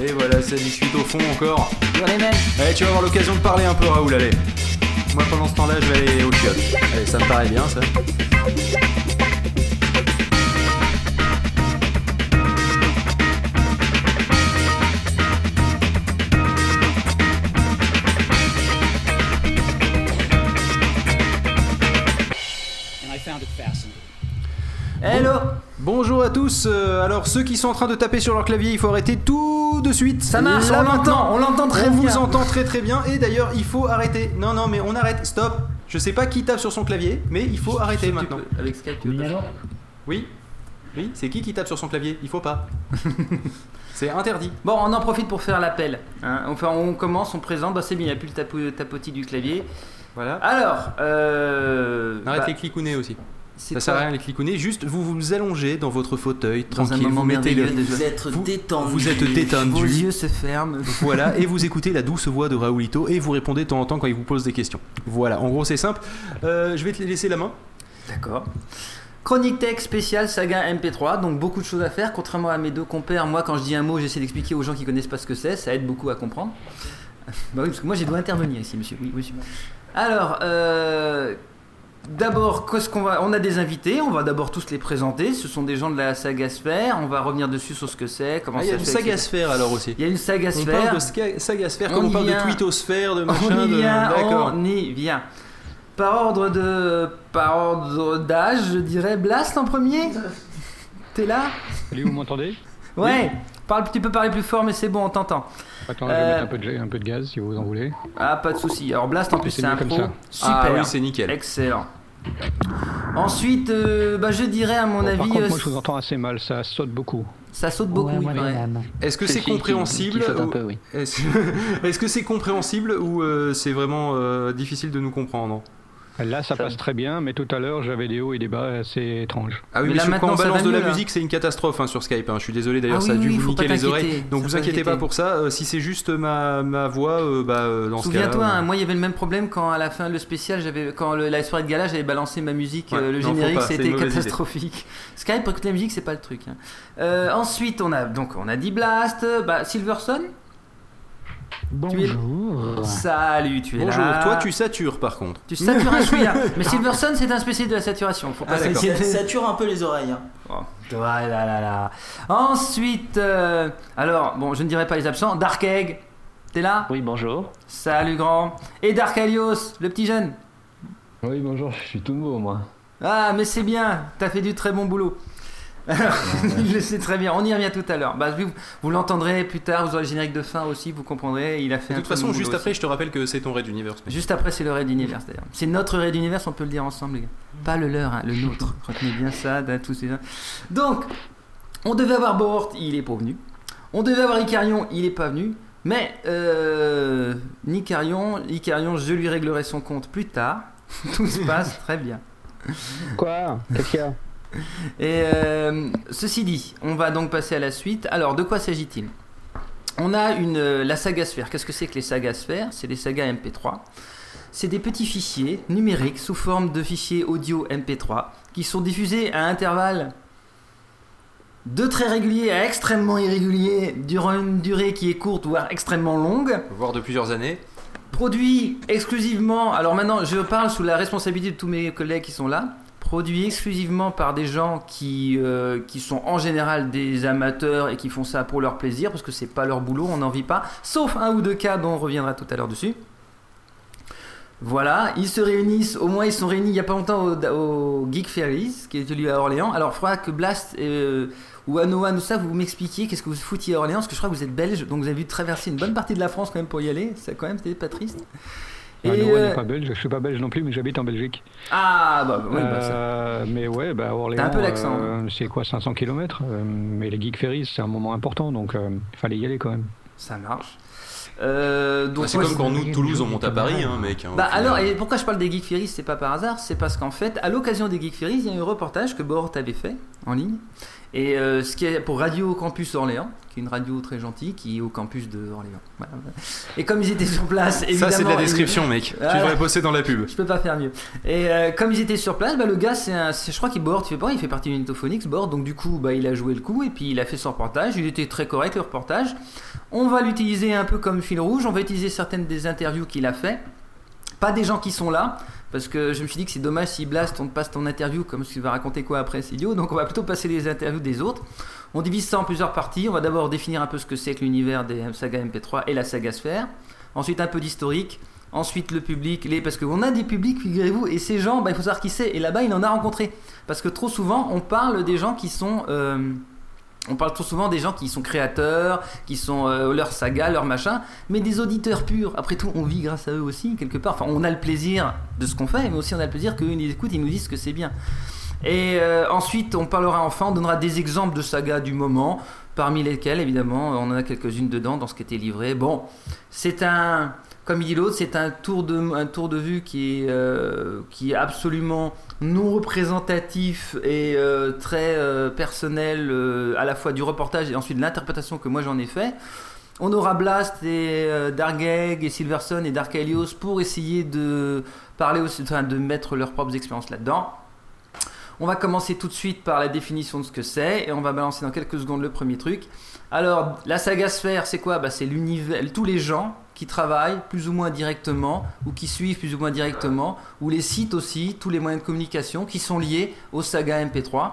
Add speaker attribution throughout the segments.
Speaker 1: Et voilà, ça discute au fond encore. Allez, tu vas avoir l'occasion de parler un peu, Raoul, allez. Moi, pendant ce temps-là, je vais aller au chiottes. Allez, ça me paraît bien, ça. À tous. euh, alors, ceux qui sont en train de taper sur leur clavier, il faut arrêter tout de suite.
Speaker 2: Ça marche,
Speaker 1: Là,
Speaker 2: on l'entend, on l'entend très
Speaker 1: On
Speaker 2: bien.
Speaker 1: vous entend très très bien. Et d'ailleurs, il faut arrêter. Non, non, mais on arrête. Stop. Je sais pas qui tape sur son clavier, mais il faut arrêter maintenant.
Speaker 2: Avec Skype, tu
Speaker 1: Oui Oui C'est qui qui tape sur son clavier? Il faut pas. C'est interdit.
Speaker 2: Bon, on en profite pour faire l'appel. hein. Enfin, on commence, on présente. Bah, c'est bien, il n'y a plus le tapo- tapotis du clavier.
Speaker 1: Voilà.
Speaker 2: Alors, euh.
Speaker 1: Arrête
Speaker 2: bah,
Speaker 1: les clicounets aussi. Ça sert à rien les clicounets. Juste, vous vous allongez dans votre fauteuil,
Speaker 2: Dans un
Speaker 1: tranquille.
Speaker 2: moment
Speaker 1: Vous mettez le.
Speaker 3: Vous êtes
Speaker 1: Vous-
Speaker 3: détendu.
Speaker 1: Vous êtes détendu.
Speaker 2: Vos yeux se ferment.
Speaker 1: Voilà, et vous écoutez la douce voix de Raoulito et vous répondez de temps en temps quand il vous pose des questions. Voilà, en gros c'est simple. Euh, je vais te laisser la main.
Speaker 2: D'accord. Chronique Tech spéciale saga MP3, donc beaucoup de choses à faire. Contrairement à mes deux compères, moi quand je dis un mot, j'essaie d'expliquer aux gens qui connaissent pas ce que c'est, ça aide beaucoup à comprendre. bah oui, parce que moi j'ai dois intervenir ici, monsieur. Oui, monsieur. Alors, euh, d'abord, qu'est-ce qu'on va On a des invités, on va d'abord tous les présenter. Ce sont des gens de la saga Sphère. On va revenir dessus sur ce que c'est, comment
Speaker 1: Ah, il y a
Speaker 2: ça
Speaker 1: une
Speaker 2: fait,
Speaker 1: saga sphère alors aussi.
Speaker 2: Il y a une saga
Speaker 1: On
Speaker 2: Sphère.
Speaker 1: parle de saga sphère
Speaker 2: On
Speaker 1: comme on
Speaker 2: y
Speaker 1: parle
Speaker 2: vient.
Speaker 1: de tweetosphère, de
Speaker 2: On
Speaker 1: machin,
Speaker 2: y
Speaker 1: de.
Speaker 2: vient,
Speaker 1: D'accord.
Speaker 2: on y vient. Par ordre de. Par ordre d'âge, je dirais Blast en premier T'es là?
Speaker 4: Salut, vous m'entendez?
Speaker 2: Ouais Parle, Tu peux parler plus fort, mais c'est bon, on t'entend.
Speaker 4: Attends, je vais
Speaker 2: Euh,
Speaker 4: mettre un peu, de, un peu de gaz si vous en voulez.
Speaker 2: Ah, pas de souci. Alors Blast en plus,
Speaker 4: C'est
Speaker 2: un
Speaker 4: comme
Speaker 2: pro.
Speaker 4: ça.
Speaker 2: Super.
Speaker 1: Ah oui, c'est nickel.
Speaker 2: Excellent. Ensuite, euh, bah, je dirais à mon
Speaker 4: Bon, par
Speaker 2: avis,
Speaker 4: contre,
Speaker 2: euh,
Speaker 4: moi je vous entends assez mal, ça saute beaucoup.
Speaker 2: ça saute beaucoup. oui, ouais.
Speaker 1: Est-ce que c'est compréhensible ou- Est-ce est-ce que c'est compréhensible ou euh, c'est vraiment euh, difficile de nous comprendre?
Speaker 4: Là, ça, passe très bien, mais tout à l'heure, j'avais des hauts et des bas assez étranges.
Speaker 1: Ah oui,
Speaker 2: Mais
Speaker 1: mais
Speaker 2: là,
Speaker 1: quand on balance de la
Speaker 2: là.
Speaker 1: musique, c'est une catastrophe hein, sur Skype. hein. Je suis désolé d'ailleurs,
Speaker 2: Ah
Speaker 1: ça a dû
Speaker 2: oui,
Speaker 1: vous
Speaker 2: faut
Speaker 1: niquer les oreilles. Donc vous inquiétez pas pour ça. Euh, si c'est juste ma, ma voix, euh, bah, euh, dans ce cas-là.
Speaker 2: Souviens-toi,
Speaker 1: euh,
Speaker 2: hein, moi il y avait le même problème quand à la fin le spécial, j'avais quand le, la soirée de gala, j'avais balancé ma musique,
Speaker 1: Ouais,
Speaker 2: euh, le générique, c'était catastrophique. Skype pour écouter la musique, c'est pas le truc. ensuite, on a donc on a dit Blast, bah Silverson.
Speaker 5: Bonjour.
Speaker 2: Salut, tu es
Speaker 1: Bonjour,
Speaker 2: là.
Speaker 1: toi tu satures par contre.
Speaker 2: Tu satures un chouïa. Mais Silverson, c'est un spécialiste de la saturation. Faut pas
Speaker 1: Ah.
Speaker 3: Ça sature un peu les oreilles. hein.
Speaker 2: Oh, là, là, là. Ensuite, euh, alors, bon, je ne dirai pas les absents. Dark Egg, t'es là?
Speaker 5: Oui, bonjour.
Speaker 2: Salut, grand. Et Dark Alios, le petit jeune.
Speaker 5: Oui, bonjour, je suis tout nouveau, moi.
Speaker 2: Ah, mais c'est bien, t'as fait du très bon boulot. Alors, je sais très bien, on y revient tout à l'heure. Bah, vous vous l'entendrez plus tard, vous aurez le générique de fin aussi, vous comprendrez. Il a fait
Speaker 1: De toute façon, juste après,
Speaker 2: aussi.
Speaker 1: je te rappelle que c'est ton raid d'univers.
Speaker 2: Juste après, c'est le raid d'univers d'ailleurs. C'est notre raid d'univers, on peut le dire ensemble, les gars. Pas le leur, hein, le nôtre. Retenez bien ça, tous ces gens. Donc, on devait avoir Bohort, il est pas venu. On devait avoir Icarion, il est pas venu. Mais, euh, Nicarion, Icarion, je lui réglerai son compte plus tard. Tout se passe très bien.
Speaker 5: Quoi? Qu'est-ce qu'il y a?
Speaker 2: Et euh, ceci dit, on va donc passer à la suite. Alors, de quoi s'agit-il? On a une, euh, la saga sphère. Qu'est-ce que c'est que les sagas sphères C'est des sagas MP3. C'est des petits fichiers numériques sous forme de fichiers audio MP3 qui sont diffusés à intervalles de très réguliers à extrêmement irréguliers durant une durée qui est courte voire extrêmement longue
Speaker 1: Voire de plusieurs années.
Speaker 2: produit exclusivement, alors maintenant je parle sous la responsabilité de tous mes collègues qui sont là, produit exclusivement par des gens qui, euh, qui sont en général des amateurs et qui font ça pour leur plaisir, parce que c'est pas leur boulot, on n'en vit pas, sauf un ou deux cas dont on reviendra tout à l'heure dessus. Voilà, ils se réunissent, au moins ils sont réunis il n'y a pas longtemps au, Geek Ferries, qui est lieu à Orléans. Alors il faudra que Blast euh, ou Anoa, ou ça, vous m'expliquiez qu'est-ce que vous foutiez à Orléans, parce que je crois que vous êtes belge, donc vous avez dû traverser une bonne partie de la France quand même pour y aller, ça quand même c'était pas triste.
Speaker 4: Ah,
Speaker 2: Et, euh,
Speaker 4: n'est pas belge, je suis pas belge non plus, mais j'habite en Belgique.
Speaker 2: Ah bah, oui, bah, ça-
Speaker 4: Euh, mais ouais, bah, Orléans,
Speaker 2: T'as un peu l'accent, hein.
Speaker 4: euh, c'est quoi, 500 km Mais les Geek Ferries, c'est un moment important, donc il fallait y aller quand même.
Speaker 2: ça marche. Euh, donc
Speaker 1: Bah, c'est
Speaker 2: moi,
Speaker 1: comme quand nous, de Toulouse, on monte à Paris, hein, mec. hein,
Speaker 2: Bah
Speaker 1: final.
Speaker 2: alors, et pourquoi je parle des Geek Ferries C'est pas par hasard, c'est parce qu'en fait, à l'occasion des Geek Ferries, il y a eu un reportage que Bohort avait fait en ligne Et ce qui est pour Radio Campus Orléans, qui est une radio très gentille, qui est au campus de Orléans. Et comme ils étaient sur place, évidemment.
Speaker 1: Ça, c'est de la description, mec. Tu devrais bosser dans la pub.
Speaker 2: Je peux pas faire mieux. Et comme ils étaient sur place, bah, le gars, c'est je crois qu'il board, tu fais pas, il fait partie d'Unitophonics, board, donc du coup, bah, il a joué le coup et puis il a fait son reportage. Il était très correct, le reportage. On va l'utiliser un peu comme fil rouge, on va utiliser certaines des interviews qu'il a fait. Pas des gens qui sont là, parce que je me suis dit que c'est dommage si Blast, on te passe ton interview comme tu vas raconter quoi après, c'est idiot. Donc on va plutôt passer les interviews des autres. On divise ça en plusieurs parties. On va d'abord définir un peu ce que c'est que l'univers des sagas MP3 et la saga Sphère. Ensuite un peu d'historique. Ensuite le public, les... parce qu'on a des publics, figurez-vous, et ces gens, bah, il faut savoir qui c'est. Et là-bas, il en a rencontré. Parce que trop souvent, on parle des gens qui sont... Euh, on parle trop souvent des gens qui sont créateurs, qui sont euh, leur saga, leur machin, mais des auditeurs purs. Après tout, on vit grâce à eux aussi, quelque part. Enfin, on a le plaisir de ce qu'on fait, mais aussi on a le plaisir qu'eux nous écoutent, ils nous disent que c'est bien. Et euh, ensuite, on parlera enfin, on donnera des exemples de sagas du moment, parmi lesquels, évidemment, on en a quelques-unes dedans dans ce qui était livré. Bon, c'est un comme il dit l'autre, c'est un tour de un tour de vue qui est euh, qui est absolument non représentatif et euh, très euh, personnel à la fois du reportage et ensuite de l'interprétation que moi j'en ai fait. On aura Blast et Dargeg et Silverson et Dark Helios pour essayer de parler aussi, de mettre leurs propres expériences là-dedans. On va commencer tout de suite par la définition de ce que c'est et on va balancer dans quelques secondes le premier truc. Alors, la saga sphère, c'est quoi? Bah, C'est l'univers, tous les gens qui travaillent plus ou moins directement ou qui suivent plus ou moins directement, ou les sites aussi, tous les moyens de communication qui sont liés aux sagas MP3.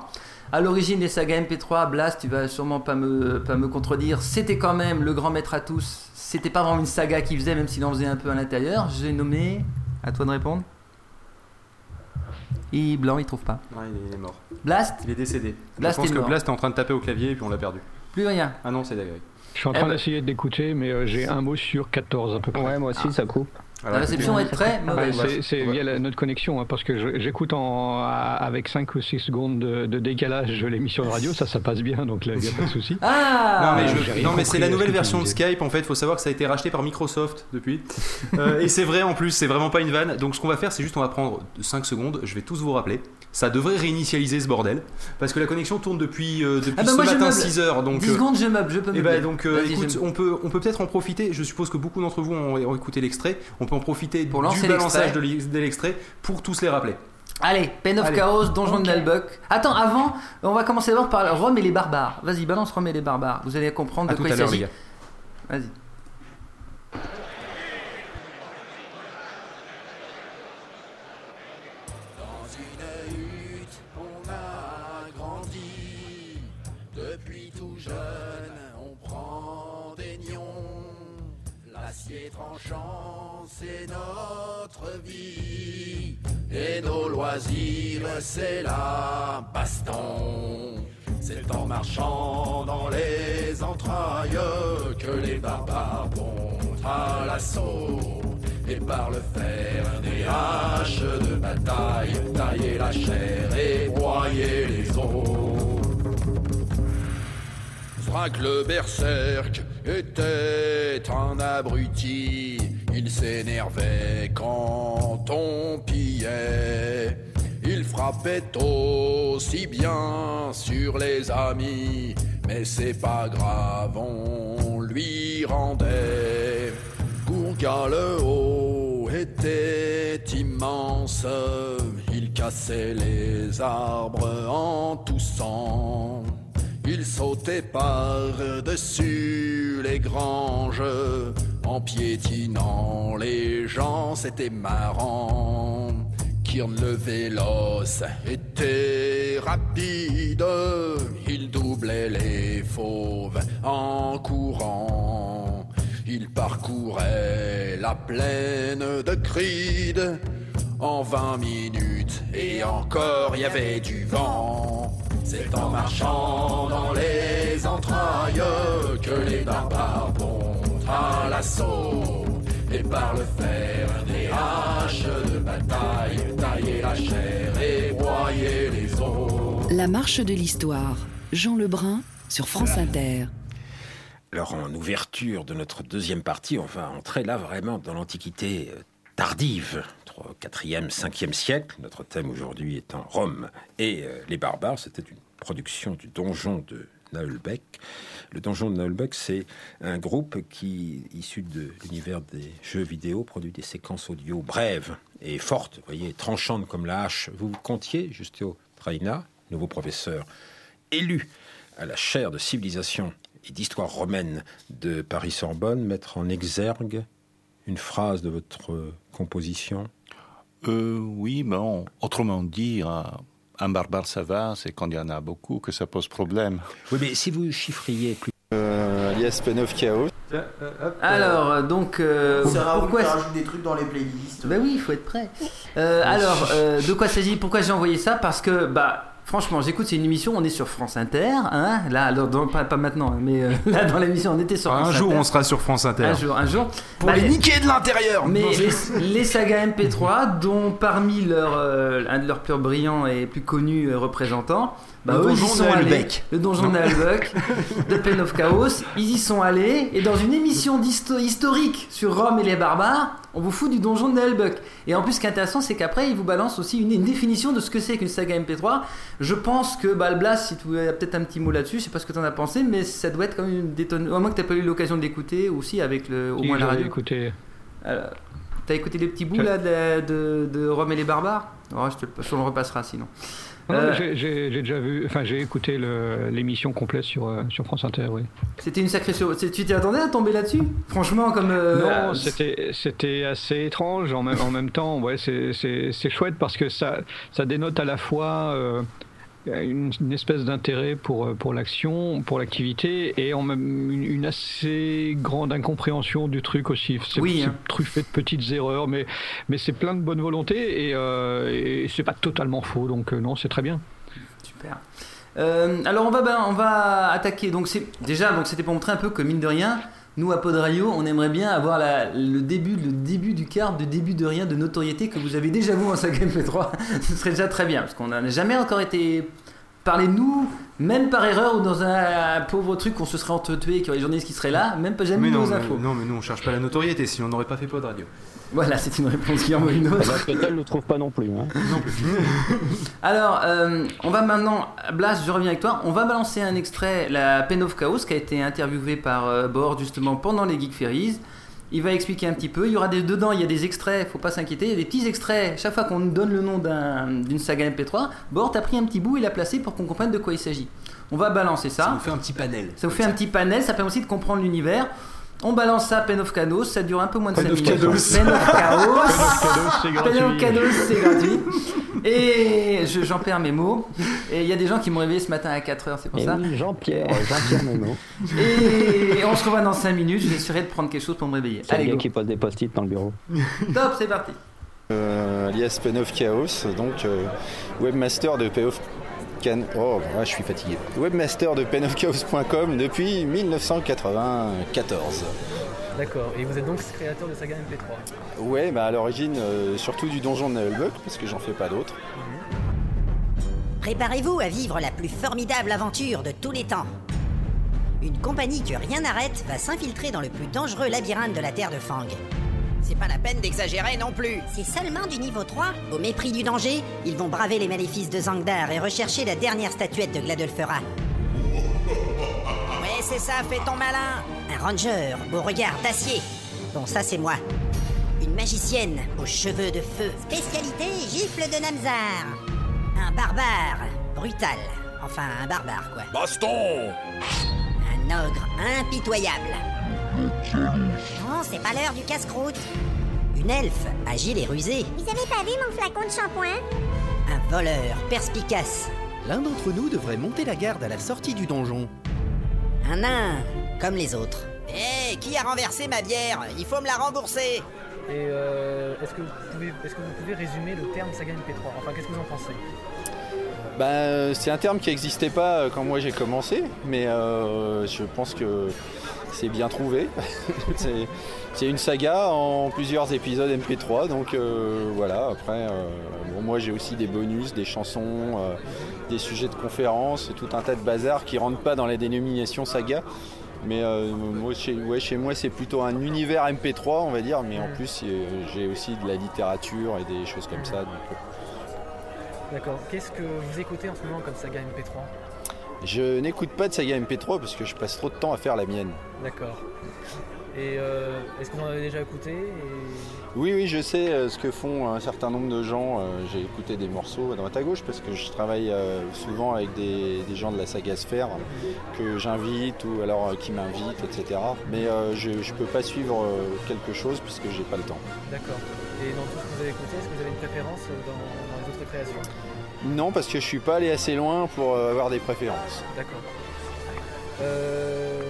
Speaker 2: À l'origine des sagas MP3, Blast, tu vas sûrement pas me, pas me contredire, c'était quand même le grand maître à tous. C'était pas vraiment une saga qu'il faisait, même s'il en faisait un peu à l'intérieur. J'ai nommé. À toi de répondre. Et Blanc, il trouve pas.
Speaker 1: Ouais, il est mort.
Speaker 2: Blast
Speaker 1: Il est décédé. Blast Je pense que Blast est en train de taper au clavier et puis on l'a perdu.
Speaker 2: Plus rien.
Speaker 1: Ah non, c'est d'accord.
Speaker 4: Je suis en train eh ben- d'essayer d'écouter, mais euh, j'ai un mot sur 14 à peu près.
Speaker 5: Ouais, moi aussi, ça coupe.
Speaker 2: la réception est très mauvaise.
Speaker 4: c'est via notre connexion, hein, parce que j'écoute avec 5 ou 6 secondes de, décalage l'émission de radio, ça, ça passe bien, donc là, il n'y a pas de souci.
Speaker 2: Ah
Speaker 1: Non, mais, c'est la nouvelle version de Skype, en fait, il faut savoir que ça a été racheté par Microsoft depuis. Euh, et c'est vrai en plus, c'est vraiment pas une vanne. Donc ce qu'on va faire, c'est juste, on va prendre 5 secondes, je vais tous vous rappeler ça devrait réinitialiser ce bordel. Parce que la connexion tourne depuis, euh, depuis ah bah ce matin 6 heures donc
Speaker 2: 10 euh, secondes je meuble je peux
Speaker 1: et eh bah, donc euh, écoute on peut on peut peut-être en profiter. Je suppose que beaucoup d'entre vous ont, écouté l'extrait. On peut en profiter
Speaker 2: pour
Speaker 1: du balançage de l'extrait pour tous les rappeler.
Speaker 2: Allez, Pen of Chaos, Donjon de Nalbuck. Attends, avant, on va commencer d'abord par Rome et les barbares. Vas-y, balance Rome et les barbares. Vous allez comprendre de quoi il s'agit. Vas-y.
Speaker 3: C'est notre vie. Et nos loisirs, c'est la baston. C'est en marchant dans les entrailles que les barbares vont à l'assaut. Et par le fer des haches de bataille, tailler la chair et broyer les os. Frank le berserk était un abruti il s'énervait quand on pillait. Il frappait aussi bien sur les amis, mais c'est pas grave, on lui rendait. Gourga le haut était immense, il cassait les arbres en toussant. Il sautait par-dessus les granges en piétinant les gens, c'était marrant. Kirn le véloce était rapide, il doublait les fauves en courant. Il parcourait la plaine de Creed en vingt minutes et encore il y avait du vent. C'est en marchant dans les entrailles que les barbares à l'assaut. Et par le fer des haches de bataille, tailler la chair et broyer les os.
Speaker 6: La marche de l'histoire, Jean Lebrun sur France Inter.
Speaker 7: Alors en ouverture de notre deuxième partie, on va entrer là vraiment dans l'Antiquité euh, tardive, 4e, 5e siècle. Notre thème aujourd'hui étant Rome et euh, les barbares. C'était une production du donjon de Naulbeck. Le donjon de Naulbeck, c'est un groupe qui, issu de l'univers des jeux vidéo, produit des séquences audio brèves et fortes, voyez, tranchantes comme la hache. Vous comptiez, Justio Traina, nouveau professeur élu à la chaire de civilisation et d'histoire romaine de Paris-Sorbonne, mettre en exergue une phrase de votre composition?
Speaker 8: Euh, Oui, bon, autrement dit, un barbare ça va, c'est quand il y en a beaucoup que ça pose problème.
Speaker 7: Oui, mais si vous chiffriez plus.
Speaker 9: Euh, alias Pen of Chaos.
Speaker 2: Alors, euh, donc, euh,
Speaker 10: Ça
Speaker 2: pourquoi
Speaker 10: ça rajoute des trucs dans les playlists.
Speaker 2: Bah oui, il faut être prêt. Euh, alors, euh, de quoi s'agit Pourquoi j'ai envoyé ça? Parce que, bah, franchement, j'écoute, c'est une émission, on est sur France Inter, hein Là, alors, dans- pas, pas maintenant, hein, mais euh, là, dans l'émission, on était sur
Speaker 1: Un jour,
Speaker 2: Inter.
Speaker 1: on sera sur France Inter.
Speaker 2: Un jour, un jour.
Speaker 1: Pour
Speaker 2: Bah,
Speaker 1: les niquer de l'intérieur
Speaker 2: Mais
Speaker 1: Non,
Speaker 2: les, les sagas MP3, dont parmi leurs, euh, un de leurs plus brillants et plus connus euh, représentants, bah,
Speaker 1: Le
Speaker 2: eux, ils y
Speaker 1: donjon
Speaker 2: sont
Speaker 1: de
Speaker 2: allés. Le donjon de Helbeck, de Pen of Chaos. Ils y sont allés, et dans une émission d'histo- historique sur Rome et les barbares, on vous fout du donjon de. Et en plus, ce qui est intéressant, c'est qu'après, ils vous balancent aussi une, une définition de ce que c'est qu'une saga MP3. Je pense que, bah, le Blas, si tu as peut-être un petit mot là-dessus, je sais pas ce que tu en as pensé, mais ça doit être quand même détonnant. À moins que tu pas eu l'occasion de l'écouter aussi avec le, au
Speaker 4: Si,
Speaker 2: moins la radio.
Speaker 4: écouté.
Speaker 2: Alors, T'as écouté les petits bouts là de, de, de Rome et les barbares? Oh, je, te, le- je le repassera sinon. Euh,
Speaker 4: j'ai- J'ai j'ai déjà vu, enfin j'ai écouté le- l'émission complète sur, euh, sur France Inter, oui.
Speaker 2: C'était une sacrée chose. C'est- Tu t'y attendais à tomber là-dessus? Franchement, comme. euh,
Speaker 4: non, c'était c'était assez étrange en même, en même temps. Ouais, c'est- c'est c'est chouette parce que ça, ça dénote à la fois euh, une, une espèce d'intérêt pour, euh, pour l'action, pour l'activité et en même une, une assez grande incompréhension du truc aussi. C'est
Speaker 2: Oui, hein.
Speaker 4: truffé de petites erreurs, mais, mais c'est plein de bonne volonté et, euh, et c'est pas totalement faux. Donc euh, non, c'est très bien.
Speaker 2: Super. Euh, alors on va, ben, on va attaquer. Donc c'est déjà donc c'était pour montrer un peu que mine de rien, nous à Pod Radio, on aimerait bien avoir la- le début, le début du quart, de début de rien de notoriété que vous avez déjà vous en saga MP3. Ce serait déjà très bien parce qu'on n'a jamais encore été parlé de nous, même par erreur ou dans un, pauvre truc qu'on se serait entretué, qu'il y aurait des journalistes qui seraient là, même pas jamais
Speaker 1: Mais non,
Speaker 2: nos
Speaker 1: mais-
Speaker 2: infos.
Speaker 1: non, mais nous on cherche pas la notoriété, sinon on n'aurait pas fait pas de radio.
Speaker 2: Voilà, c'est une réponse qui en vaut une autre.
Speaker 5: L'hôpital ne le trouve pas non plus. hein.
Speaker 2: Alors, euh, on va maintenant, Blas, je reviens avec toi. On va balancer un extrait, la Pen of Chaos, qui a été interviewé par euh, Bord justement pendant les Geek Ferries. Il va expliquer un petit peu. Il y aura des, dedans, il y a des extraits, faut pas s'inquiéter. Il y a des petits extraits. Chaque fois qu'on nous donne le nom d'un- d'une saga MP3, Bord a pris un petit bout et l'a placé pour qu'on comprenne de quoi il s'agit. On va balancer ça.
Speaker 1: Ça nous fait un petit panel.
Speaker 2: Ça vous fait un petit panel, ça permet aussi de comprendre l'univers. On balance ça, Pen of Chaos, ça dure un peu moins de
Speaker 1: Pen
Speaker 2: 5
Speaker 1: of
Speaker 2: minutes.
Speaker 1: Chaos.
Speaker 2: Pen of Chaos.
Speaker 4: c'est
Speaker 2: Pen of. Chaos, c'est gratuit. Et je- j'en perds mes mots. Et il y a des gens qui m'ont réveillé ce matin à 4h, c'est pour
Speaker 5: Et
Speaker 2: ça.
Speaker 5: oui, Jean-Pierre, Jean-Pierre Meno.
Speaker 2: Et on se revoit dans 5 minutes, j'essaierai de prendre quelque chose pour me réveiller.
Speaker 5: C'est le
Speaker 2: Allez,
Speaker 5: gars qui pose des post-it dans le bureau.
Speaker 2: Top, c'est parti.
Speaker 9: Euh, alias Pen of Chaos, donc euh, webmaster de Pen of Can... Oh, je suis fatigué. Webmaster de penofchaos.com depuis 1994.
Speaker 11: D'accord, et vous êtes donc créateur de saga MP3
Speaker 9: Ouais, bah à l'origine, euh, surtout du donjon de Nullbuck, parce que j'en fais pas d'autres.
Speaker 12: Préparez-vous à vivre la plus formidable aventure de tous les temps. Une compagnie que rien n'arrête va s'infiltrer dans le plus dangereux labyrinthe de la Terre de Fang. C'est pas la peine d'exagérer non plus. C'est seulement du niveau 3. Au mépris du danger, ils vont braver les maléfices de Zangdar et rechercher la dernière statuette de Gladolfera. Ouais, c'est ça, fais ton malin. Un ranger au regard d'acier. Bon, ça c'est moi. Une magicienne aux cheveux de feu. Spécialité gifle de Namzar. Un barbare brutal. Enfin, un barbare quoi.
Speaker 3: Baston
Speaker 12: Un ogre impitoyable. Non, c'est pas l'heure du casse-croûte. Une elfe agile et rusée.
Speaker 13: Vous avez pas vu mon flacon de shampoing?
Speaker 12: Un voleur perspicace.
Speaker 14: L'un d'entre nous devrait monter la garde à la sortie du donjon.
Speaker 12: Un nain, comme les autres. Hé, qui a renversé ma bière? Il faut me la rembourser.
Speaker 11: Et euh, est-ce que, vous pouvez- est-ce que vous pouvez résumer le terme saga MP3 Enfin, qu'est-ce que vous en pensez?
Speaker 9: Bah, euh, c'est un terme qui n'existait pas euh, quand moi j'ai commencé, mais euh, je pense que c'est bien trouvé. c'est, une saga en plusieurs épisodes MP3, donc euh, voilà. Après, euh, bon, moi j'ai aussi des bonus, des chansons, euh, des sujets de conférences, tout un tas de bazar qui rentrent pas dans la dénomination saga. Mais moi, chez, ouais, chez moi, c'est plutôt un univers MP3, on va dire. Mais en plus, euh, j'ai aussi de la littérature et des choses comme ça. donc, euh,
Speaker 11: D'accord. Qu'est-ce que vous écoutez en ce moment comme saga MP3
Speaker 9: Je n'écoute pas de saga MP3 parce que je passe trop de temps à faire la mienne.
Speaker 11: D'accord. Et euh, est-ce que vous en avez déjà écouté et-
Speaker 9: Oui, oui, je sais euh, ce que font un certain nombre de gens. Euh, J'ai écouté des morceaux à droite à gauche parce que je travaille souvent avec des, des gens de la saga Sphère que j'invite ou alors qui m'invitent, etc. Mais je ne peux pas suivre quelque chose puisque j'ai pas le temps.
Speaker 11: D'accord. Et dans tout ce que vous avez écouté, est-ce que vous avez une préférence dans, dans les autres créations?
Speaker 9: Non, parce que je suis pas allé assez loin pour euh, avoir des préférences.
Speaker 11: D'accord. Euh,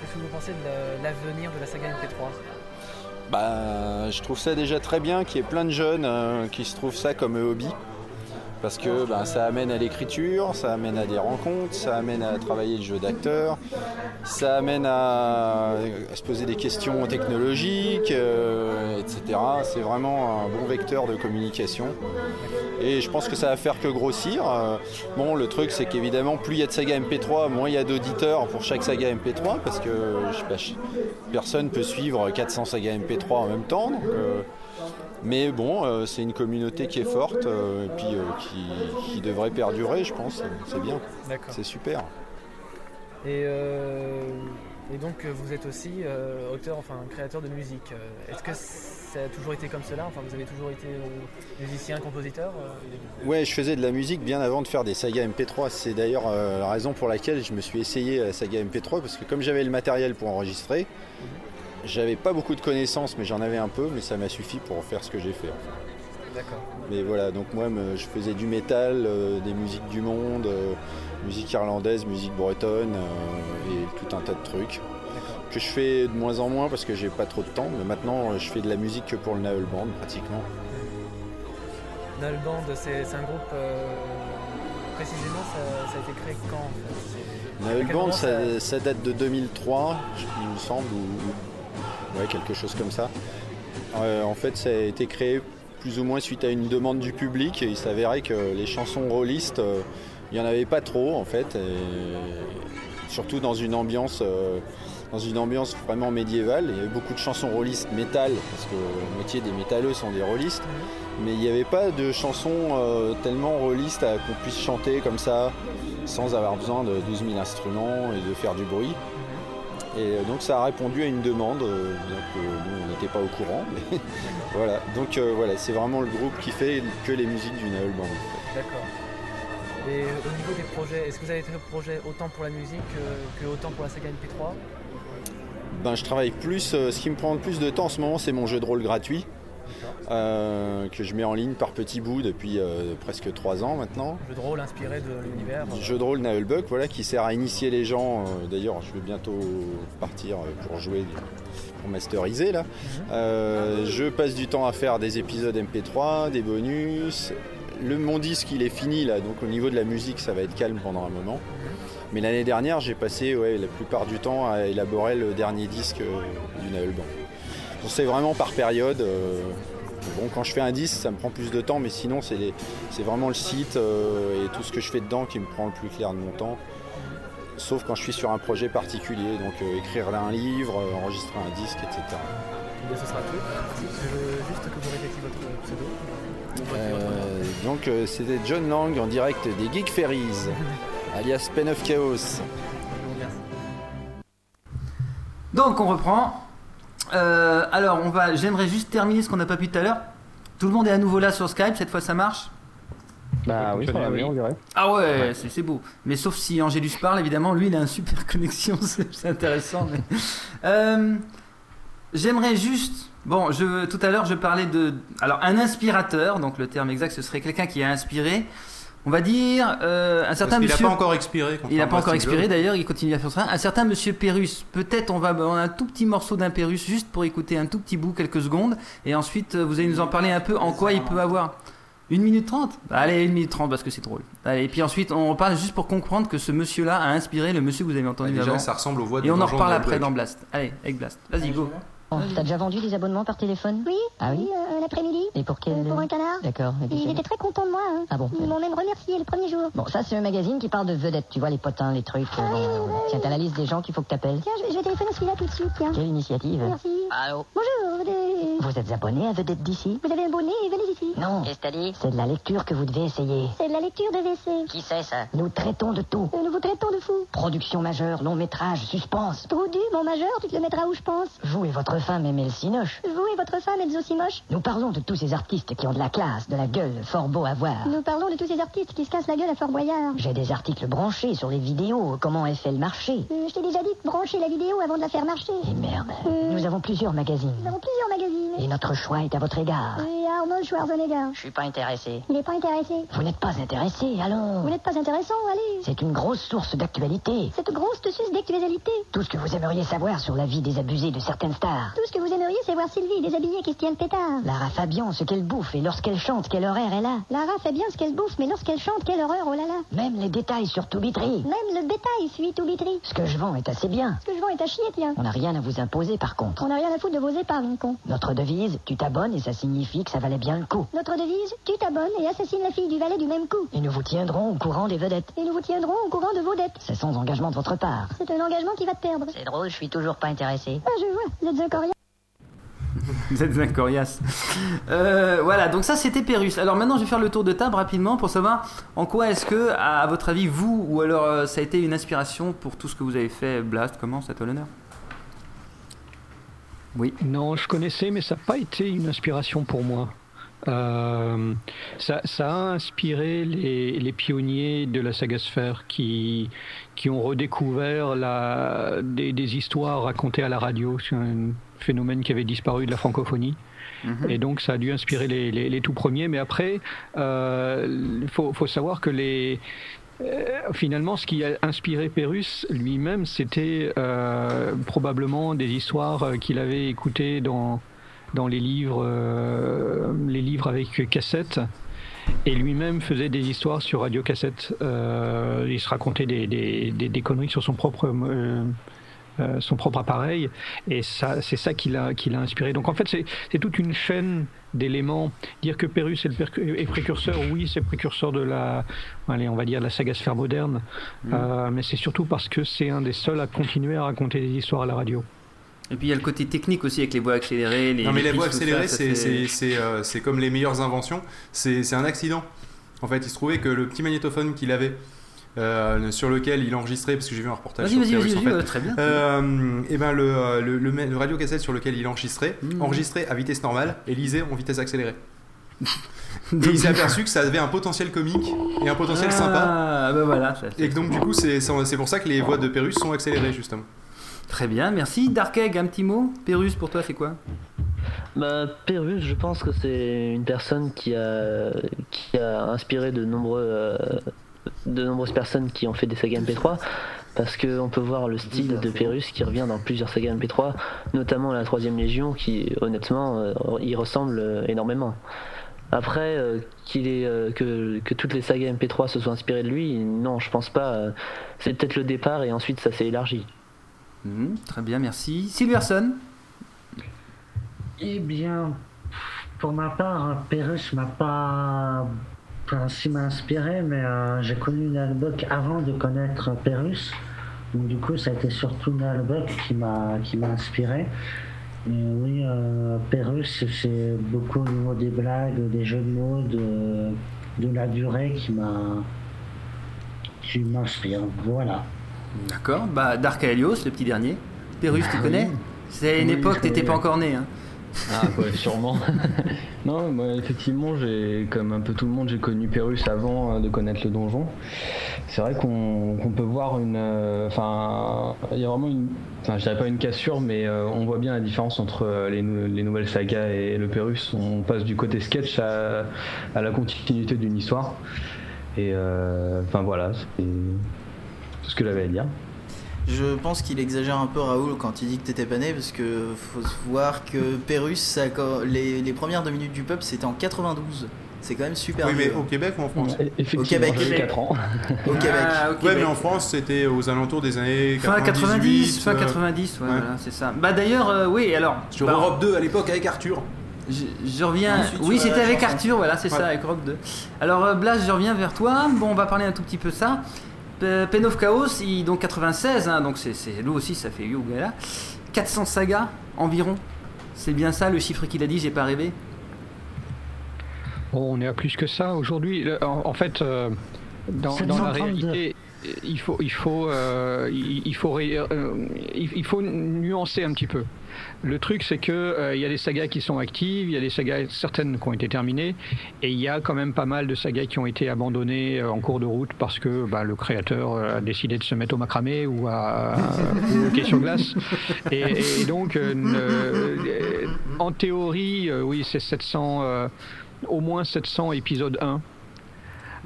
Speaker 11: Qu'est-ce que vous pensez de la- l'avenir de la saga MP3
Speaker 9: Bah, je trouve ça déjà très bien qu'il y ait plein de jeunes euh, qui se trouvent ça comme hobby. Parce que bah, ça amène à l'écriture, ça amène à des rencontres, ça amène à travailler le jeu d'acteur, ça amène à, se poser des questions technologiques, euh, etc. C'est vraiment un bon vecteur de communication. Et je pense que ça va faire que grossir. Euh, Bon, le truc, c'est qu'évidemment, plus il y a de saga MP3, moins il y a d'auditeurs pour chaque saga MP3, parce que je sais personne peut suivre 400 sagas MP3 en même temps. euh, mais bon, euh, c'est une communauté qui est forte euh, et puis euh, qui, qui devrait perdurer, je pense. C'est bien. C'est super.
Speaker 11: Et, et donc vous êtes aussi auteur, enfin créateur de musique. Est-ce que ça a toujours été comme cela? Enfin vous avez toujours été musicien, compositeur
Speaker 9: Ouais, je faisais de la musique bien avant de faire des sagas MP3. C'est d'ailleurs la raison pour laquelle je me suis essayé à la saga MP3 parce que comme j'avais le matériel pour enregistrer, j'avais pas beaucoup de connaissances, mais j'en avais un peu, mais ça m'a suffi pour faire ce que j'ai fait.
Speaker 11: D'accord.
Speaker 9: Mais voilà, donc moi je faisais du métal, euh, des musiques du monde, euh, musique irlandaise, musique bretonne euh, et tout un tas de trucs que je fais de moins en moins parce que j'ai pas trop de temps. Mais maintenant je fais de la musique que pour le Naël Band pratiquement.
Speaker 11: Null Band, c'est un groupe précisément, ça, ça a été créé quand en fait?
Speaker 9: Naël Band ça, ça date de 2003, je- il me semble, ou ouais, quelque chose comme ça. Euh, en fait ça a été créé plus ou moins suite à une demande du public il s'avérait que les chansons rôlistes, euh, il n'y en avait pas trop en fait. surtout dans une ambiance euh, dans une ambiance vraiment médiévale. Il y avait beaucoup de chansons rôlistes métal, parce que la moitié des métalleux sont des rôlistes. Mais il n'y avait pas de chansons tellement rôlistes qu'on puisse chanter comme ça, sans avoir besoin de 12 000 instruments et de faire du bruit. Et euh, donc ça a répondu à une demande, euh, bien que nous on n'était pas au courant. Mais voilà, donc euh, voilà, c'est vraiment le groupe qui fait que les musiques du Naël Band.
Speaker 11: D'accord. Et au niveau des projets, est-ce que vous avez des projets autant pour la musique que, que autant pour la saga MP3
Speaker 9: Ben, je travaille plus. euh, ce qui me prend le plus de temps en ce moment, c'est mon jeu de rôle gratuit. Euh, que je mets en ligne par petits bouts depuis euh, presque 3 ans maintenant.
Speaker 11: Jeu de rôle inspiré de l'univers euh,
Speaker 9: Jeu de rôle Naelbuck, voilà, qui sert à initier les gens. D'ailleurs, je vais bientôt partir pour jouer, pour masteriser là. Euh, je passe du temps à faire des épisodes MP3, des bonus. Le, mon disque, il est fini là, donc au niveau de la musique, ça va être calme pendant un moment. Mais l'année dernière, j'ai passé ouais, la plupart du temps à élaborer le dernier disque euh, du Naël. Donc c'est vraiment par période. euh, bon, quand je fais un disque, ça me prend plus de temps, mais sinon, c'est vraiment le site euh, et tout ce que je fais dedans qui me prend le plus clair de mon temps. Sauf quand je suis sur un projet particulier, donc euh, écrire là un livre, euh, enregistrer un disque, etc.
Speaker 11: Eh bien, ce sera tout. Je veux juste que vous répétiez votre pseudo.
Speaker 9: Euh, donc euh, c'était John Lang en direct des Geek Ferries, alias Pen of Chaos.
Speaker 2: Donc on reprend. Euh, alors on va, j'aimerais juste terminer ce qu'on n'a pas pu tout à l'heure. Tout le monde est à nouveau là sur Skype, cette fois ça marche?
Speaker 5: Bah oui, ça va bien, on dirait.
Speaker 2: Ah ouais, c'est c'est beau. Mais sauf si Angélus parle, évidemment, lui il a une super connexion, c'est c'est intéressant. mais- Euh, J'aimerais juste, bon, je, tout à l'heure je parlais de, alors un inspirateur, donc le terme exact ce serait quelqu'un qui a inspiré, on va dire euh, un certain
Speaker 1: qu'il n'a
Speaker 2: monsieur.
Speaker 1: pas encore expiré,
Speaker 2: Il n'a pas encore expiré d'ailleurs, il continue à faire ça. Un certain monsieur Pérus, peut-être on va, on a un tout petit morceau d'un Pérus juste pour écouter un tout petit bout, quelques secondes, et ensuite euh, vous allez nous en parler un peu en quoi il peut avoir. Une minute trente? Allez, une minute trente parce que c'est drôle. Allez, et puis ensuite, on reparle juste pour comprendre que ce monsieur-là a inspiré le monsieur que vous avez entendu
Speaker 1: Bah, déjà,
Speaker 2: avant.
Speaker 1: ça ressemble aux voix
Speaker 2: Et
Speaker 1: du
Speaker 2: on en reparle
Speaker 1: de
Speaker 2: après dans Blast. Allez, avec Blast. Vas-y, go.
Speaker 15: T'as déjà vendu des abonnements par téléphone
Speaker 16: Oui,
Speaker 15: Ah oui
Speaker 16: euh, l'après-midi.
Speaker 15: Et pour quel
Speaker 16: Pour un canard.
Speaker 15: D'accord. et puis
Speaker 16: il
Speaker 15: c'est-
Speaker 16: était très content de moi. hein.
Speaker 15: Ah bon
Speaker 16: Ils m'ont même remercié le premier jour.
Speaker 15: Bon, ça c'est un magazine qui parle de vedettes, tu vois, les potins, les trucs. euh, bon, euh, Tiens, t'as la liste des gens qu'il faut que t'appelles.
Speaker 16: Tiens, je, je vais téléphoner celui-là tout de suite, tiens.
Speaker 15: Quelle initiative
Speaker 16: Merci.
Speaker 15: Allô
Speaker 16: Bonjour, des-
Speaker 15: Vous êtes abonné à Vedette d'ici?
Speaker 16: Vous avez un bonnet et venez ici.
Speaker 15: Non.
Speaker 17: Qu'est-ce que t'as dit?
Speaker 15: C'est de la lecture que vous devez essayer.
Speaker 16: C'est de la lecture de WC.
Speaker 17: Qui c'est ça?
Speaker 15: Nous traitons de tout.
Speaker 16: Euh, Nous vous traitons de fous.
Speaker 15: Production majeure, long métrage, suspense.
Speaker 16: Trou du, mon majeur, tu te le mettras où je pense.
Speaker 15: Vous et votre femme aimez le cinoche.
Speaker 16: Vous et votre femme êtes aussi moches.
Speaker 15: Nous parlons de tous ces artistes qui ont de la classe, de la gueule, fort beau à voir.
Speaker 16: Nous parlons de tous ces artistes qui se cassent la gueule à Fort Boyard.
Speaker 15: J'ai des articles branchés sur les vidéos, comment est fait le marché.
Speaker 16: Euh, je t'ai déjà dit de brancher la vidéo avant de la faire marcher.
Speaker 15: Et merde,
Speaker 16: Euh.
Speaker 15: nous avons plusieurs magazines.
Speaker 16: Nous avons plusieurs magazines.
Speaker 15: Et notre choix est à votre égard.
Speaker 16: Et Arnold Schwarzenegger.
Speaker 17: Je suis pas intéressé.
Speaker 16: Il n'est pas intéressé.
Speaker 15: Vous n'êtes pas intéressé, allons.
Speaker 16: Vous n'êtes pas intéressant, allez.
Speaker 15: C'est une grosse source d'actualité.
Speaker 16: Cette grosse suce d'actualité.
Speaker 15: Tout ce que vous aimeriez savoir sur la vie désabusée de certaines stars.
Speaker 16: Tout ce que vous aimeriez, c'est voir Sylvie déshabillée qui se tient le pétard.
Speaker 15: Lara Fabian, ce qu'elle bouffe et lorsqu'elle chante, quel horaire elle a.
Speaker 16: Lara fait bien ce qu'elle bouffe, mais lorsqu'elle chante, quelle horreur, oh là là.
Speaker 15: Même les détails sur Toubitry.
Speaker 16: Même le bétail suit tout bitri.
Speaker 15: Ce que je vends est assez bien.
Speaker 16: Ce que je vends est à chier, tiens.
Speaker 15: On n'a rien à vous imposer par contre.
Speaker 16: On n'a rien à foutre de vos épargnes, con.
Speaker 15: Notre devise, tu t'abonnes et ça signifie que ça valait bien le coup.
Speaker 16: Notre devise, tu t'abonnes et assassines la fille du valet du même coup.
Speaker 15: Et nous vous tiendrons au courant des vedettes.
Speaker 16: Et nous vous tiendrons au courant de vos dettes.
Speaker 15: C'est sans engagement de votre part.
Speaker 16: C'est un engagement qui va te perdre.
Speaker 17: C'est drôle, je suis toujours pas intéressé.
Speaker 16: Ah, je vois, vous êtes un coriace.
Speaker 2: Vous êtes un coriace. Euh, voilà, donc ça c'était Pérus. Alors maintenant je vais faire le tour de table rapidement pour savoir en quoi est-ce que, à, votre avis, vous, ou alors euh, ça a été une inspiration pour tout ce que vous avez fait, Blast, comment, c'est à l'honneur? Oui.
Speaker 4: Non, je connaissais, mais ça n'a pas été une inspiration pour moi. Euh, ça, a inspiré les, pionniers de la saga sphère qui, qui ont redécouvert des, des histoires racontées à la radio sur un phénomène qui avait disparu de la francophonie. Et donc ça a dû inspirer les, les, les tout premiers. Mais après, euh, il faut, faut savoir que les, euh, finalement, ce qui a inspiré Pérus lui-même, c'était euh, probablement des histoires euh, qu'il avait écoutées dans, dans les livres, euh, les livres avec cassette. Et lui-même faisait des histoires sur radiocassette. Euh, il se racontait des, des, des, des conneries sur son propre, euh, son propre appareil. Et ça, c'est ça qui l'a, qui l'a inspiré. Donc en fait, c'est, c'est toute une chaîne d'éléments. Dire que Pérus est, le percu- est précurseur, oui, c'est précurseur de la, allez, on va dire de la saga sphère moderne. Euh, mais c'est surtout parce que c'est un des seuls à continuer à raconter des histoires à la radio.
Speaker 2: Et puis il y a le côté technique aussi avec les voix accélérées. Les,
Speaker 1: non, mais les
Speaker 2: ça,
Speaker 1: accélérées, c'est- c'est c'est, euh, c'est comme les meilleures inventions. C'est c'est un accident. En fait, il se trouvait que le petit magnétophone qu'il avait. Euh, sur lequel il enregistrait, parce que j'ai vu un reportage
Speaker 2: Vas-y,
Speaker 1: sur
Speaker 2: vas-y,
Speaker 1: Pérus,
Speaker 2: vas-y,
Speaker 1: en fait.
Speaker 2: ouais, très bien.
Speaker 1: Euh, et ben le, euh, le, le, le radio cassette sur lequel il enregistrait,
Speaker 2: Mhm.
Speaker 1: enregistrait à vitesse normale et lisait en vitesse accélérée. et il s'est aperçu que ça avait un potentiel comique et un potentiel
Speaker 2: Ah,
Speaker 1: sympa.
Speaker 2: bah voilà. ça,
Speaker 1: Et que donc du coup c'est c'est pour ça que les voix de Pérus sont accélérées justement.
Speaker 2: Très bien, merci. Dark Egg, un petit mot Pérus, pour toi, c'est quoi?
Speaker 18: Bah, Pérus, je pense que c'est une personne qui a, qui a inspiré de, nombreux, euh, de nombreuses personnes qui ont fait des sagas MP3. Parce qu'on peut voir le style de Pérus qui revient dans plusieurs sagas MP3, notamment la Troisième Légion, qui honnêtement euh, y ressemble euh, énormément. Après, euh, qu'il est, euh, que, que toutes les sagas MP3 se soient inspirées de lui, non, je pense pas. C'est peut-être le départ et ensuite ça s'est élargi.
Speaker 2: Mhm, Très bien, merci. Silverson?
Speaker 19: Eh bien, pour ma part, Pérus m'a pas enfin, m'a inspiré, mais euh, j'ai connu Nalbuck avant de connaître Pérus. Donc du coup, ça a été surtout Nalbuck qui m'a qui m'a inspiré. Et oui, euh, Pérus, c'est beaucoup au niveau des blagues, des jeux de mots, de, de la durée qui m'a qui m'inspire. Voilà.
Speaker 2: D'accord. Bah, Dark Helios, le petit dernier. Pérus, tu
Speaker 5: Ah
Speaker 2: connais
Speaker 5: oui.
Speaker 2: C'est une
Speaker 5: Oui,
Speaker 2: époque, t'étais
Speaker 5: connais.
Speaker 2: pas encore né. Hein.
Speaker 5: Ah ouais, sûrement. non, moi effectivement, j'ai comme un peu tout le monde, j'ai connu Pérus avant euh, de connaître le donjon. C'est vrai qu'on peut voir une, euh, enfin, il y a vraiment une, enfin, je dirais pas une cassure, mais euh, on voit bien la différence entre les, nou- les nouvelles sagas et le Pérus. On passe du côté sketch à, la continuité d'une histoire. Et enfin voilà, c'est tout ce que j'avais à dire.
Speaker 10: Je pense qu'il exagère un peu Raoul quand il dit que t'étais pas né parce que faut se voir que Pérus, ça les, les premières deux minutes du peuple c'était en 92. C'est quand même super
Speaker 1: Oui, mais au Québec ou en France
Speaker 10: Au Québec,
Speaker 5: j'avais 4 ans.
Speaker 10: Au Québec.
Speaker 2: Ah, au
Speaker 1: Ouais,
Speaker 2: Québec.
Speaker 1: mais en France, c'était aux alentours des années
Speaker 2: Fin
Speaker 1: 98,
Speaker 2: 90, fin
Speaker 1: euh,
Speaker 2: 90, ouais,
Speaker 1: ouais.
Speaker 2: voilà, c'est ça. Bah d'ailleurs, euh, oui, alors.
Speaker 1: Sur
Speaker 2: bah,
Speaker 1: Europe 2 à l'époque avec Arthur.
Speaker 2: Je, je reviens.
Speaker 1: Ensuite,
Speaker 2: oui,
Speaker 1: vas
Speaker 2: c'était avec
Speaker 1: chanson.
Speaker 2: Arthur, voilà, c'est
Speaker 1: Ouais.
Speaker 2: ça, avec Europe 2. Alors, euh, Blas, je reviens vers toi. Bon, on va parler un tout petit peu de ça. Pen of Chaos, il, donc 96, hein, donc c'est, c'est- lui aussi, ça fait là. 400 sagas environ. C'est bien ça le chiffre qu'il a dit, j'ai pas rêvé?
Speaker 4: Bon, on est à plus que ça aujourd'hui. En, en fait, euh, dans, dans la
Speaker 19: 732.
Speaker 4: réalité, il faut, il faut, euh, il, il faut, euh, il, il faut nuancer un petit peu. Le truc, c'est que euh, il y a des sagas qui sont actives, il y a des sagas certaines qui ont été terminées, et il y a quand même pas mal de sagas qui ont été abandonnées euh, en cours de route parce que bah, le créateur euh, a décidé de se mettre au macramé ou à, ou au sur glace. Et, et donc, euh, en théorie, oui, c'est 700, euh, au moins 700 épisode 1.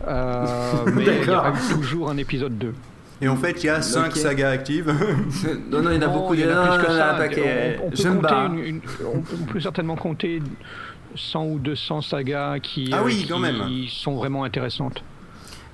Speaker 4: Euh, mais il y eu toujours un épisode 2.
Speaker 1: Et en fait, il y a 5
Speaker 2: Ok.
Speaker 1: sagas actives.
Speaker 2: Non, non, il y en a beaucoup.
Speaker 4: il y en a plus que ça.
Speaker 2: un paquet.
Speaker 4: On, on peut
Speaker 2: Je me
Speaker 4: compter
Speaker 2: bats.
Speaker 4: une- une- on peut- certainement compter 100 ou 200 sagas qui,
Speaker 2: Ah
Speaker 4: euh,
Speaker 2: oui,
Speaker 4: qui
Speaker 2: quand même.
Speaker 4: sont vraiment intéressantes.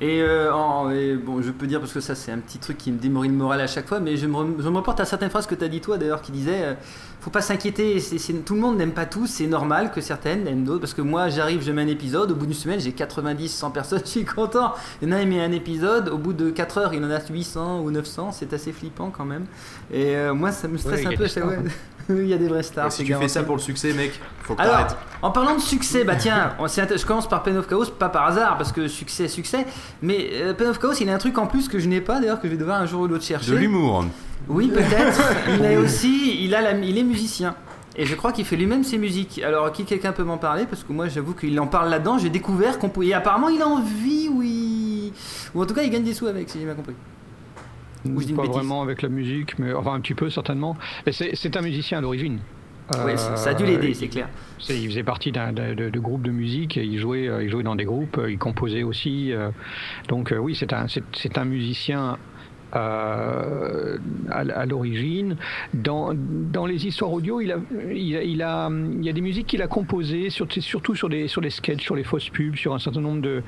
Speaker 2: Et, euh, en- et bon, je peux dire parce que ça c'est un petit truc qui me démorit le moral à chaque fois, mais je me, rem- je me reporte à certaines phrases que tu as dit toi d'ailleurs qui disaient euh, faut pas s'inquiéter, c'est- tout le monde n'aime pas tous, c'est normal que certaines aiment d'autres, parce que moi j'arrive, je mets un épisode, au bout d'une semaine j'ai 90, 100 personnes, je suis content. Il y en a aimé un épisode, au bout de 4 heures il en a 800 ou 900, c'est assez flippant quand même. Et euh, moi ça me stresse
Speaker 1: Ouais,
Speaker 2: un peu
Speaker 1: des
Speaker 2: à il y a des vrais stars.
Speaker 1: Et si tu fais ça pour le succès, mec, faut que
Speaker 2: Alors, en parlant de succès, bah tiens, on je commence par Pen of Chaos, pas par hasard, parce que succès, succès. Mais euh, Pen of Chaos, il a un truc en plus que je n'ai pas, d'ailleurs, que je vais devoir un jour ou l'autre chercher.
Speaker 1: De l'humour.
Speaker 2: Oui, peut-être. il est aussi, il, a la- il est musicien. Et je crois qu'il fait lui-même ses musiques. Alors, qui quelqu'un peut m'en parler? Parce que moi, j'avoue qu'il en parle là-dedans. J'ai découvert qu'on pouvait. Et apparemment, il a envie, oui. Ou en tout cas, il gagne des sous avec, si j'ai bien compris. Ou je dis une
Speaker 4: Pas vraiment avec la musique, mais enfin un petit peu certainement. C'est un musicien à l'origine.
Speaker 2: Ça- ça a dû l'aider,
Speaker 4: il-
Speaker 2: c'est clair.
Speaker 4: Il faisait partie d'un de, de- groupes de musique, et il jouait, euh, il jouait dans des groupes, euh, il composait aussi. euh, donc euh, oui, c'est un, c'est- c'est un musicien euh, à, à l'origine. Dans, dans les histoires audio, il, a, il, a, il, a, il y a des musiques qu'il a composées, sur- surtout sur des, sur les sketchs, sur les fausses pubs, sur un certain nombre de,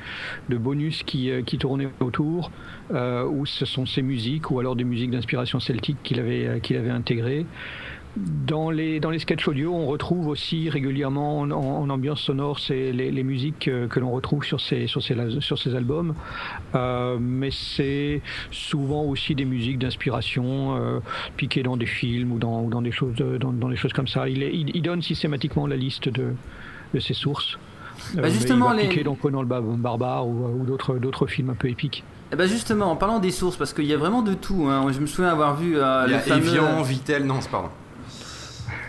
Speaker 4: de bonus qui, euh, qui tournaient autour, euh, où ce sont ses musiques, ou alors des musiques d'inspiration celtique qu'il avait, euh, qu'il avait intégrées. Dans les, dans les sketchs audio, on retrouve aussi régulièrement en, en ambiance sonore les, les musiques euh, que l'on retrouve sur ces, sur ces, sur ces albums. Euh, mais c'est souvent aussi des musiques d'inspiration euh, piquées dans des films ou dans, ou dans, des, choses, dans, dans des choses comme ça. Il, est- il, il donne systématiquement la liste de, de ses sources.
Speaker 2: Bah,
Speaker 4: mais
Speaker 2: justement,
Speaker 4: il va
Speaker 2: les-
Speaker 4: piquer dans Conan le Bar- Barbare ou, ou d'autres d'autres films un peu épiques.
Speaker 2: Eh ben justement, en parlant des sources, parce qu'il y a vraiment de tout. hein. Je me souviens avoir vu euh,
Speaker 1: Il y
Speaker 2: le
Speaker 1: a
Speaker 2: fameux...
Speaker 1: Evian, Vitel, non, c'est pardon.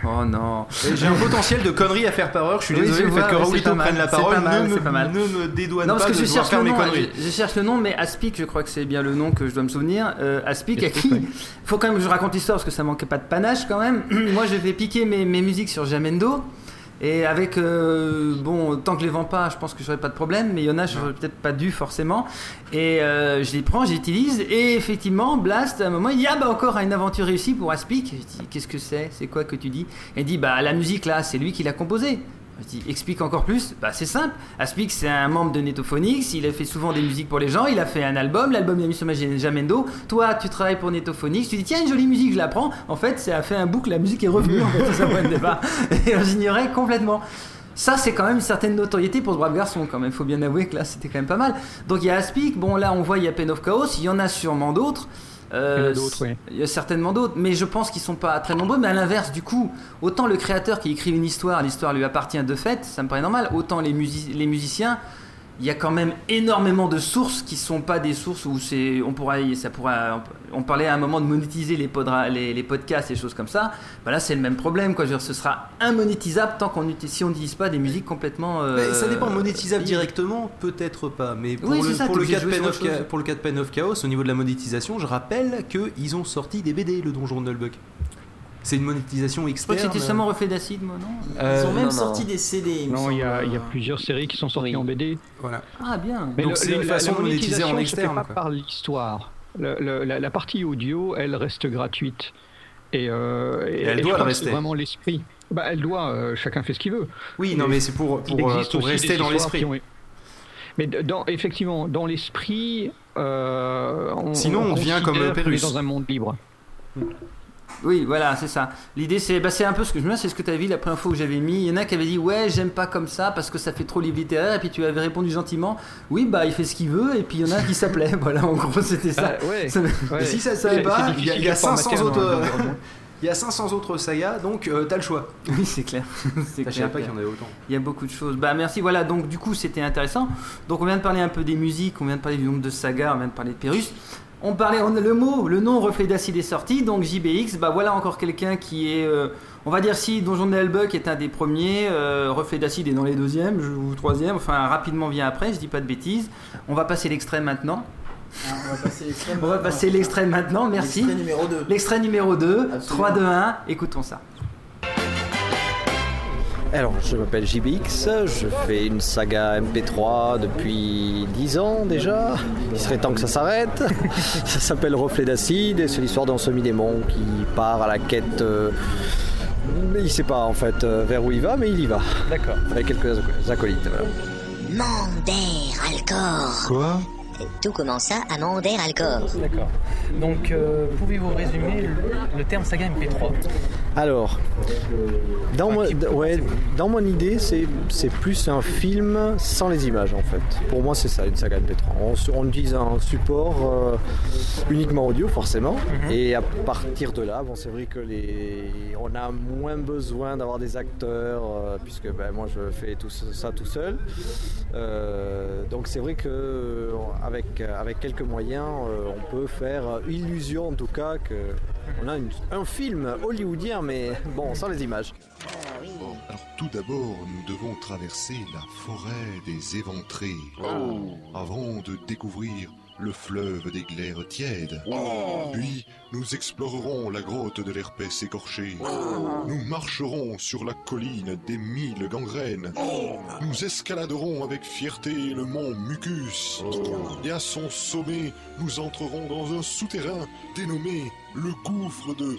Speaker 2: Oh non.
Speaker 1: J'ai un potentiel de conneries à faire par heure. Je suis
Speaker 2: Oui,
Speaker 1: désolé, le fait que Raoulito
Speaker 2: pas
Speaker 1: prenne la parole
Speaker 2: pas mal,
Speaker 1: ne, me,
Speaker 2: pas mal.
Speaker 1: ne me dédouane
Speaker 2: Non,
Speaker 1: pas
Speaker 2: parce que
Speaker 1: de
Speaker 2: je cherche,
Speaker 1: faire
Speaker 2: le
Speaker 1: mes
Speaker 2: nom,
Speaker 1: conneries.
Speaker 2: je, je cherche le nom, mais Aspic, je crois que c'est bien le nom que je dois me souvenir. Euh, Aspic, à qui Il faut quand même que je raconte l'histoire parce que ça manquait pas de panache quand même. Moi, je vais piquer mes, mes musiques sur Jamendo. Et avec, euh, bon, tant que je les vends pas, je pense que j'aurais pas de problème, mais il y en a, j'aurais peut-être pas dû forcément. Et euh, je les prends, j'utilise, et effectivement, Blast, à un moment, il dit Ah bah encore une aventure réussie pour Aspic. Je dis Qu'est-ce que c'est? C'est quoi que tu dis? Et il dit Bah la musique là, c'est lui qui l'a composée. Je dis, explique encore plus. Bah, c'est simple. Aspic, c'est un membre de Netophonix. Il a fait souvent des musiques pour les gens. Il a fait un album. L'album, il a mis sur Jamendo. Toi, tu travailles pour Netophonix. Tu dis, tiens, une jolie musique, je la prends. En fait, ça a fait un boucle. La musique est revenue. En fait, c'est ça le point de départ. Et on ignorait complètement. Ça, c'est quand même une certaine notoriété pour ce brave garçon, quand même. Faut bien avouer que là, c'était quand même pas mal. Donc, il y a Aspic. Bon, là, on voit, il y a Pen of Chaos. Il y en a sûrement d'autres. Euh,
Speaker 4: Il y en a d'autres, oui.
Speaker 2: il y a certainement d'autres, mais je pense qu'ils sont pas très nombreux. Mais à l'inverse, du coup, autant le créateur qui écrit une histoire, l'histoire lui appartient de fait, ça me paraît normal. Autant les musiciens, il y a quand même énormément de sources qui sont pas des sources où c'est, on pourrait, ça pourra, on parlait à un moment de monétiser les, podra- les, les podcasts et choses comme ça. Bah là, c'est le même problème, quoi. Dire, ce sera immonétisable tant qu'on si on n'utilise pas des musiques complètement. euh,
Speaker 1: Mais ça dépend, monétisable directement, peut-être pas. Mais pour,
Speaker 2: Oui,
Speaker 1: le,
Speaker 2: ça,
Speaker 1: pour, le Pen of
Speaker 2: autre
Speaker 1: Cha-
Speaker 2: chose.
Speaker 1: pour le cas de Pen of Chaos, au niveau de la monétisation, je rappelle qu'ils ont sorti des BD, le donjon de Nullbuck. C'est une monétisation
Speaker 2: Je crois
Speaker 1: externe.
Speaker 2: que c'était seulement reflet d'acide, moi, non
Speaker 1: Euh,
Speaker 10: Ils ont même
Speaker 1: non,
Speaker 10: sorti
Speaker 1: non.
Speaker 10: des CD. il
Speaker 4: Non, il y, a,
Speaker 10: semble.
Speaker 4: il y a plusieurs séries qui sont sorties en BD.
Speaker 1: Voilà.
Speaker 2: Ah, bien.
Speaker 4: Mais
Speaker 1: c'est une
Speaker 4: la-
Speaker 1: façon
Speaker 4: la
Speaker 1: de monétiser en
Speaker 4: monétisation se fait
Speaker 1: externe,
Speaker 4: pas
Speaker 1: quoi.
Speaker 4: par l'histoire. Le- le- la, la partie audio, elle reste gratuite. Et, euh, et-
Speaker 1: elle
Speaker 4: et
Speaker 1: doit
Speaker 4: je
Speaker 1: le
Speaker 4: crois que
Speaker 1: rester.
Speaker 4: Vraiment l'esprit. Bah, elle doit. euh, chacun fait ce qu'il veut.
Speaker 1: Oui, non, mais c'est pour- euh,
Speaker 4: existe
Speaker 1: pour
Speaker 4: aussi
Speaker 1: rester
Speaker 4: des
Speaker 1: dans l'esprit.
Speaker 4: qui ont- Mais dans, effectivement, dans l'esprit, euh, on,
Speaker 1: Sinon, on devient comme, euh, Pérus.
Speaker 4: dans un monde libre.
Speaker 2: Oui, voilà, c'est ça. L'idée, c'est bah, c'est un peu ce que je me c'est ce que tu avais vu la première fois que j'avais mis. Il y en a qui avaient dit Ouais, j'aime pas comme ça parce que ça fait trop livre littéraire. Et puis tu avais répondu gentiment Oui, bah il fait ce qu'il veut. Et puis il y en a qui s'appelait. voilà, en gros, c'était ça.
Speaker 4: Ah, ouais,
Speaker 2: Ça-
Speaker 4: ouais.
Speaker 2: Mais si ça
Speaker 1: C'est-
Speaker 2: savait pas, il y a, y a
Speaker 1: de formater
Speaker 2: 500
Speaker 1: un
Speaker 2: autres. euh.
Speaker 1: Il y a 500 autres sagas, donc euh, t'as le choix.
Speaker 2: Oui, c'est clair. C'est
Speaker 1: Je savais
Speaker 2: clair,
Speaker 1: pas qu'il y en
Speaker 2: clair.
Speaker 1: avait autant.
Speaker 2: Il y a beaucoup de choses. Bah merci, voilà, donc du coup c'était intéressant. Donc on vient de parler un peu des musiques, on vient de parler du nombre de sagas, on vient de parler de Pérus. On parlait, on, le mot, le nom reflet d'acide est sorti, donc JBX, bah voilà encore quelqu'un qui est, euh, on va dire si Donjon de Hellbuck est un des premiers, euh, reflet d'acide est dans les deuxièmes ou troisième, enfin rapidement vient après, je dis pas de bêtises. On va passer l'extrait maintenant.
Speaker 10: Ah, on va passer l'extrait
Speaker 2: maintenant, merci.
Speaker 10: L'extrait numéro 2.
Speaker 2: L'extrait numéro 2,
Speaker 10: Absolument.
Speaker 2: 3, 2, 1, écoutons ça.
Speaker 9: Alors, je m'appelle JBX, je fais une saga MP3 depuis 10 ans déjà. Il serait temps que ça s'arrête. ça s'appelle Reflet d'acide et c'est l'histoire d'un semi-démon qui part à la quête. euh, mais il sait pas en fait euh, vers où il va, mais il y va.
Speaker 11: D'accord.
Speaker 9: Avec quelques acolytes. Voilà.
Speaker 12: Mander Alcor.
Speaker 9: Quoi?
Speaker 12: Tout commença à Mander Alcor.
Speaker 11: D'accord. Donc, euh, pouvez-vous résumer le, le terme saga MP3
Speaker 9: Alors, dans, mon, d- ouais, dans mon idée, c'est plus un film sans les images en fait. Pour moi, c'est ça, une saga MP3. On, s- on utilise un support euh, uniquement audio forcément, et à partir de là, bon, c'est vrai que les, on a moins besoin d'avoir des acteurs, euh, puisque ben, moi je fais tout ça tout seul. Euh, donc c'est vrai que euh, avec, avec quelques moyens, on peut faire illusion en tout cas que on a une- un film hollywoodien, mais bon, sans les images.
Speaker 20: Bon, alors tout d'abord, nous devons traverser la forêt des éventrés avant de découvrir le fleuve des glaires tièdes. Puis, nous explorerons la grotte de l'herpès écorché. Nous marcherons sur la colline des mille gangrènes. Nous escaladerons avec fierté le mont Mucus. Et à son sommet, nous entrerons dans un souterrain dénommé le gouffre de...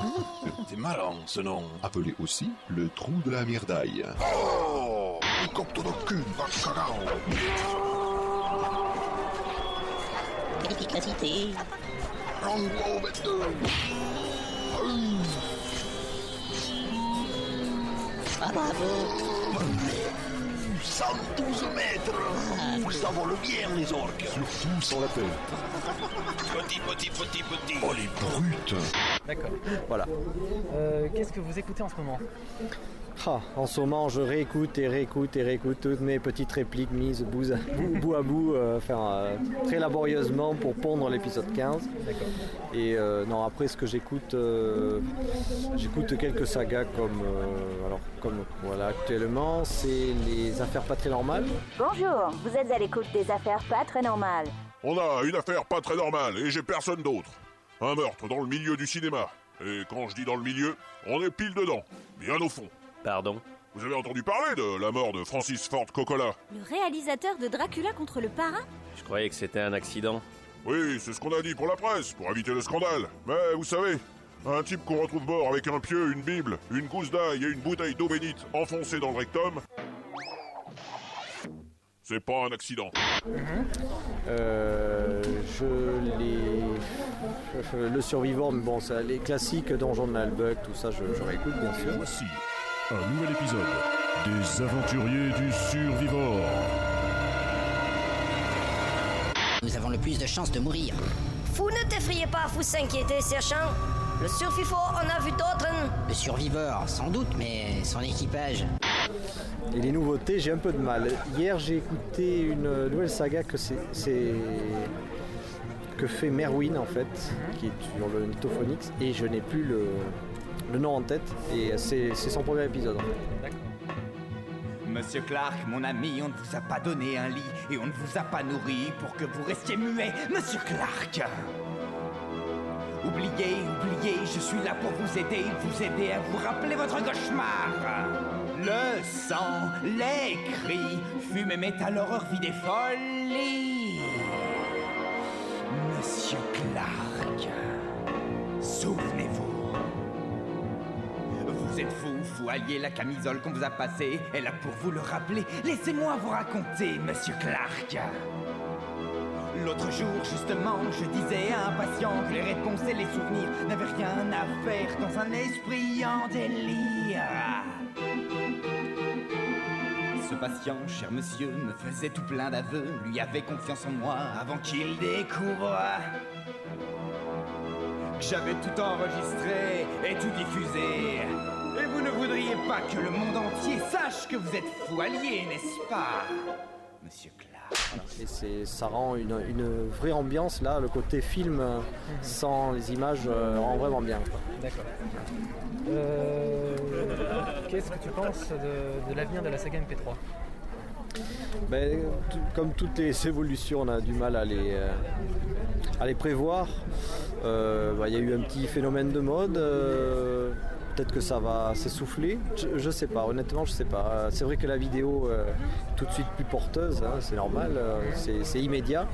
Speaker 20: C'est marrant ce nom. Appelé aussi le trou de la myrdaille. Oh
Speaker 12: Quelle efficacité. Ah bravo
Speaker 20: 112 mètres Nous avons le bien, les orques Surtout sans la tête Petit, petit, petit, petit Oh, les brutes
Speaker 11: D'accord.
Speaker 9: Voilà.
Speaker 11: Euh, Qu'est-ce que vous écoutez en ce moment?
Speaker 9: Ah, en ce moment, je réécoute et réécoute et réécoute toutes mes petites répliques mises bout à bout, bout à bout, euh, enfin, euh, très laborieusement pour pondre l'épisode 15. Et euh, non, après, ce que j'écoute, euh, j'écoute quelques sagas comme, euh, alors, comme voilà, actuellement, c'est les affaires pas très normales.
Speaker 21: Bonjour, vous êtes à l'écoute des affaires pas très normales.
Speaker 20: On a une affaire pas très normale et j'ai personne d'autre. Un meurtre dans le milieu du cinéma. Et quand je dis dans le milieu, on est pile dedans, bien au fond.
Speaker 22: Pardon
Speaker 20: Vous avez entendu parler de la mort de Francis Ford Coppola
Speaker 21: Le réalisateur de Dracula contre le parrain
Speaker 22: Je croyais que c'était un accident.
Speaker 20: Oui, c'est ce qu'on a dit pour la presse, pour éviter le scandale. Mais vous savez, un type qu'on retrouve mort avec un pieu, une bible, une gousse d'ail et une bouteille d'eau bénite enfoncée dans le rectum, c'est pas un accident.
Speaker 9: Euh, je les. Le survivant, mais bon, ça, les classiques Donjon de Nalbuck, tout ça, je, je réécoute bien sûr.
Speaker 20: Voici un nouvel épisode des aventuriers du survivor.
Speaker 23: Nous avons le plus de chances de mourir.
Speaker 12: Vous ne t'effrayez pas, vous s'inquiéter, sergent. Le survivant en a vu d'autres.
Speaker 23: Le surviveur, sans doute, mais son équipage.
Speaker 9: Et les nouveautés, j'ai un peu de mal. Hier, j'ai écouté une nouvelle saga que c'est. que fait Merwin en fait, qui est sur le Mythophonix, et je n'ai plus le, le nom en tête, et c'est son premier épisode fait.
Speaker 24: Monsieur Clark, mon ami, on ne vous a pas donné un lit et on ne vous a pas nourri pour que vous restiez muet, Monsieur Clark. Oubliez, oubliez, je suis là pour vous aider, vous aider à vous rappeler votre cauchemar. Le sang, les cris, fume et métal, horreur, vie des folies. La camisole qu'on vous a passée est là pour vous le rappeler. Laissez-moi vous raconter, monsieur Clark. L'autre jour, justement, je disais à un patient que les réponses et les souvenirs n'avaient rien à faire dans un esprit en délire. Ce patient, cher monsieur, me faisait tout plein d'aveux, lui avait confiance en moi avant qu'il découvre que j'avais tout enregistré et tout diffusé. Ne voudriez pas que le monde entier sache que vous êtes fou allié, n'est-ce pas Monsieur Clark?
Speaker 9: Et c'est- ça rend une, une vraie ambiance là, le côté film euh, sans les images euh, rend vraiment bien.
Speaker 11: D'accord. Euh, Qu'est-ce que tu penses de, de l'avenir de la saga MP3
Speaker 9: Ben, comme toutes les évolutions, on a du mal à les, euh, à les prévoir. Euh, bah, Il y a eu un petit phénomène de mode. euh, Peut-être que ça va s'essouffler. Je, je sais pas, honnêtement, je sais pas. C'est vrai que la vidéo euh, est tout de suite plus porteuse, hein, c'est normal, euh, c'est immédiat.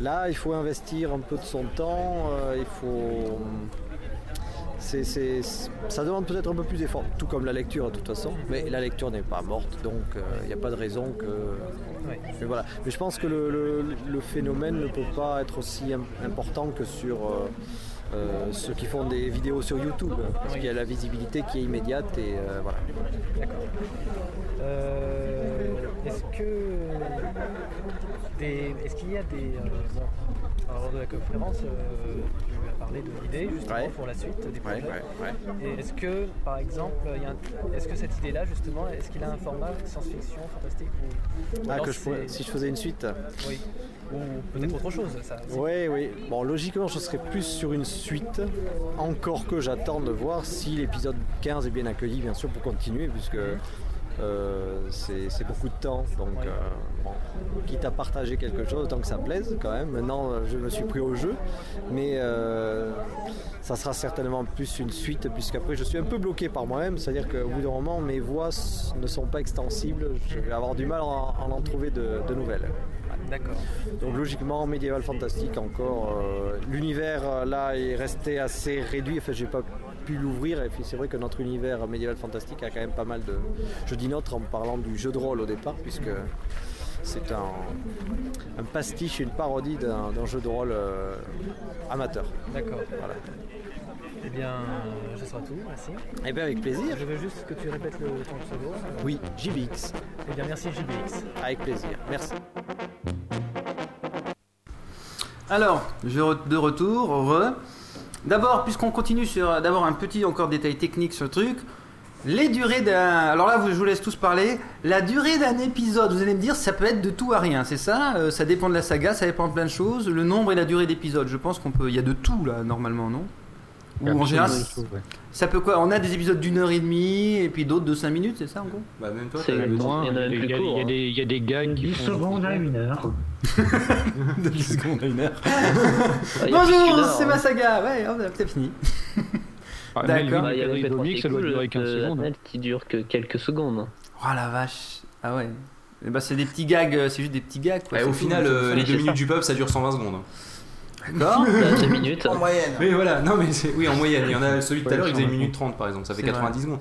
Speaker 9: Là, il faut investir un peu de son temps, euh, il faut. ça demande peut-être un peu plus d'effort, tout comme la lecture de toute façon, mais la lecture n'est pas morte, donc euh, il n'y a pas de raison que... Mais voilà. Mais je pense que le, le- le phénomène ne peut pas être aussi im- important que sur euh, ceux qui font des vidéos sur YouTube, parce qu'il y a la visibilité qui est immédiate et euh, voilà.
Speaker 11: D'accord. Euh, est-ce que est-ce qu'il y a des lors de la conférence, euh, tu as parlé de l'idée justement
Speaker 9: Ouais.
Speaker 11: pour la suite des projets.
Speaker 9: ouais,
Speaker 11: est-ce que, par exemple, il y a un- est-ce que cette idée-là justement, est-ce qu'il a un format science-fiction, fantastique ou,
Speaker 9: Ah, que je pourrais- si je faisais une suite
Speaker 11: Oui. Ou peut-être autre chose. Ça.
Speaker 9: Oui, oui. Bon, logiquement, je serais plus sur une suite. Encore que j'attends de voir si l'épisode 15 est bien accueilli, bien sûr, pour continuer, puisque euh, c'est beaucoup de temps. Donc, euh, bon, quitte à partager quelque chose, tant que ça plaise, quand même. Maintenant, euh, je me suis pris au jeu. Mais euh, ça sera certainement plus une suite, puisqu'après, je suis un peu bloqué par moi-même. C'est-à-dire qu'au bout d'un moment, mes voix ne sont pas extensibles. Je vais avoir du mal à en, à en trouver de, de nouvelles.
Speaker 11: D'accord.
Speaker 9: Donc logiquement, médiéval fantastique encore. euh, L'univers là est resté assez réduit. Enfin, j'ai pas pu l'ouvrir. Et puis c'est vrai que notre univers médiéval fantastique a quand même pas mal de. Je dis notre en parlant du jeu de rôle au départ, puisque c'est un, un pastiche, une parodie d'un d'un jeu de rôle euh, amateur.
Speaker 11: D'accord.
Speaker 9: Voilà.
Speaker 11: Eh bien, euh, ce sera tout. Merci.
Speaker 9: Eh bien, avec plaisir.
Speaker 11: Je veux juste que tu répètes le ton pseudo.
Speaker 9: Oui, JBX.
Speaker 11: Eh bien, merci JBX.
Speaker 9: Avec plaisir. Merci.
Speaker 2: Alors, je re- de retour, re. D'abord, puisqu'on continue sur d'abord un petit encore détail technique sur le truc, les durées d'un. Alors là, vous- je vous laisse tous parler. La durée d'un épisode, vous allez me dire, ça peut être de tout à rien, c'est ça Euh, Ça dépend de la saga, ça dépend de plein de choses. Le nombre et la durée d'épisodes, je pense qu'on peut. Il y a de tout là, normalement, non? Ou en général, ça peut quoi On a des épisodes d'une heure et demie et puis d'autres de 5 minutes, c'est ça en gros?
Speaker 1: Bah, même toi,
Speaker 4: C'est
Speaker 1: le
Speaker 4: moins. Il y, a, il y a- il y a des, il y a des gags qui
Speaker 19: 10
Speaker 4: font.
Speaker 19: secondes à une heure.
Speaker 2: de 10 secondes à une heure. Bonjour, c'est
Speaker 18: hein.
Speaker 2: ma saga. Ouais, hop, c'est fini. D'accord.
Speaker 18: Bah, il y avait fait
Speaker 4: Dominique, ça doit
Speaker 18: cool,
Speaker 4: durer 15
Speaker 18: euh,
Speaker 4: secondes.
Speaker 18: Qui dure que quelques secondes.
Speaker 2: Oh la vache. Ah ouais. Eh ben, c'est des petits gags, euh, c'est juste des petits gags. Quoi.
Speaker 1: Ouais,
Speaker 2: c'est
Speaker 1: au final, euh,
Speaker 2: ça.
Speaker 1: les
Speaker 18: c'est
Speaker 1: 2
Speaker 18: ça.
Speaker 1: minutes du pub, ça dure 120 secondes.
Speaker 2: D'accord
Speaker 18: Bah, deux minutes.
Speaker 10: En moyenne.
Speaker 1: Mais voilà, non mais c'est oui en moyenne. Il y en a celui de tout à l'heure, il faisait 1
Speaker 4: 120.
Speaker 1: minute 30 par exemple, ça fait
Speaker 2: C'est
Speaker 1: 90 secondes.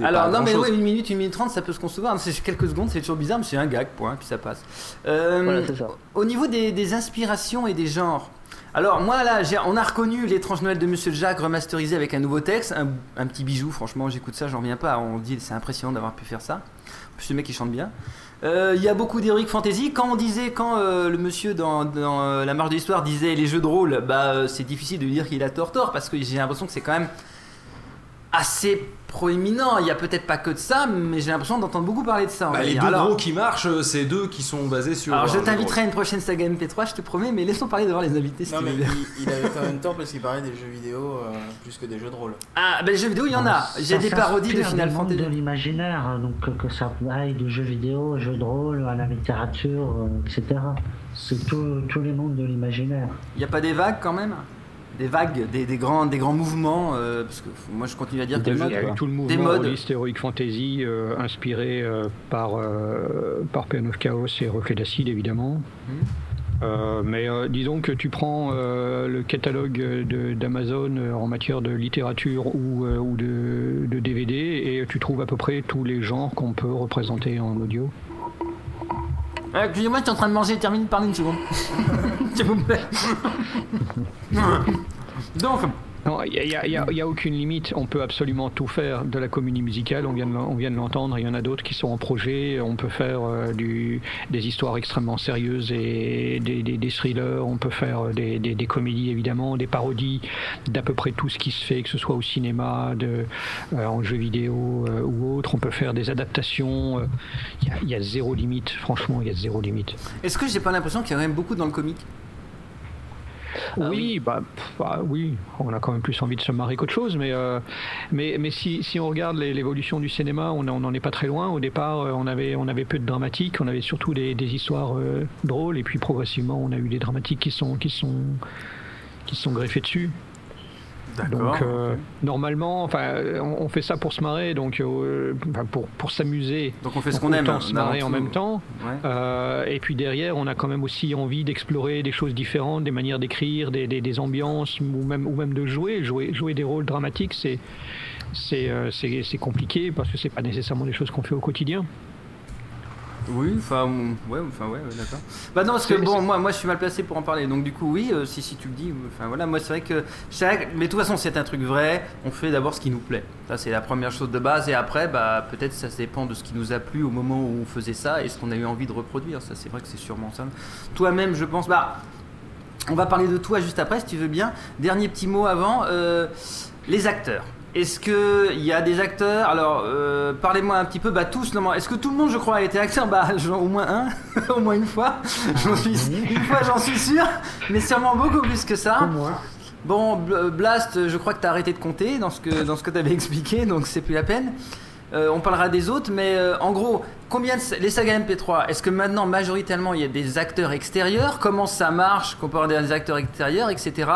Speaker 2: Alors, non, mais ouais, une minute, une minute trente, ça peut se concevoir. C'est quelques secondes, c'est toujours bizarre, mais c'est un gag, point, puis ça passe. Euh,
Speaker 18: Voilà, c'est ça.
Speaker 2: Au niveau des, des inspirations et des genres. Alors, moi, là, j'ai- on a reconnu l'étrange Noël de Monsieur Jacques remasterisé avec un nouveau texte, un, un petit bijou, franchement, j'écoute ça, j'en reviens pas. On dit, c'est impressionnant d'avoir pu faire ça. En plus, le mec, il chante bien. Euh, Il y a beaucoup d'Heroic Fantasy. Quand on disait, quand euh, le monsieur dans, euh, La marge de l'histoire disait les jeux de rôle, bah, c'est difficile de dire qu'il a tort, tort, parce que j'ai l'impression que c'est quand même assez proéminent. Il y a peut-être pas que de ça, mais j'ai l'impression d'entendre beaucoup parler de ça.
Speaker 1: Bah, les deux
Speaker 2: Alors-
Speaker 1: gros qui marchent, euh, c'est deux qui sont basés sur.
Speaker 2: alors, je t'inviterai à une prochaine saga MP3, je te promets, mais laissons parler devant les invités si
Speaker 10: Non
Speaker 2: tu
Speaker 10: mais il, il avait quand même tort parce qu'il parlait des jeux vidéo euh, plus que des jeux de rôle.
Speaker 2: Ah, ben les jeux vidéo, il y en a. J'ai
Speaker 19: Ça
Speaker 2: des parodies de Final Fantasy.
Speaker 19: de l'imaginaire, hein, donc que, que ça aille de jeux vidéo, jeux de rôle, à la littérature, euh, etc. C'est tout- tous les mondes de l'imaginaire.
Speaker 2: Il n'y a pas des vagues quand même? Des vagues, des, des grands, des grands mouvements euh, Parce que moi, je continue à dire que
Speaker 4: Des
Speaker 2: le
Speaker 4: modes, tout le
Speaker 2: des
Speaker 4: mouvement
Speaker 2: modes.
Speaker 4: rôliste Heroic Fantasy euh, inspiré euh, par, euh, par Pen of Chaos et Reflet d'Acide évidemment. Euh, mais euh, disons que tu prends le catalogue d'Amazon en matière de littérature ou, ou de, de DVD et tu trouves à peu près tous les genres qu'on peut représenter en audio.
Speaker 2: Ah, Excusez-moi, je suis en train de manger, termine par une seconde. S'il vous plaît. Donc,
Speaker 4: Non, il n'y a, aucune limite. On peut absolument tout faire de la comédie musicale. On vient de, l'entendre. Il y en a d'autres qui sont en projet. On peut faire euh, des histoires extrêmement sérieuses et des, thrillers. On peut faire euh, des, comédies, évidemment, des parodies d'à peu près tout ce qui se fait, que ce soit au cinéma, euh, en jeu vidéo ou autre. On peut faire des adaptations. Il y, a zéro limite. Franchement, il y a zéro limite.
Speaker 2: Est-ce que j'ai pas l'impression qu'il y a quand même beaucoup dans le comique?
Speaker 4: Ah oui, Bah, bah, oui, on a quand même plus envie de se marrer qu'autre chose, mais, euh, mais, mais si, si, on regarde l'évolution du cinéma, on n'en est pas très loin. Au départ, euh, on avait, on avait peu de dramatiques, on avait surtout des, des histoires euh, drôles, et puis progressivement, on a eu des dramatiques qui sont, qui sont, qui sont greffés dessus. Donc euh, normalement, enfin, on, fait ça pour se marrer, donc euh, pour, pour s'amuser.
Speaker 2: Donc on fait ce qu'on aime.
Speaker 4: Se marrer en même temps. Euh, et puis derrière, on a quand même aussi envie d'explorer des choses différentes, des manières d'écrire, des, des, des, ambiances ou même ou même de jouer, jouer, jouer des rôles dramatiques. C'est c'est compliqué parce que c'est pas nécessairement des choses qu'on fait au quotidien.
Speaker 2: Oui, enfin, ouais, enfin, ouais, d'accord. Bah non, parce que bon, moi, moi, je suis mal placé pour en parler. Donc du coup, oui, euh, si, si tu le dis, enfin voilà, moi, c'est vrai que chaque, mais de toute façon, c'est un truc vrai. On fait d'abord ce qui nous plaît. Ça, c'est la première chose de base, et après, bah, peut-être ça dépend de ce qui nous a plu au moment où on faisait ça et ce qu'on a eu envie de reproduire. Ça, c'est vrai que c'est sûrement ça. Toi-même, je pense, bah, on va parler de toi juste après, si tu veux bien. Dernier petit mot avant, euh, les acteurs. Est-ce qu'il y a des acteurs? Alors, euh, parlez-moi un petit peu, bah tous, est-ce que tout le monde, je crois, a été acteur? Bah, au moins un, au moins une fois. suis, une fois, j'en suis sûr, mais sûrement beaucoup plus que ça. Bon, Blast, je crois que tu as arrêté de compter dans ce que, dans ce que tu avais expliqué, donc c'est plus la peine. Euh, on parlera des autres, mais euh, en gros, combien de, les sagas MP3 Est-ce que maintenant majoritairement il y a des acteurs extérieurs? Comment ça marche comparé à des acteurs extérieurs, etc.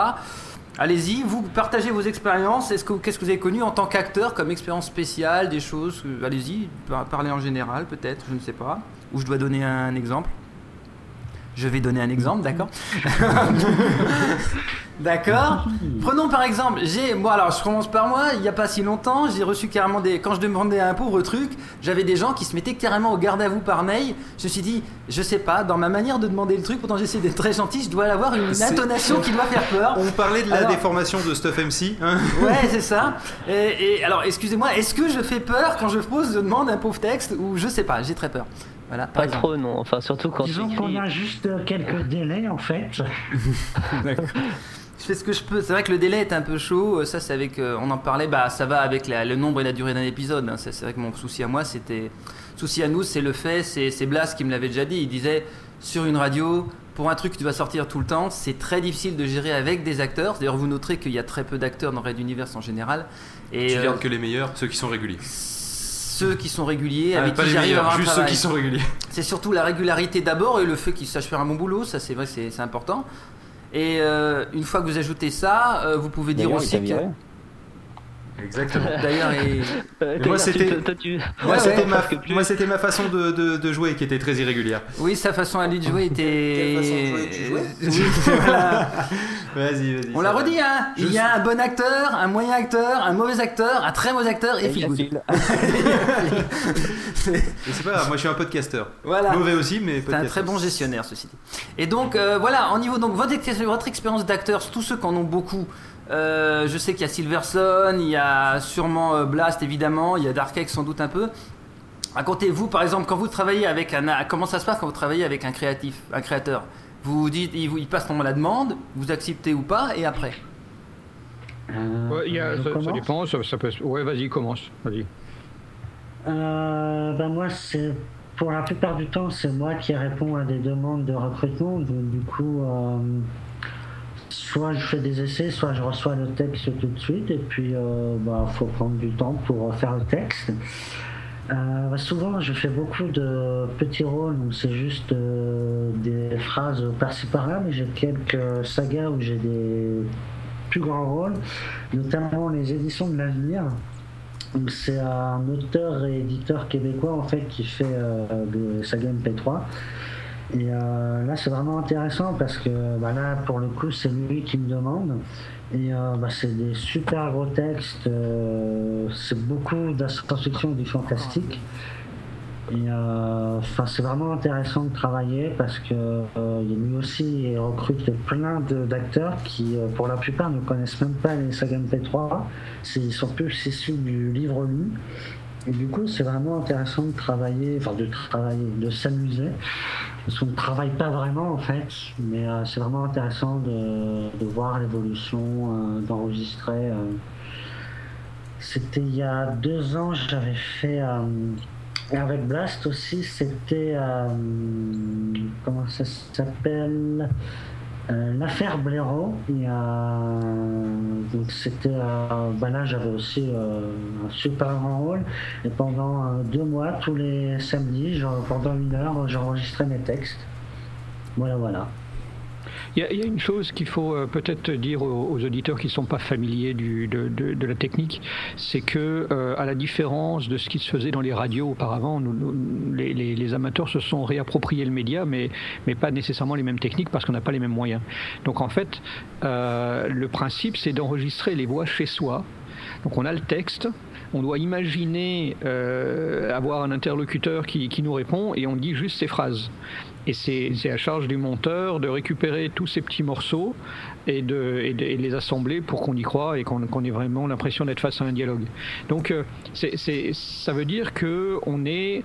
Speaker 2: Allez-y, vous partagez vos expériences. Qu'est-ce que, qu'est-ce que vous avez connu en tant qu'acteur comme expérience spéciale, des choses Allez-y, parlez en général peut-être, je ne sais pas. Ou je dois donner un exemple Je vais donner un exemple, d'accord D'accord Prenons par exemple, j'ai, moi alors je commence par moi, il n'y a pas si longtemps, j'ai reçu carrément des. Quand je demandais un pauvre truc, j'avais des gens qui se mettaient carrément au garde à vous par mail. Je me suis dit, je sais pas, dans ma manière de demander le truc, pourtant j'essaie d'être très gentil, je dois avoir une intonation qui doit faire peur.
Speaker 1: On parlait de la déformation de Stuff MC.
Speaker 2: Hein ouais, c'est ça. Et, alors, excusez-moi, est-ce que je fais peur quand je pose, je demande un pauvre texte ou je sais pas, j'ai très peur. Voilà,
Speaker 18: pas trop, non. Enfin, surtout quand
Speaker 19: Disons qu'on a juste quelques délais en fait.
Speaker 2: D'accord je fais ce que je peux. C'est vrai que le délai est un peu chaud. Ça, c'est avec. Euh, on en parlait. Bah, ça va avec le nombre et la durée d'un épisode. Hein. C'est vrai que mon souci à moi, c'était. Souci à nous, c'est le fait. C'est Blas qui me l'avait déjà dit. Il disait sur une radio, pour un truc qui doit sortir tout le temps, c'est très difficile de gérer avec des acteurs. D'ailleurs, vous noterez qu'il y a très peu d'acteurs dans Red Universe en général.
Speaker 1: Et tu gardes euh, que les meilleurs, ceux qui sont réguliers.
Speaker 2: Ceux qui sont réguliers, ah, avec
Speaker 1: qui
Speaker 2: j'arrive à avoir
Speaker 1: juste ceux qui sont réguliers.
Speaker 2: C'est surtout la régularité d'abord et le fait qu'ils sachent faire un bon boulot. Ça, c'est vrai, c'est important. Et euh, une fois que vous ajoutez ça, euh, vous pouvez dire aussi que.
Speaker 1: Exactement.
Speaker 2: D'ailleurs,
Speaker 1: moi c'était moi c'était ma façon de, de, de, jouer qui était très irrégulière.
Speaker 2: Oui, sa façon à lui de jouer était.
Speaker 1: Vas-y, vas-y.
Speaker 2: On l'a redit, hein. Il y a un bon acteur, un moyen acteur, un mauvais acteur, un très mauvais acteur et, et
Speaker 1: c'est pas moi je suis un podcasteur. Voilà. Mauvais aussi, mais
Speaker 2: C'est un très bon gestionnaire ceci dit. Et donc euh, voilà, en niveau donc votre, votre expérience d'acteur, tous ceux qui en ont beaucoup. Euh, je sais qu'il y a Silverson, il y a sûrement euh, Blast évidemment, il y a Dark sans doute un peu. Racontez-vous par exemple quand vous travaillez avec un comment ça se passe quand vous travaillez avec un créatif, un créateur? Vous dites, il, il passe la demande, vous acceptez ou pas, et après?
Speaker 4: Euh, ça, dépend, ça, peut. Ouais, vas-y, commence, vas-y.
Speaker 19: ben moi, c'est pour la plupart du temps, c'est moi qui réponds à des demandes de recrutement, donc du coup soit je fais des essais, soit je reçois le texte tout de suite, et puis il euh, bah, faut prendre du temps pour faire le texte. Euh, souvent, je fais beaucoup de petits rôles, donc c'est juste euh, des phrases par-ci par-là, mais j'ai quelques sagas où j'ai des plus grands rôles, notamment les éditions de l'avenir. C'est un auteur et éditeur québécois en fait qui fait des sagas MP3. Et euh, là, c'est vraiment intéressant parce que bah, là, pour le coup, c'est lui qui me demande. Et euh, bah, c'est des super gros textes. Euh, c'est beaucoup de du fantastique. Et enfin, c'est vraiment intéressant de travailler parce que lui aussi il recrute plein d'acteurs qui, pour la plupart, ne connaissent même pas les sagas MP3. C'est- Ils sont plus issus du livre lu. Et du coup, c'est vraiment intéressant de travailler, enfin de travailler, de s'amuser. Parce qu'on ne travaille pas vraiment en fait, mais euh, c'est vraiment intéressant de, voir l'évolution, euh, d'enregistrer. euh. C'était il y a deux ans, j'avais fait avec Blast aussi, c'était comment ça s'appelle? Euh, L'affaire Blaireau. Et, euh, donc c'était, euh, là j'avais aussi euh, un super grand rôle. Et pendant euh, deux mois, tous les samedis, genre, pendant une heure, j'enregistrais mes textes. Voilà, voilà.
Speaker 4: Il y, a- une chose qu'il faut euh, peut-être dire aux, auditeurs qui ne sont pas familiers de, la technique, c'est que, euh, à la différence de ce qui se faisait dans les radios auparavant, nous- les, amateurs se sont réappropriés le média, mais, mais pas nécessairement les mêmes techniques parce qu'on n'a pas les mêmes moyens. Donc en fait, euh, le principe, c'est d'enregistrer les voix chez soi. Donc on a le texte, on doit imaginer avoir un interlocuteur qui, qui nous répond et on dit juste ces phrases. Et c'est à charge du monteur de récupérer tous ces petits morceaux et de, et les assembler pour qu'on y croit et qu'on qu'on ait vraiment l'impression d'être face à un dialogue. Donc euh, c'est- c'est- ça veut dire que on est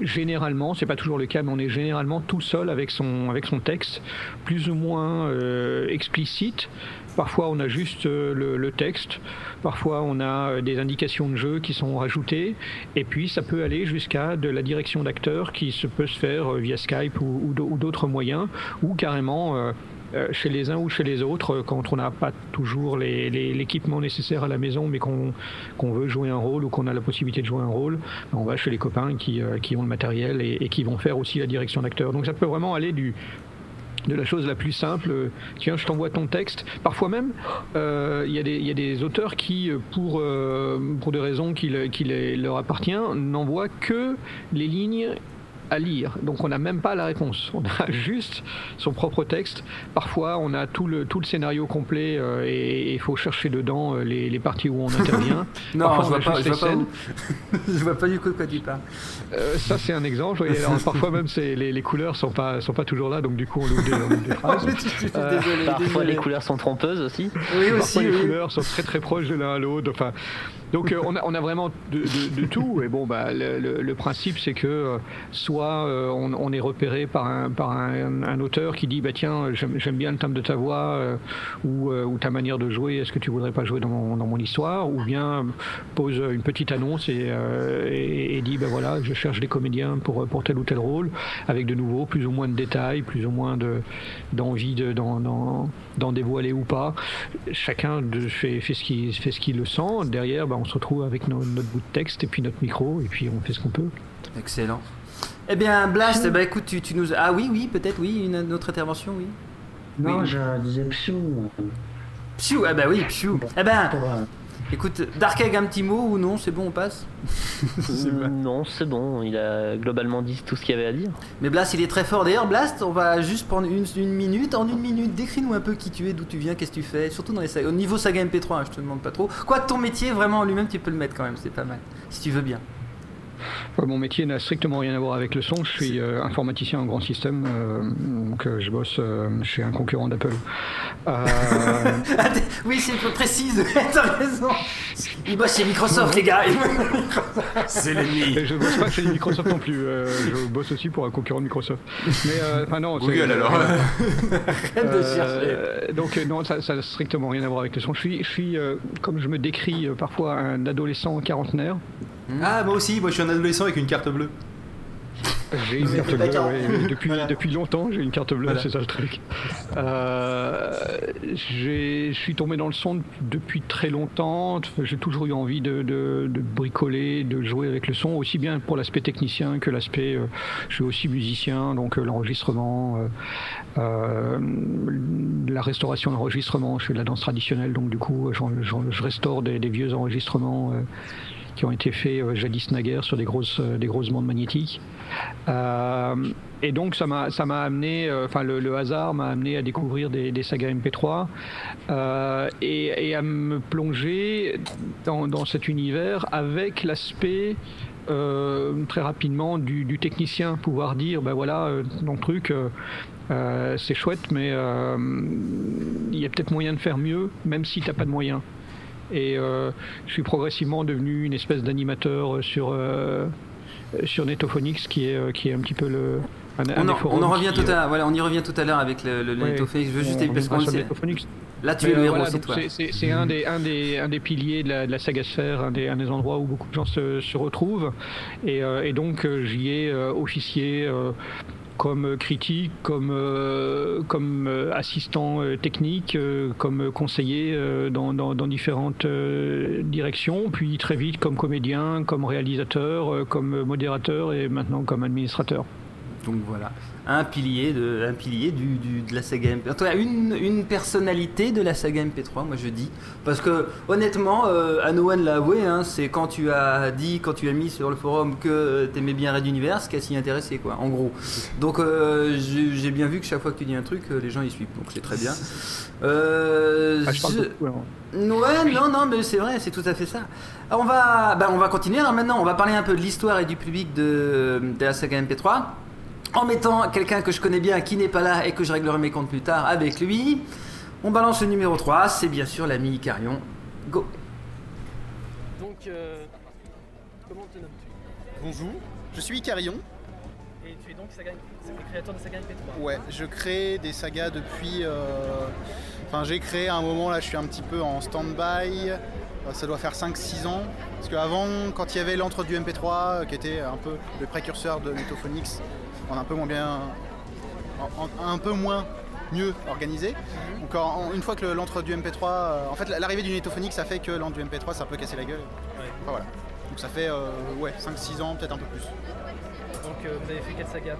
Speaker 4: généralement, c'est pas toujours le cas, mais on est généralement tout seul avec son, avec son texte, plus ou moins euh, explicite. Parfois, on a juste euh, le, texte. Parfois, on a euh, des indications de jeu qui sont rajoutées. Et puis, ça peut aller jusqu'à de la direction d'acteur qui se peut se faire euh, via Skype ou, ou d'au- ou d'autres moyens, ou carrément chez les uns ou chez les autres, quand on n'a pas toujours l'équipement nécessaire à la maison, mais qu'on veut jouer un rôle ou qu'on a la possibilité de jouer un rôle, on va chez les copains qui, ont le matériel et qui vont faire aussi la direction d'acteur. Donc ça peut vraiment aller du de la chose la plus simple, euh, tiens, je t'envoie ton texte. Parfois même, euh, il y, a des- auteurs qui, euh, pour, des raisons qui, leur appartient, n'envoient que les lignes à lire. Donc on n'a même pas la réponse. On a juste son propre texte. Parfois, on a tout le, tout le scénario complet euh, et il faut chercher dedans euh, les, les parties où on intervient.
Speaker 2: Non,
Speaker 4: Parfois,
Speaker 2: je
Speaker 4: on
Speaker 2: vois pas, je vois pas
Speaker 4: scènes.
Speaker 2: où- je vois pas du coup de quoi tu parles.
Speaker 4: Euh, ça c'est un exemple. oui. Alors, parfois même les, les couleurs sont pas sont pas toujours là, donc du coup on loupe des, on loupe des phrases. Euh,
Speaker 18: Parfois les couleurs sont trompeuses aussi.
Speaker 4: Parfois, les couleurs sont très très proches de l'un à l'autre. Enfin, donc euh, on, a, vraiment de, tout. Et bon, bah, le, principe c'est que euh, soit euh, on, est repéré par un, par un, auteur qui dit bah tiens j'aime bien le timbre de ta voix ou, ta manière de jouer. Est-ce que tu voudrais pas jouer dans mon, dans histoire? Ou bien pose une petite annonce et, dit bah voilà je cherche des comédiens pour, pour tel ou tel rôle avec de nouveau plus ou moins de détails, plus ou moins de d'envie de d'en- d'en dévoiler ou pas. Chacun de- fait, fait ce qu'il fait ce qu'il le sent. Derrière, bah, on se retrouve avec no- notre bout de texte et puis notre micro et puis on fait ce qu'on peut.
Speaker 2: Excellent. Eh bien, Blast, ben, écoute, tu, tu nous. Ah oui, oui, peut-être, oui, une, une autre intervention, oui.
Speaker 19: Non,
Speaker 2: Oui.
Speaker 19: je disais psou.
Speaker 2: Psiou, ah bah oui, psiou. Eh ben, écoute, Dark Egg, un petit mot ou non, c'est bon, on passe
Speaker 18: non, c'est bon, il a globalement dit tout ce qu'il y avait à dire.
Speaker 2: Mais Blast, il est très fort. D'ailleurs, Blast, on va juste prendre une, une minute. En une minute, décris-nous un peu qui tu es, d'où tu viens, qu'est-ce que tu fais. Surtout dans les sagas. Au niveau saga MP3, hein, je te demande pas trop. Quoique ton métier, vraiment, en lui-même, tu peux le mettre quand même, c'est pas mal. Si tu veux bien.
Speaker 4: Mon métier n'a strictement rien à voir avec le son. Je suis euh, informaticien en grand système, euh, donc euh, je bosse euh, chez un concurrent d'Apple.
Speaker 2: Oui, c'est peu précise, t'as raison. Il bosse chez Microsoft, les gars.
Speaker 1: C'est l'ennemi.
Speaker 4: Je bosse pas chez Microsoft non plus. euh, je bosse aussi pour un concurrent de Microsoft. Mais euh, enfin non.
Speaker 1: Google, alors.
Speaker 2: Arrête de
Speaker 4: Euh, donc non, ça, ça n'a strictement rien à voir avec le son. Je suis, je suis euh, comme je me décris euh, parfois, un adolescent quarantenaire.
Speaker 1: Ah, moi aussi, moi je suis un adolescent avec une carte bleue.
Speaker 4: J'ai une carte bleue, depuis, depuis longtemps, j'ai une carte bleue,
Speaker 1: Voilà.
Speaker 4: c'est ça le truc. Euh, j'ai- je suis tombé dans le son depuis très longtemps. J'ai toujours eu envie de, de- de bricoler, de jouer avec le son, aussi bien pour l'aspect technicien que l'aspect. euh, je suis aussi musicien, donc euh, l'enregistrement, euh, euh, la restauration d'enregistrement. Je fais de la danse traditionnelle, donc du coup, je restaure des, des vieux enregistrements. Euh, qui ont été faits euh, jadis naguère sur des grosses, des grosses bandes magnétiques. et donc ça m'a, amené, enfin le, hasard m'a amené à découvrir des, sagas MP3 et, à me plonger dans, cet univers avec l'aspect très rapidement du, technicien, pouvoir dire ben voilà, le truc, c'est chouette, mais il y a peut-être moyen de faire mieux, même si tu n'as pas de moyens. Et euh, je suis progressivement devenu une espèce d'animateur sur, euh, sur Netophonix, qui est, euh, qui est un petit peu le.
Speaker 2: on, en, revient tout à, voilà, on y revient tout à l'heure avec le, le, Netophonix. Je veux juste parce Là, tu es le héros, c'est toi.
Speaker 4: C'est un des, un, des, un des piliers de la, de la saga sphère, un des, un des endroits où beaucoup de gens se, se retrouvent. Et, et donc, j'y ai officié comme critique, comme, euh, comme euh, assistant euh, technique, comme conseiller dans, dans, dans, différentes directions, puis très vite comme comédien, comme réalisateur, comme modérateur et maintenant comme administrateur.
Speaker 2: Donc voilà un pilier de, un pilier du, de la saga MP3. En tout cas, une, une, personnalité de la saga MP3, moi je dis. Parce que honnêtement, euh, Anowan l'a avoué, hein, c'est quand tu as dit, quand tu as mis sur le forum que tu aimais bien Red Universe, qu'à s'y intéresser, quoi, en gros. Donc euh, j'ai bien vu que chaque fois que tu dis un truc, euh, les gens y suivent, donc c'est très bien. Euh, ah, Ouais, non, non, mais c'est vrai, c'est tout à fait ça. on va, bah, on va continuer. Alors maintenant, on va parler un peu de l'histoire et du public de, de la saga MP3 en mettant quelqu'un que je connais bien qui n'est pas là et que je réglerai mes comptes plus tard avec lui. On balance le numéro 3, c'est bien sûr l'ami Icarion. Go
Speaker 25: Donc, euh, comment te nommes-tu?
Speaker 26: Bonjour, je suis Icarion.
Speaker 25: Et tu es donc créateur de saga MP3
Speaker 26: Ouais, je crée des sagas depuis. Euh, enfin, j'ai créé à un moment là, je suis un petit peu en stand-by. Euh, ça doit faire 5-6 ans. Parce qu'avant, quand il y avait l'entre du MP3, qui était un peu le précurseur de Metophonix, on un peu moins bien, un peu moins mieux organisé. Mhm. Donc une fois que l'entre du MP3, euh, en fait l'arrivée du Netophonic ça fait que l'entre du MP3 ça peut casser la gueule. voilà. Donc ça fait euh, ouais, 5-6 ans, peut-être un peu plus.
Speaker 25: Donc euh, vous avez fait quelle saga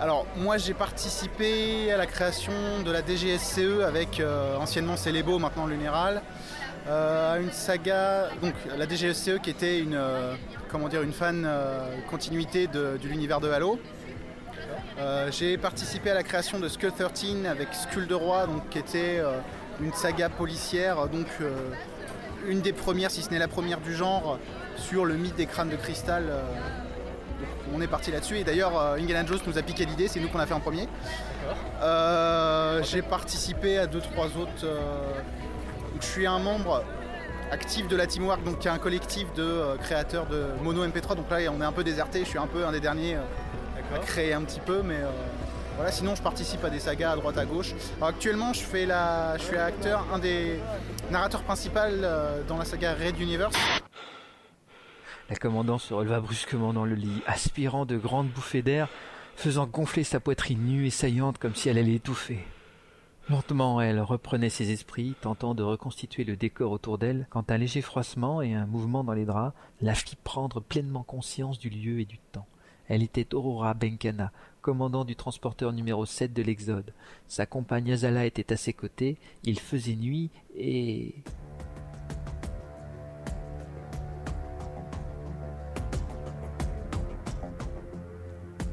Speaker 26: Alors moi j'ai participé à la création de la DGSCE avec anciennement Célebo, maintenant Lunéral. à une saga, donc la DGSCE qui était une, comment dire, une fan continuité de, de l'univers de Halo. Euh, j'ai participé à la création de Skull 13 avec Skull de Roi, donc, qui était euh, une saga policière, donc euh, une des premières, si ce n'est la première du genre, sur le mythe des crânes de cristal. on est parti là-dessus et d'ailleurs Indiana Jones nous a piqué l'idée, c'est nous qu'on a fait en premier. j'ai participé à deux trois autres. je suis un membre actif de la Teamwork, donc qui est un collectif de créateurs de mono MP3. Donc là on est un peu déserté, je suis un peu un des derniers créer un petit peu, mais euh, voilà, sinon je participe à des sagas à droite à gauche. actuellement je fais la, je suis acteur, un des narrateurs principaux euh, dans la saga Red Universe.
Speaker 27: La commandante se releva brusquement dans le lit, aspirant de grandes bouffées d'air, faisant gonfler sa poitrine nue et saillante comme si elle allait étouffer. Lentement, elle reprenait ses esprits, tentant de reconstituer le décor autour d'elle, quand un léger froissement et un mouvement dans les draps la fit prendre pleinement conscience du lieu et du temps. Elle était Aurora Benkana, commandant du transporteur numéro 7 de l'Exode. Sa compagne Azala était à ses côtés, il faisait nuit et...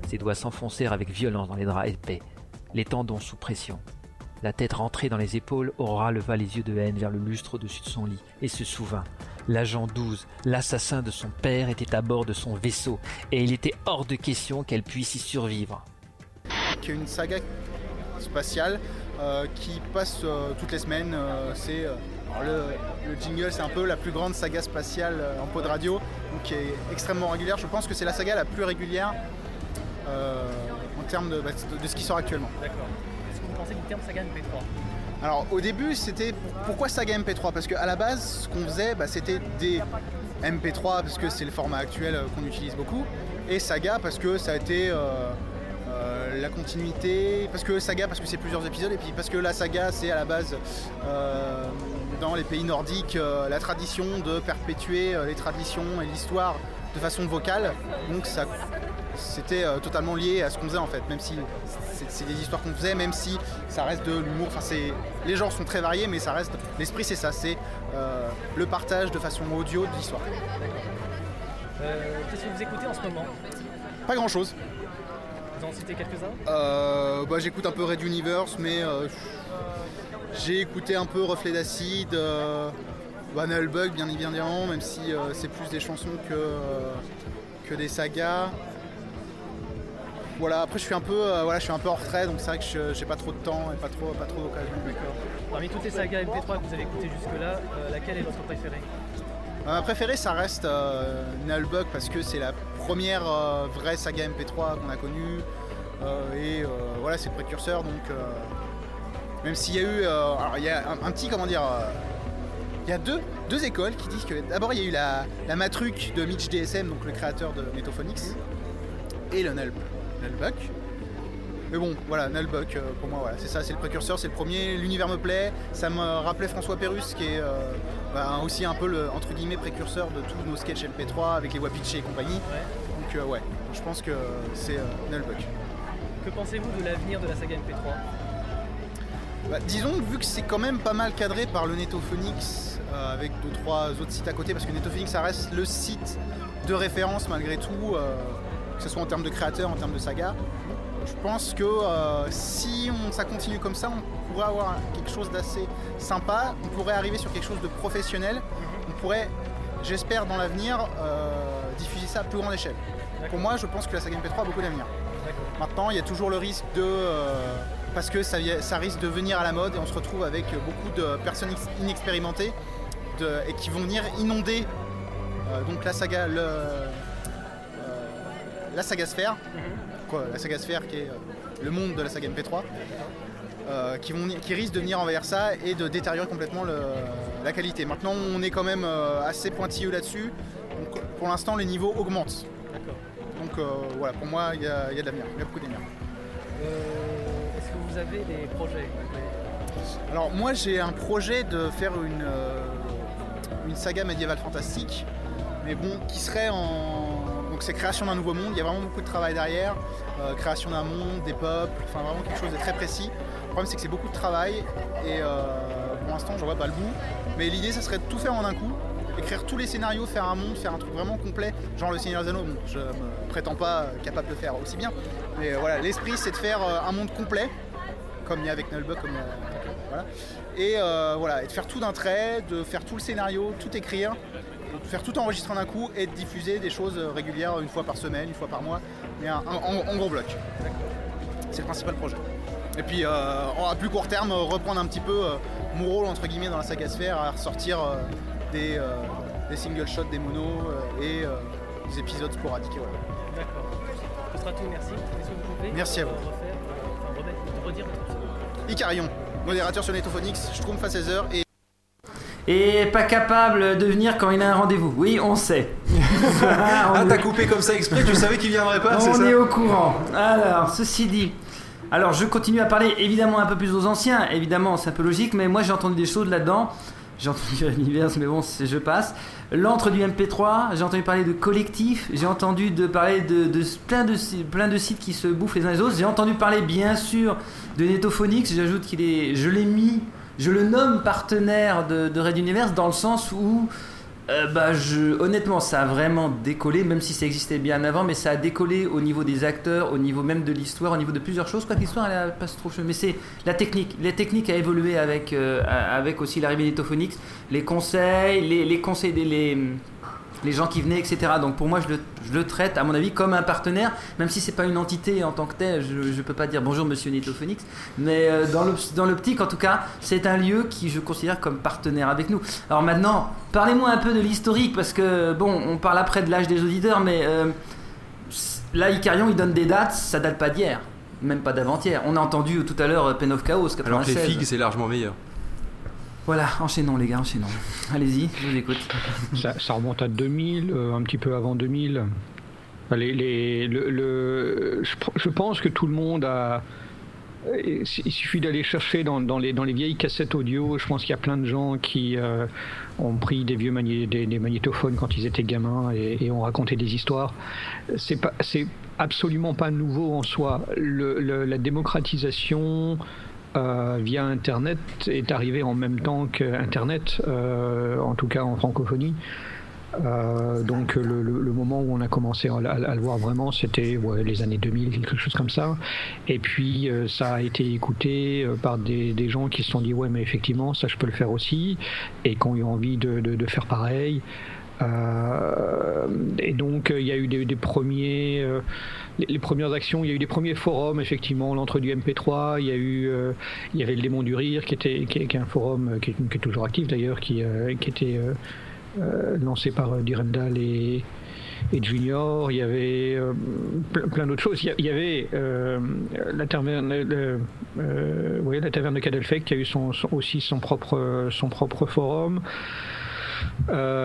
Speaker 27: Ses doigts s'enfoncèrent avec violence dans les draps épais, les tendons sous pression. La tête rentrée dans les épaules, Aurora leva les yeux de haine vers le lustre au-dessus de son lit et se souvint. L'agent 12, l'assassin de son père, était à bord de son vaisseau et il était hors de question qu'elle puisse y survivre.
Speaker 26: Qui une saga spatiale euh, qui passe euh, toutes les semaines. Euh, c'est le, jingle, c'est un peu la plus grande saga spatiale en pot de radio, qui est extrêmement régulière. Je pense que c'est la saga la plus régulière en termes de, bah, de, ce qui sort actuellement.
Speaker 25: D'accord. Est-ce que vous pensez du terme saga MP3
Speaker 26: alors au début c'était pourquoi saga MP3 Parce qu'à la base ce qu'on faisait bah, c'était des MP3 parce que c'est le format actuel euh, qu'on utilise beaucoup et saga parce que ça a été euh, euh, la continuité, parce que saga parce que c'est plusieurs épisodes et puis parce que la saga c'est à la base dans les pays nordiques la tradition de perpétuer les traditions et l'histoire de façon vocale. Donc ça c'était euh, totalement lié à ce qu'on faisait en fait, même si c'est- des histoires qu'on faisait, même si ça reste de l'humour. Enfin, c'est les genres sont très variés, mais ça reste l'esprit, c'est ça, c'est euh, le partage de façon audio de l'histoire.
Speaker 25: Euh, Qu'est-ce que vous écoutez en ce moment?
Speaker 26: Pas grand chose.
Speaker 25: Vous en citez quelques-uns?
Speaker 26: Euh, bah, j'écoute un peu Red Universe, mais euh, j'ai écouté un peu Reflet d'acide, euh, Nullbug bien évidemment, même si c'est plus des chansons que, que des sagas. Voilà, après je suis un peu, euh, voilà, je suis un peu en retrait, donc c'est vrai que je- j'ai pas trop de temps et pas trop, pas trop d'occasion.
Speaker 25: Parmi toutes les sagas MP3 que vous avez écoutées jusque-là, euh, laquelle est votre préférée?
Speaker 26: Ma préférée, ça reste euh, Nullbug parce que c'est la première vraie saga MP3 qu'on a connue. et voilà, c'est le précurseur. Donc, même s'il y a eu. alors, il y a un, un petit. Comment dire Il y a deux, deux écoles qui disent que. D'abord, il y a eu la, la Matruc de Mitch DSM, donc le créateur de Metaphonics, et le Null, Nullbuck. Mais bon, voilà, Nullbuck, euh, pour moi, voilà, c'est ça, c'est le précurseur, c'est le premier. L'univers me plaît. Ça me rappelait François Pérus, qui est euh, bah, aussi un peu le entre guillemets précurseur de tous nos sketchs MP3 avec les Wapichi et compagnie. Donc, euh, ouais, je pense que c'est Nullbuck.
Speaker 25: Que pensez-vous de l'avenir de la saga MP3
Speaker 26: Bah, disons que vu que c'est quand même pas mal cadré par le Netophonix euh, avec deux trois autres sites à côté parce que Netophonix ça reste le site de référence malgré tout euh, que ce soit en termes de créateurs en termes de saga je pense que euh, si on, ça continue comme ça on pourrait avoir quelque chose d'assez sympa. On pourrait arriver sur quelque chose de professionnel. On pourrait j'espère dans l'avenir euh, diffuser ça à plus grande échelle. Pour moi je pense que la saga MP3 a beaucoup d'avenir. Maintenant, il y a toujours le risque de. euh, parce que ça, risque de venir à la mode et on se retrouve avec beaucoup de personnes ex- inexpérimentées de- et qui vont venir inonder donc la saga. Le, la saga sphère, quoi, la saga sphère qui est euh, le monde de la saga MP3, euh, qui, vont, qui risquent de venir envers ça et de détériorer complètement le- la qualité. Maintenant, on est quand même euh, assez pointilleux là-dessus. Donc, pour l'instant, les niveaux augmentent. Donc euh, voilà, pour moi, il y, a il y a de l'avenir, il y a beaucoup d'avenir.
Speaker 25: Est-ce que vous avez des projets
Speaker 26: Alors moi j'ai un projet de faire une, une saga médiévale fantastique, mais bon, qui serait en... Donc c'est création d'un nouveau monde, il y a vraiment beaucoup de travail derrière, euh, création d'un monde, des peuples, enfin vraiment quelque chose de très précis. Le problème c'est que c'est beaucoup de travail. Et euh, pour l'instant j'en vois pas le bout. Mais l'idée ça serait de tout faire en un coup, écrire tous les scénarios, faire un monde, faire un truc vraiment complet, genre le Seigneur des Anneaux, bon, je me prétends pas euh, capable de faire aussi bien. Mais voilà, l'esprit c'est de faire un monde complet, comme il y a avec Nullbug, comme voilà. Et voilà, et de faire tout d'un trait, de faire tout le scénario, tout écrire, faire tout enregistrer d'un coup et de diffuser des choses euh, régulières une fois par semaine, une fois par mois, mais un- un- en, en gros bloc. C'est le principal projet. Et puis euh, en- à plus court terme, euh, reprendre un petit peu euh, mon rôle entre guillemets dans la saga sphère, à ressortir euh, des, des single shots, des monos et des épisodes sporadiques. voilà.
Speaker 25: D'accord. Ce sera tout, merci. Est-ce que vous pouvez
Speaker 26: Merci à vous.
Speaker 25: refaire, enfin, redire
Speaker 26: Icarion, modérateur sur Netophonix, Schtroumpf à 16h et
Speaker 2: Et pas capable de venir quand il a un rendez-vous. Oui, on sait.
Speaker 1: Ah, t'as coupé comme ça exprès, tu savais qu'il viendrait pas, c'est
Speaker 2: On
Speaker 1: ça
Speaker 2: est au courant. Alors, ceci dit. Alors, je continue à parler évidemment un peu plus aux anciens. Évidemment, c'est un peu logique, mais moi j'ai entendu des choses là-dedans. J'ai entendu l'univers, mais bon, je passe. L'antre du MP3, j'ai entendu parler de collectif, j'ai entendu de parler de, de plein, de plein de sites qui se bouffent les uns les autres. J'ai entendu parler bien sûr de Netophonix, j'ajoute qu'il est. Je l'ai mis, je le nomme partenaire de, Red Universe dans le sens où. euh, bah, je, honnêtement, ça a vraiment décollé, même si ça existait bien avant, mais ça a décollé au niveau des acteurs, au niveau même de l'histoire, au niveau de plusieurs choses. Quoi que l'histoire, elle a pas trop changé. Mais c'est la technique. La technique a évolué avec, euh, avec aussi l'arrivée d'Etophonix. Les conseils, les, les conseils des. Les, les gens qui venaient, etc. Donc pour moi, je le, je le traite, à mon avis, comme un partenaire, même si c'est pas une entité en tant que telle. Je, je peux pas dire bonjour Monsieur Netophonix, mais euh, dans l'optique, en tout cas, c'est un lieu qui je considère comme partenaire avec nous. Alors maintenant, parlez-moi un peu de l'historique, parce que bon, on parle après de l'âge des auditeurs, mais euh, là, Icarion, il donne des dates, ça date pas d'hier, même pas d'avant-hier. On a entendu tout à l'heure euh, Pen of Chaos, 96.
Speaker 1: Alors que les figues, c'est largement meilleur.
Speaker 2: Voilà, enchaînons les gars, enchaînons. Allez-y, je vous écoute.
Speaker 4: Ça, remonte à 2000, euh, un petit peu avant 2000. Enfin, Les, les- le, le- je, pense que tout le monde a, il suffit d'aller chercher dans, les, dans les vieilles cassettes audio. Je pense qu'il y a plein de gens qui euh, ont pris des vieux des, magnétophones quand ils étaient gamins et, ont raconté des histoires. C'est absolument pas nouveau en soi. La démocratisation euh, via Internet est arrivée en même temps qu'Internet, euh, en tout cas en francophonie. Euh, donc le, moment où on a commencé à, le voir vraiment, c'était les années 2000, quelque chose comme ça. Et puis euh, ça a été écouté euh, par des, gens qui se sont dit ouais mais effectivement ça je peux le faire aussi et qui ont eu envie de, faire pareil. Et donc il y a eu des, premiers, les, premières actions, il y a eu des premiers forums effectivement, l'entre du MP3, il y a eu, il y avait le démon du rire qui était, qui, est un forum qui est, toujours actif d'ailleurs, qui, qui était euh, lancé par euh, Durendal et, et Junior. Il y avait euh, plein, d'autres choses. Il y, avait la taverne, la taverne de Cadelfec qui a eu son, aussi son propre, son propre forum.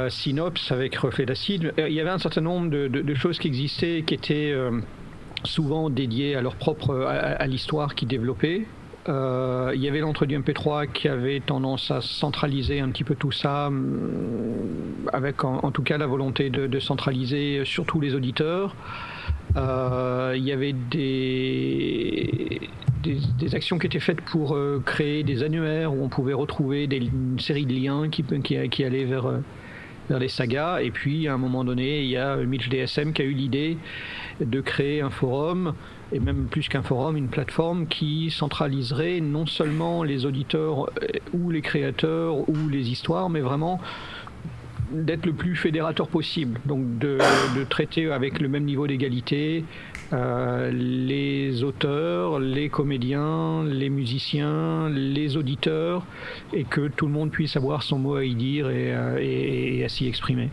Speaker 4: Synops avec reflet d'acide. Il y avait un certain nombre de, choses qui existaient qui étaient souvent dédiées à leur propre à l'histoire qu'ils développaient. Euh, il y avait l'entre du MP3 qui avait tendance à centraliser un petit peu tout ça, hum, avec en, tout cas la volonté de, centraliser surtout les auditeurs. Euh, il y avait des, actions qui étaient faites pour euh, créer des annuaires où on pouvait retrouver une série de liens qui, qui, allaient vers, vers les sagas. Et puis à un moment donné, il y a Mitch DSM qui a eu l'idée de créer un forum et même plus qu'un forum, une plateforme qui centraliserait non seulement les auditeurs euh, ou les créateurs ou les histoires, mais vraiment d'être le plus fédérateur possible, donc de, traiter avec le même niveau d'égalité euh, les auteurs, les comédiens, les musiciens, les auditeurs, et que tout le monde puisse avoir son mot à y dire et, euh, et à s'y exprimer.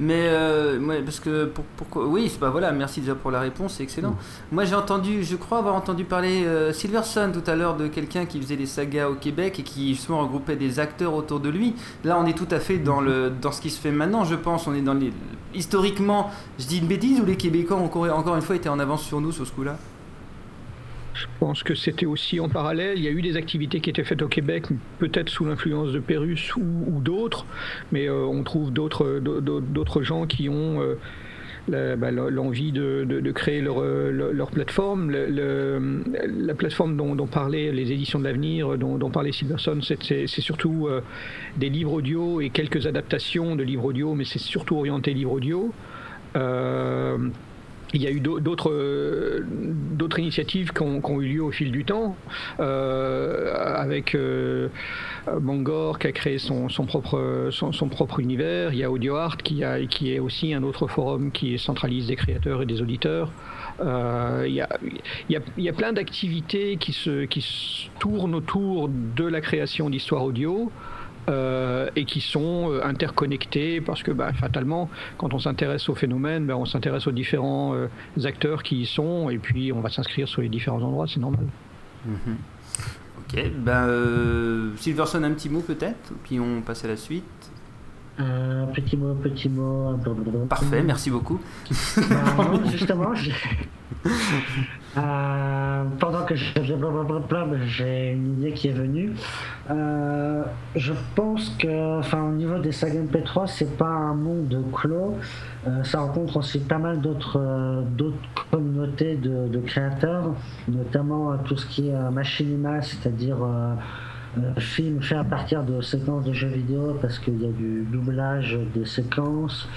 Speaker 2: Mais euh, parce que pourquoi Oui, bah voilà, merci déjà pour la réponse, c'est excellent. Mm. Moi j'ai entendu, je crois avoir entendu parler euh, Silverson tout à l'heure de quelqu'un qui faisait des sagas au Québec et qui justement regroupait des acteurs autour de lui. Là on est tout à fait dans, le, dans ce qui se fait maintenant, je pense. On est dans les. Historiquement, je dis une bêtise ou les Québécois ont encore, encore une fois été en avance sur nous sur ce coup-là?
Speaker 4: Je pense que c'était aussi en parallèle. Il y a eu des activités qui étaient faites au Québec, peut-être sous l'influence de Pérus ou, d'autres, mais euh, on trouve d'autres, d'autres gens qui ont euh, bah, l'envie de, créer leur, leur, plateforme. la plateforme dont, dont, parlaient les éditions de l'avenir, dont, parlait Silverson, c'est, surtout euh, des livres audio et quelques adaptations de livres audio, mais c'est surtout orienté livre audio. Il y a eu d'autres euh, d'autres initiatives qui ont, eu lieu au fil du temps, euh, avec euh, qui a créé son, propre univers. Il y a AudioArt qui est aussi un autre forum qui centralise des créateurs et des auditeurs. il, y a, il, y a, plein d'activités qui se qui tournent autour de la création d'histoires audio. Euh, et qui sont euh, interconnectés parce que bah, fatalement, quand on s'intéresse au phénomène, bah, on s'intéresse aux différents euh, acteurs qui y sont et puis on va s'inscrire sur les différents endroits, c'est normal.
Speaker 2: Mhm. Ok, ben, Silverson, un petit mot peut-être, puis on passe à la suite?
Speaker 19: Un petit mot, petit mot.
Speaker 2: Parfait, merci beaucoup.
Speaker 19: Ben, justement, euh, pendant que je j'ai une idée qui est venue. Euh, je pense que, enfin, au niveau des sagas MP3, c'est pas un monde clos. Euh, ça rencontre aussi pas mal d'autres d'autres communautés de, créateurs, notamment tout ce qui est machinima, c'est-à-dire film fait à partir de séquences de jeux vidéo parce qu'il y a du doublage des séquences.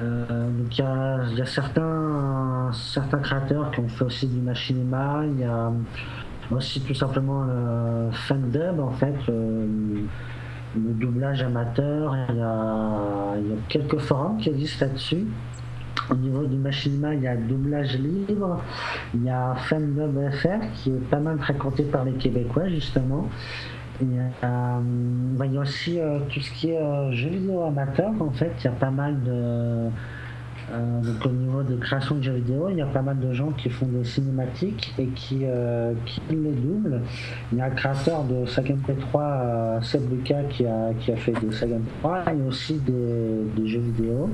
Speaker 19: Euh, il y a, certains, certains créateurs qui ont fait aussi du machinima. Il y a aussi tout simplement le fandub en fait, le, doublage amateur. Il y, a, quelques forums qui existent là-dessus. Au niveau du machinima, il y a doublage libre, il y a FR qui est pas mal fréquenté par les Québécois justement. Euh, il y a aussi euh, tout ce qui est euh, jeux vidéo amateur. En fait, il y a pas mal de. donc au niveau de création de jeux vidéo, il y a pas mal de gens qui font des cinématiques et qui, qui les doublent. Il y a un créateur de Saga MP3, Seb Lucas, qui a, qui a fait des Saga MP3 et aussi des, des jeux vidéo.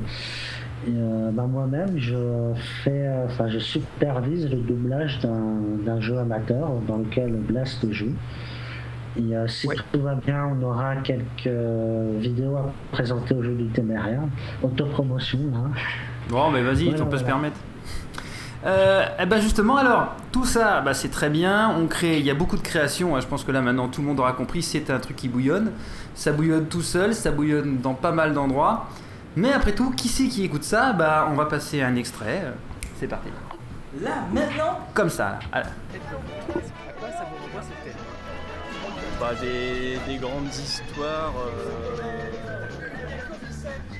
Speaker 19: Bah, moi-même, je fais, enfin, je supervise le doublage d'un jeu amateur dans lequel Blast joue. Et euh, si tout va bien, on aura quelques euh, vidéos à présenter au jeu du téméraire. Autopromotion, hein.
Speaker 2: Bon, mais vas-y,
Speaker 19: Voilà,
Speaker 2: on peut se permettre. Euh, eh ben justement, alors, tout ça, bah, c'est très bien. On crée, il y a beaucoup de créations. hein. Je pense que là, maintenant, tout le monde aura compris. C'est un truc qui bouillonne. Ça bouillonne tout seul. Ça bouillonne dans pas mal d'endroits. Mais après tout, qui c'est qui écoute ça? Bah, on va passer un extrait. Euh, C'est parti.
Speaker 28: Là, maintenant?
Speaker 2: Comme ça. là.
Speaker 29: Bah, des, des grandes histoires. euh,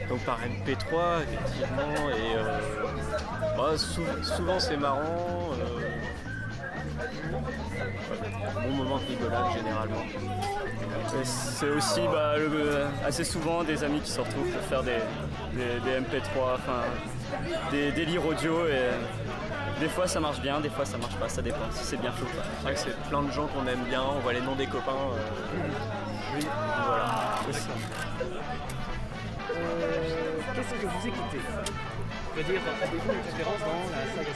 Speaker 29: donc par MP3, effectivement. Et euh, bah, sou- souvent c'est marrant. euh, bon moment de rigolade généralement.
Speaker 30: C'est aussi bah, le- assez souvent des amis qui se retrouvent pour faire des MP3, enfin des délires audio et des fois ça marche bien, des fois ça marche pas, ça dépend si c'est bien fait ou pas.
Speaker 29: C'est vrai que c'est plein de gens qu'on aime bien, on voit les noms des copains. euh,
Speaker 11: Oui.
Speaker 29: Voilà.
Speaker 11: Euh, Qu'est-ce que vous écoutez? Je veux dire, avez-vous une préférence dans la saga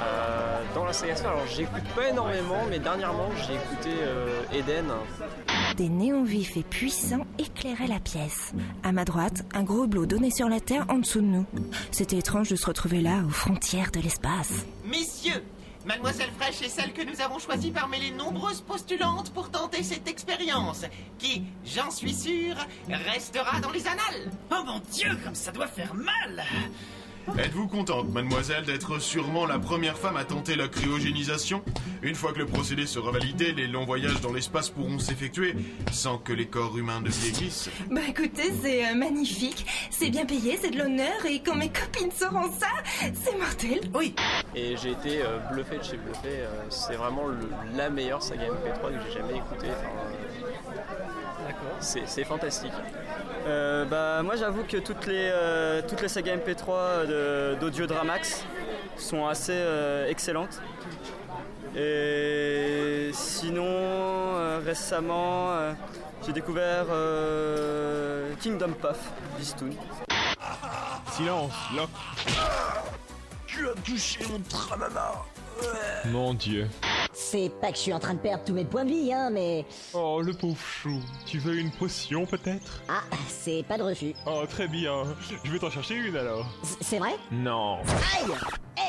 Speaker 29: Euh, dans la saga alors j'écoute pas énormément, mais dernièrement j'ai écouté euh, Eden.
Speaker 31: Des néons vifs et puissants éclairaient la pièce. À ma droite, un gros hublot donnait sur la Terre en dessous de nous. C'était étrange de se retrouver là, aux frontières de l'espace.
Speaker 32: Messieurs, Mademoiselle Fraîche est celle que nous avons choisie parmi les nombreuses postulantes pour tenter cette expérience, qui, j'en suis sûr, restera dans les annales.
Speaker 28: Oh mon dieu, comme ça doit faire mal
Speaker 33: Êtes-vous contente, mademoiselle, d'être sûrement la première femme à tenter la cryogénisation Une fois que le procédé sera validé, les longs voyages dans l'espace pourront s'effectuer sans que les corps humains ne vieillissent.
Speaker 31: Bah écoutez, c'est euh, magnifique. C'est bien payé, c'est de l'honneur, et quand mes copines sauront ça, c'est mortel.
Speaker 32: Oui.
Speaker 29: Et j'ai été euh, bluffé de chez Bluffé. euh, c'est vraiment le- la meilleure saga MP3 que j'ai jamais écoutée.
Speaker 11: D'accord.
Speaker 29: C'est c'est fantastique.
Speaker 30: Euh, bah, moi j'avoue que toutes les, euh, toutes les sagas MP3 de- d'Audio Dramax sont assez euh, excellentes. Et sinon, récemment, j'ai découvert Kingdom Puff d'Eastwood.
Speaker 34: Silence, là.
Speaker 32: Tu as touché mon tramama
Speaker 34: Mon dieu.
Speaker 12: C'est pas que je suis en train de perdre tous mes points de vie, hein, mais.
Speaker 34: Oh, le pauvre chou. Tu veux une potion peut-être?
Speaker 12: Ah, c'est pas de refus.
Speaker 34: Oh, très bien. Je vais t'en chercher une alors.
Speaker 12: C- C'est vrai?
Speaker 34: Non.
Speaker 12: Aïe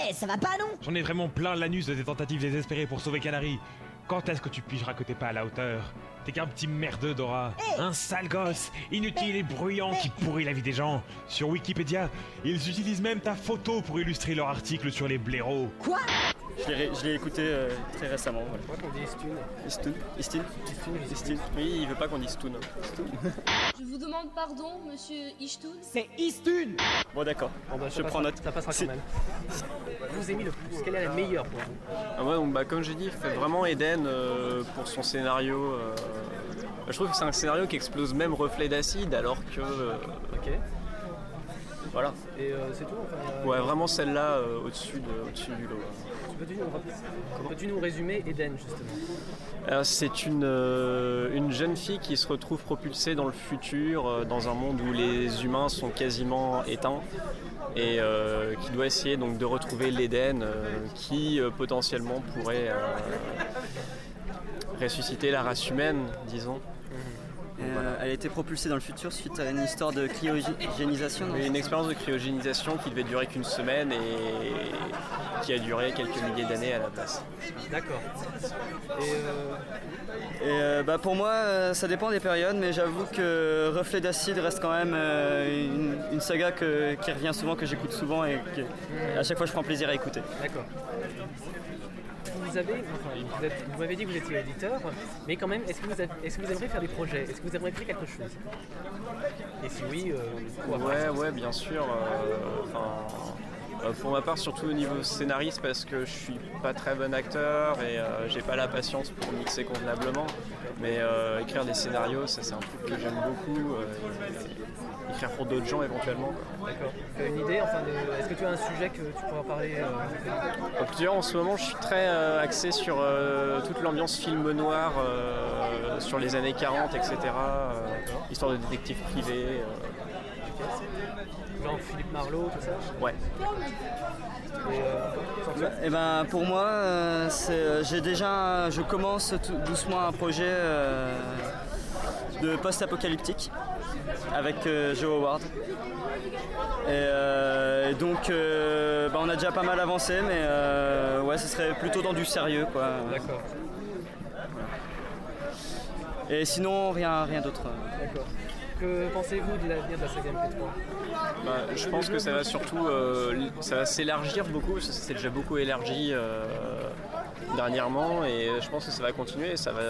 Speaker 12: Eh, ça va pas, non?
Speaker 34: J'en ai vraiment plein l'anus de tes tentatives désespérées pour sauver Canary. Quand est-ce que tu pigeras que t'es pas à la hauteur? T'es qu'un petit merdeux, Dora. Un sale gosse, inutile et bruyant qui pourrit la vie des gens. Sur Wikipédia, ils utilisent même ta photo pour illustrer leur article sur les blaireaux.
Speaker 12: Quoi
Speaker 30: Je l'ai ré- je l'ai écouté euh, très récemment. Voilà.
Speaker 11: Moi, qu'on dit Eastwood.
Speaker 30: Eastwood Eastwood Eastwood
Speaker 29: Oui, il veut pas qu'on dise Toon.
Speaker 35: Je vous demande pardon, monsieur Ishtoun.
Speaker 32: C'est Eastwood
Speaker 30: Bon d'accord,
Speaker 11: Bon, bah,
Speaker 30: je
Speaker 11: passera-
Speaker 30: prends note.
Speaker 11: Ça passera quand même. Vous mis le plus. Quelle est la meilleure pour vous?
Speaker 29: Ah ouais, donc, bah, comme j'ai dit, il fait vraiment Eden euh, pour son scénario. euh, Je trouve que c'est un scénario qui explose même reflet d'acide alors que. euh,
Speaker 11: Ok.
Speaker 29: Voilà.
Speaker 11: Et euh, c'est tout enfin, euh,
Speaker 29: Ouais, vraiment celle-là euh, au-dessus de, au-dessus du lot.
Speaker 11: Tu peux-tu nous, résumer Eden, justement?
Speaker 29: C'est une, euh, une jeune fille qui se retrouve propulsée dans le futur, euh, dans un monde où les humains sont quasiment éteints, et euh, qui doit essayer donc de retrouver l'Éden, euh, qui euh, potentiellement pourrait euh, ressusciter la race humaine, disons.
Speaker 30: Euh, elle a été propulsée dans le futur suite à une histoire de cryogénisation.
Speaker 29: une expérience de cryogénisation qui devait durer qu'une semaine et qui a duré quelques milliers d'années à la place.
Speaker 11: D'accord. Et euh,
Speaker 30: Et euh, bah pour moi, ça dépend des périodes, mais j'avoue que Reflet d'acide reste quand même une, une saga que- qui revient souvent, que j'écoute souvent et que, à chaque fois je prends plaisir à écouter.
Speaker 11: D'accord. Vous avez, vous, m'avez dit que vous étiez éditeur, mais quand même, est-ce que vous, aimeriez faire des projets? Est-ce que vous aimeriez créer quelque chose? Et si oui, euh, quoi
Speaker 29: Ouais, ouais, bien sûr. euh, pour ma part, surtout au niveau scénariste, parce que je suis pas très bon acteur et euh, j'ai pas la patience pour mixer convenablement. Mais euh, écrire des scénarios, ça c'est un truc que j'aime beaucoup. euh, et écrire pour d'autres gens éventuellement.
Speaker 11: D'accord. Tu as une idée enfin, de- Est-ce que tu as un sujet que tu pourras parler euh,
Speaker 29: en ce moment, je suis très euh, axé sur euh, toute l'ambiance film noir, euh, sur les années 40, etc. euh, histoire de détective privé.
Speaker 11: Genre Philippe Marlowe, tout ça
Speaker 30: Ouais.
Speaker 11: Et, euh,
Speaker 30: Eh ben, pour moi, euh, euh, j'ai déjà, je commence tout doucement un projet euh, de post-apocalyptique avec Joe Howard. Et, et donc, bah, on a déjà pas mal avancé, mais ouais, ce serait plutôt dans du sérieux, quoi.
Speaker 11: D'accord.
Speaker 30: Et sinon, rien, rien d'autre.
Speaker 11: D'accord. Que pensez-vous de l'avenir de la saga MP3
Speaker 29: Bah, je pense que ça va surtout euh, ça va s'élargir beaucoup, ça s'est déjà beaucoup élargi euh, dernièrement et je pense que ça va continuer et ça va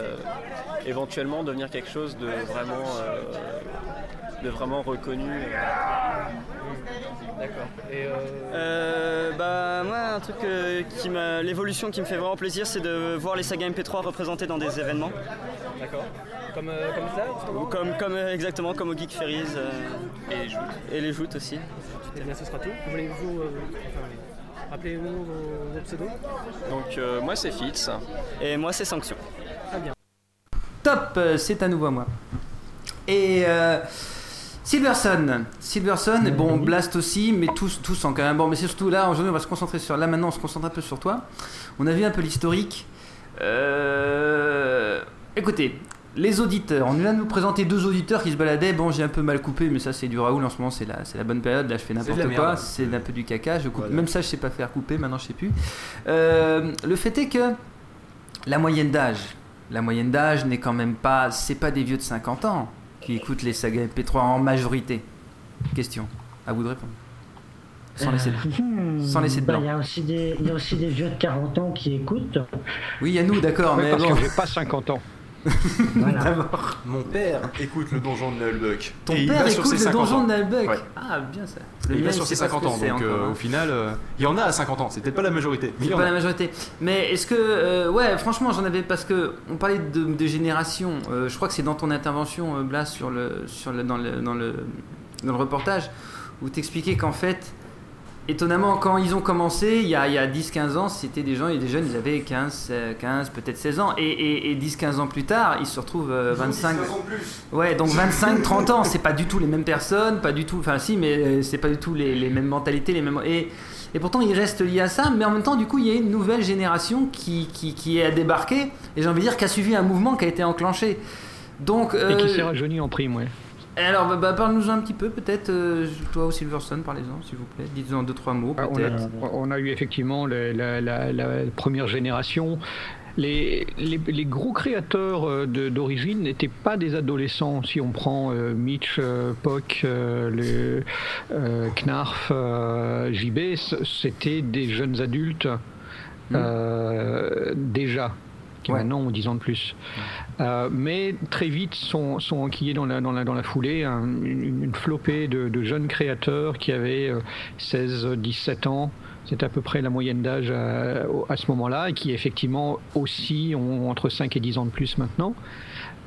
Speaker 29: éventuellement devenir quelque chose de vraiment, euh, de vraiment reconnu.
Speaker 11: D'accord. Et euh,
Speaker 30: Euh, bah moi un truc euh, qui m'a l'évolution qui me fait vraiment plaisir c'est de voir les sagas MP3 représentées dans des événements
Speaker 11: D'accord. Comme, euh, comme ça en ce moment
Speaker 30: Ou comme, comme euh, exactement comme au Geek Ferries euh,
Speaker 29: et les joutes
Speaker 30: et les joutes aussi
Speaker 11: Eh bien, ce sera tout. Voulez-vous. euh, enfin, Rappelez-vous vos, vos pseudos
Speaker 29: Donc euh, moi c'est Fitz.
Speaker 30: Et moi c'est Sanction.
Speaker 11: Très bien.
Speaker 2: Top, c'est à nouveau à moi. Et euh, Silverson, Silverson, bon Blast aussi, mais tous, tous en quand même. Bon, mais c'est surtout là aujourd'hui on va se concentrer sur. Là maintenant on se concentre un peu sur toi. On a vu un peu l'historique. Euh, écoutez, les auditeurs. On vient de nous présenter deux auditeurs qui se baladaient. Bon, j'ai un peu mal coupé, mais ça c'est du Raoul en ce moment. C'est la, c'est la bonne période. Là, je fais
Speaker 1: de
Speaker 2: n'importe quoi. C'est un peu du caca. Je coupe. Même ça, je sais pas faire couper. Maintenant, je sais plus. Euh, le fait est que la moyenne d'âge, la moyenne d'âge n'est quand même pas, c'est pas des vieux de 50 ans qui écoutent les sagas MP3 en majorité. Question, à vous de répondre. Sans laisser,
Speaker 19: Hmm,
Speaker 2: sans laisser de
Speaker 19: bah,
Speaker 2: blanc.
Speaker 19: Il y, a aussi des- il y a aussi des vieux de 40 ans qui écoutent.
Speaker 2: Oui, il y a nous, d'accord, mais
Speaker 4: parce
Speaker 2: bon.
Speaker 4: que j'ai pas 50 ans.
Speaker 2: D'abord.
Speaker 1: Mon père écoute le donjon de Nullbuck.
Speaker 2: Ton
Speaker 1: Et il
Speaker 2: père
Speaker 1: va sur
Speaker 2: écoute
Speaker 1: ses
Speaker 2: le
Speaker 1: 50
Speaker 2: donjon
Speaker 1: ans.
Speaker 2: de Nalbuck.
Speaker 1: Ouais.
Speaker 2: Ah, bien ça.
Speaker 1: Et
Speaker 2: Le
Speaker 1: il
Speaker 2: mien,
Speaker 1: va
Speaker 2: il
Speaker 1: sur ses
Speaker 2: pas ce
Speaker 1: 50
Speaker 2: que
Speaker 1: ans,
Speaker 2: c'est
Speaker 1: donc
Speaker 2: encore,
Speaker 1: euh,
Speaker 2: hein.
Speaker 1: au final, euh, il y en a à 50 ans. C'est peut-être pas la majorité, mais il y
Speaker 2: C'est
Speaker 1: en
Speaker 2: pas
Speaker 1: a.
Speaker 2: la majorité. Mais est-ce que, euh, ouais, franchement, j'en avais parce que on parlait de, de génération. euh, je crois que c'est dans ton intervention, euh, Blas, sur le, sur le, dans le, dans le, dans le reportage, où t'expliquais qu'en fait, étonnamment, quand ils ont commencé, il y a, il y a 10-15 ans, c'était des gens, et des jeunes, ils avaient 15, euh, 15 peut-être 16 ans, et, et, et 10-15 ans plus tard, ils se retrouvent euh, 25. Ouais, donc 25-30 ans, c'est pas du tout les mêmes personnes, pas du tout. Enfin, si, mais euh, c'est pas du tout les, les mêmes mentalités, les mêmes. Et, et pourtant, ils restent liés à ça, mais en même temps, du coup, il y a une nouvelle génération qui, qui, qui est à débarquer, et j'ai envie de dire qui a suivi un mouvement qui a été enclenché. Donc.
Speaker 4: Et qui
Speaker 2: euh,
Speaker 4: s'est rajeuni en prime, ouais.
Speaker 2: Alors, bah, bah, parle-nous un petit peu, peut-être, euh, toi ou Silverson, parlez-en, s'il vous plaît. Dites-en deux, trois mots,
Speaker 4: Ah, on, a, on a eu effectivement la, la- la première génération. Les, les- les gros créateurs euh, d'origine n'étaient pas des adolescents. Si on prend euh, Mitch, euh, Pock, le, Knarf, JB, c'était des jeunes adultes euh, déjà, qui maintenant ont 10 ans de plus. Euh, mais très vite sont, sont enquillés dans la, dans la, dans la foulée un- une, une flopée de, de jeunes créateurs qui avaient euh, 16, 17 ans. C'est à peu près la moyenne d'âge à, à ce moment-là et qui effectivement aussi ont entre 5 et 10 ans de plus maintenant.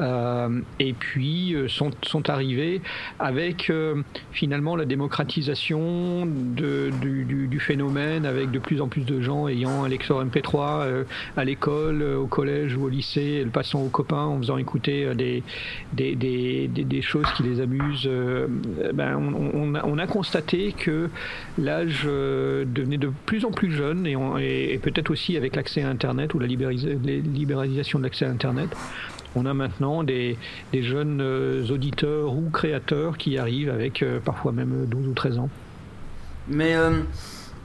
Speaker 4: Euh, et puis euh, sont, arrivés avec euh, finalement la démocratisation du, phénomène, avec de plus en plus de gens ayant un lecteur MP3 euh, à l'école, au collège ou au lycée, le passant aux copains en faisant écouter des, choses qui les amusent. ben, on, a, on a constaté que l'âge devenait de plus en plus jeune et, peut-être aussi avec l'accès à Internet ou la libéralisation de l'accès à Internet. On a maintenant des, des jeunes euh, auditeurs ou créateurs qui arrivent avec euh, parfois même 12 ou 13 ans.
Speaker 2: Mais euh,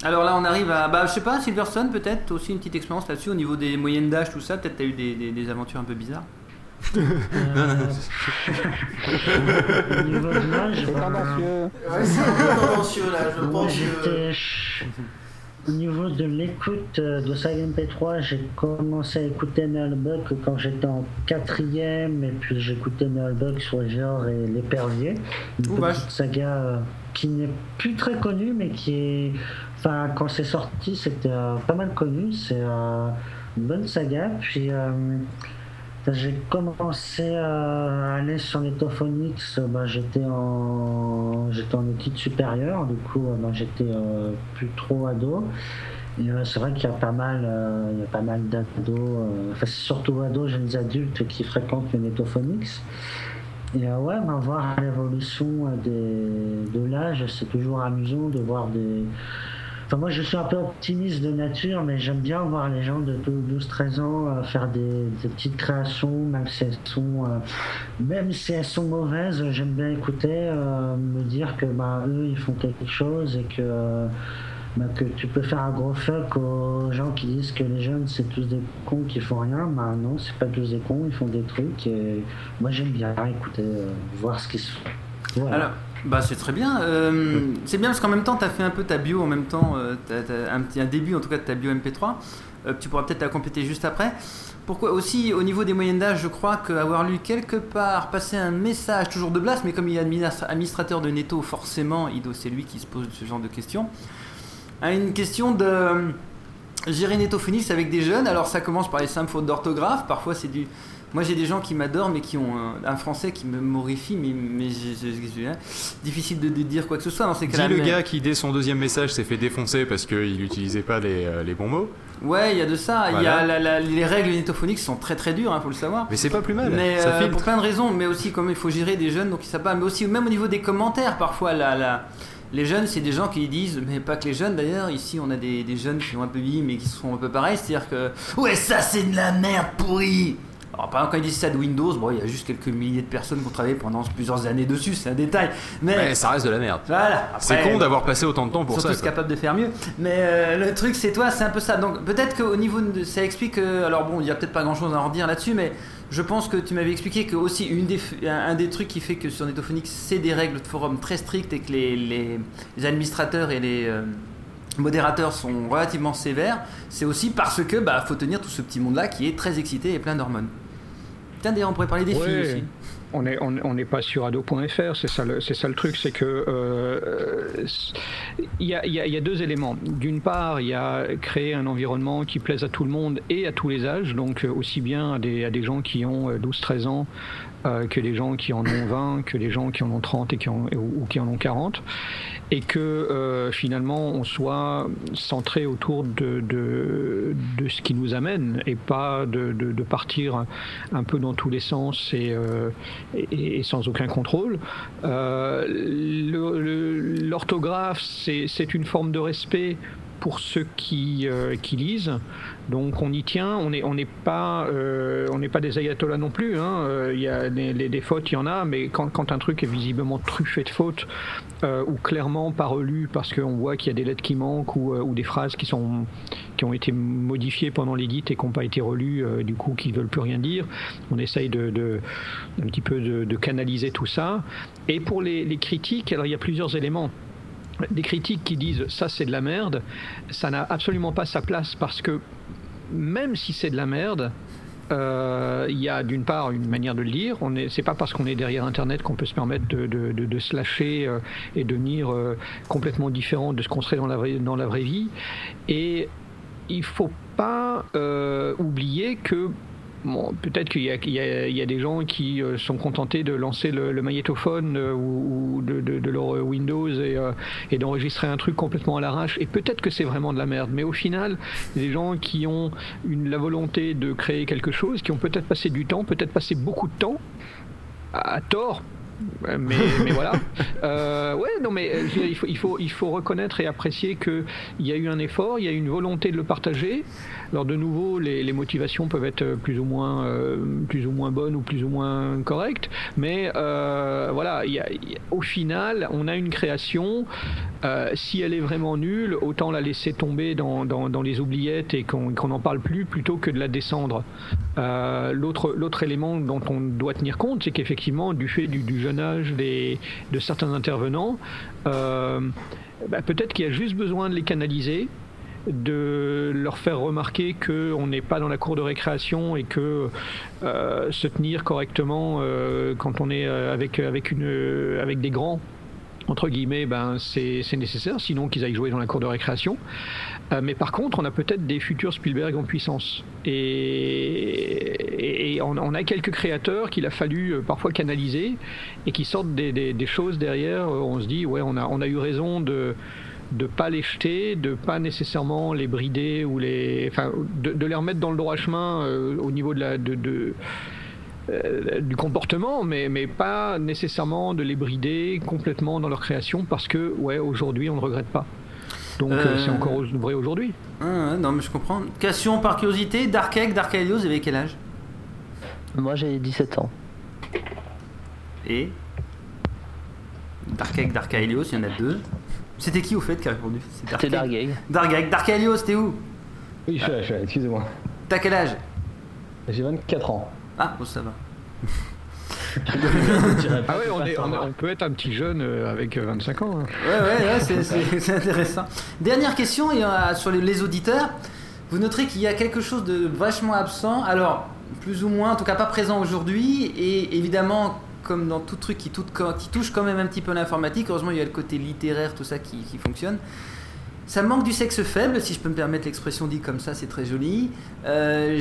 Speaker 2: alors là, on arrive à. Bah, je sais pas, Silverson, peut-être aussi une petite expérience là-dessus au niveau des moyennes d'âge, tout ça. Peut-être t'as eu des, des, des aventures un peu bizarres.
Speaker 1: Non, non, non.
Speaker 19: Au niveau de l'âge,
Speaker 10: Ouais, c'est un peu tendancieux là, je pense que.
Speaker 19: Au niveau de l'écoute euh, de Saga MP3, j'ai commencé à écouter Nullbuck quand j'étais en quatrième, et puis j'écoutais Nullbuck, Swagger et L'Épervier. Une
Speaker 2: Oh,
Speaker 19: petite saga euh, qui n'est plus très connue, mais qui est. Enfin, quand c'est sorti, c'était euh, pas mal connu. C'est euh, une bonne saga. Puis. euh, j'ai commencé à aller sur Netophonics, bah, j'étais en j'étais en du coup bah, j'étais euh, plus trop ado. Euh, c'est vrai qu'il y a pas mal, euh, il y a pas mal d'ados, euh, enfin surtout ados, jeunes adultes qui fréquentent le Netophonics. Et ouais, bah, voir l'évolution de l'âge, c'est toujours amusant de voir des. Enfin, moi, je suis un peu optimiste de nature, mais j'aime bien voir les gens de 12-13 ans euh, faire des, petites créations, même si elles sont, euh, même si elles sont mauvaises. J'aime bien écouter, euh, me dire que bah, eux, ils font quelque chose et que. bah, que tu peux faire un gros fuck aux gens qui disent que les jeunes c'est tous des cons qui font rien. Bah non, c'est pas tous des cons, ils font des trucs. Et moi j'aime bien écouter, voir ce qui se. Voilà.
Speaker 2: Bah c'est très bien. Euh, c'est bien parce qu'en même temps, tu as fait un peu ta bio en même temps, euh, un, petit, un début en tout cas de ta bio MP3. Euh, tu pourras peut-être la compléter juste après. Pourquoi aussi au niveau des moyennes d'âge, je crois qu'avoir lu quelque part, passer un message toujours de Blas, mais comme il est administra- administrateur de Netto, forcément, Ido, c'est lui qui se pose ce genre de questions. À une question de gérer Netto Phoenix avec des jeunes. Alors ça commence par les simples fautes d'orthographe. Parfois c'est du. Moi j'ai des gens qui m'adorent mais qui ont un, un français qui me morifie. Mais, mais j'ai- hein, difficile de, de dire quoi que ce soit dans ces
Speaker 1: Dis
Speaker 2: cas-là.
Speaker 1: le
Speaker 2: mais-
Speaker 1: gars qui, dès son deuxième message, s'est fait défoncer parce qu'il n'utilisait pas les, euh, les bons mots.
Speaker 2: Ouais, il y a de ça. Il y a
Speaker 1: Voilà.
Speaker 2: la- la- les règles nettophoniques sont très très dures, il faut le savoir.
Speaker 1: Mais c'est pas plus mal,
Speaker 2: Mais
Speaker 1: ça
Speaker 2: euh, pour plein de raisons, mais aussi comme il faut gérer des jeunes, donc ils savent pas. Mais aussi même au niveau des commentaires, parfois la, la- les jeunes, c'est des gens qui disent, mais pas que les jeunes d'ailleurs. Ici, on a des, des jeunes qui ont un peu vieilli, mais qui sont un peu pareils, c'est-à-dire que ouais, ça c'est de la merde pourrie. Alors, par exemple, quand ils disent ça de Windows, bon, il y a juste quelques milliers de personnes qui ont travaillé pendant plusieurs années dessus, c'est un détail. Mais
Speaker 1: ça reste de la merde.
Speaker 2: voilà.
Speaker 1: C'est con d'avoir passé autant de temps pour
Speaker 2: ils sont
Speaker 1: ça.
Speaker 2: tous
Speaker 1: quoi.
Speaker 2: capables de faire mieux. Mais euh, le truc, c'est toi, c'est un peu ça. Donc peut-être qu'au niveau de. Ça explique. euh, alors bon, il n'y a peut-être pas grand chose à en redire là-dessus, mais je pense que tu m'avais expliqué que aussi une des, un, des trucs qui fait que sur Netophonics, c'est des règles de forum très strictes et que les, les- les administrateurs et les. euh, modérateurs sont relativement sévères, c'est aussi parce que bah faut tenir tout ce petit monde là qui est très excité et plein d'hormones. Tiens d'ailleurs on pourrait parler des filles
Speaker 4: Ouais.
Speaker 2: aussi.
Speaker 4: On n'est on, on n'est pas sur ado.fr, c'est ça, le- c'est ça le truc, c'est que euh, il y, a, il y a- il y a deux éléments. D'une part, il y a créer un environnement qui plaise à tout le monde et à tous les âges, donc euh, aussi bien à des, à des gens qui ont euh, 12-13 ans euh, que des gens qui en ont 20, que des gens qui en ont 30 et qui en- ou, ou qui en ont 40, et que euh, finalement on soit centré autour de, de, de ce qui nous amène et pas de, de, partir un peu dans tous les sens et, euh, et, sans aucun contrôle. Euh, L'orthographe, c'est une forme de respect pour ceux qui, euh, qui lisent. Donc on y tient, on n'est on n'est pas, euh, pas des ayatollahs non plus. hein. Euh, Il y a des, fautes, il y en a, mais quand, quand un truc est visiblement truffé de fautes euh, ou clairement pas relu parce qu'on voit qu'il y a des lettres qui manquent ou, ou des phrases qui, sont, qui ont été modifiées pendant l'édit et qui n'ont pas été relues, du coup qui veulent plus rien dire, on essaye de, un petit peu de, de canaliser tout ça. Et pour les, les critiques, alors il y a plusieurs éléments des critiques qui disent ça c'est de la merde, ça n'a absolument pas sa place parce que même si c'est de la merde, euh, il y a d'une part une manière de le dire. On est, c'est pas parce qu'on est derrière Internet qu'on peut se permettre de, de, de, de se lâcher euh, et devenir euh, complètement différent de ce qu'on serait dans la vraie, dans la vraie vie. Et il faut pas oublier que Bon, peut-être qu'il y, a- y y des gens qui euh, sont contentés de lancer le, le magnétophone euh, ou, ou de, de- de leur Windows et, euh, et d'enregistrer un truc complètement à l'arrache. Et peut-être que c'est vraiment de la merde. Mais au final, des gens qui ont une, la volonté de créer quelque chose, qui ont peut-être passé du temps, peut-être passé beaucoup de temps, à, à tort. Mais, mais voilà. Euh, ouais, non, mais je veux dire, il faut, il, faut, il faut reconnaître et apprécier qu'il y a eu un effort, il y a eu une volonté de le partager. Alors de nouveau, les, motivations peuvent être plus ou moins, euh, plus ou moins bonnes ou plus ou moins correctes, mais euh, voilà, au final, on a une création. euh, si elle est vraiment nulle, autant la laisser tomber dans, dans- les oubliettes et qu'on qu'on n'en parle plus plutôt que de la descendre. Euh, L'autre élément dont on doit tenir compte, c'est qu'effectivement, du fait du, jeune âge des, de certains intervenants, euh, bah, peut-être qu'il y a juste besoin de les canaliser de leur faire remarquer qu'on n'est pas dans la cour de récréation et que euh, se tenir correctement euh, quand on est euh, avec, avec, une, avec des grands, entre guillemets, ben, c'est nécessaire, sinon qu'ils aillent jouer dans la cour de récréation. Mais par contre, on a peut-être des futurs Spielberg en puissance. Et, et on, a quelques créateurs qu'il a fallu parfois canaliser et qui sortent des, des- choses derrière. On se dit, ouais, on a, on a eu raison de de pas les jeter, de pas nécessairement les brider ou les, enfin, de, de les remettre dans le droit chemin euh, au niveau de la, de, de- euh, du comportement, mais, mais pas nécessairement de les brider complètement dans leur création parce que, ouais, aujourd'hui, on ne regrette pas. Donc euh, c'est encore vrai aujourd'hui.
Speaker 2: Ah, non, mais je comprends. Question par curiosité, Dark Egg, Dark Helios, vous avez quel âge?
Speaker 18: Moi j'ai 17 ans.
Speaker 2: Et? Dark Egg, Dark Helios, il y en a deux. C'était qui au fait qui a répondu
Speaker 18: C'était. Dark Egg,
Speaker 2: Dark Helios, t'es où
Speaker 36: Oui, je suis là, je suis là, excusez-moi.
Speaker 2: T'as quel âge
Speaker 36: J'ai 24 ans.
Speaker 2: Ah, bon, ça va.
Speaker 4: Ah ouais, on, est- on est- on peut être un petit jeune euh, avec euh, 25 ans. hein.
Speaker 2: Ouais, ouais, ouais, c'est- intéressant. Dernière question et, euh, sur les, les auditeurs. Vous noterez qu'il y a quelque chose de vachement absent. Alors, plus ou moins, en tout cas pas présent aujourd'hui. Et évidemment, comme dans tout truc qui, tout- qui touche quand même un petit peu l'informatique, heureusement, il y a le côté littéraire, tout ça qui, qui fonctionne. Ça manque du sexe faible, si je peux me permettre l'expression dit comme ça, c'est très joli. Euh,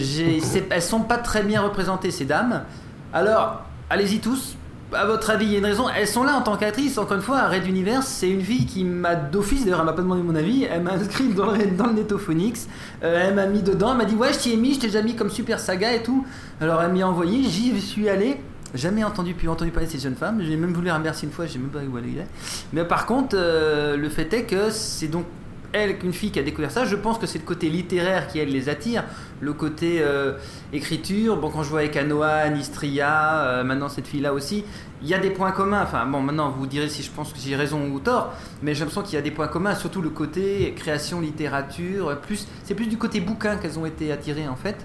Speaker 2: elles sont pas très bien représentées, ces dames. Alors, allez-y tous. À votre avis, il y a une raison. Elles sont là en tant qu'actrices. Encore une fois, Red Universe, c'est une fille qui m'a d'office, d'ailleurs, elle m'a pas demandé mon avis. Elle m'a inscrit dans le, dans le Netophonix. Euh, elle m'a mis dedans. Elle m'a dit Ouais, je t'y ai mis, je t'ai déjà mis comme super saga et tout. Alors, elle m'y a envoyé. J'y suis allé. Jamais entendu, pu entendu parler de ces jeunes femmes. J'ai même voulu la remercier une fois, je sais même pas où elle est. Mais par contre, euh, le fait est que c'est donc elle qu'une fille qui a découvert ça. Je pense que c'est le côté littéraire qui elle les attire, le côté euh, écriture. Bon, quand je vois avec Anoa, Nistria, euh, maintenant cette fille-là aussi, il y a des points communs. Enfin, bon, maintenant vous direz si je pense que j'ai raison ou tort, mais j'ai l'impression qu'il y a des points communs, surtout le côté création, littérature. Plus, c'est plus du côté bouquin qu'elles ont été attirées en fait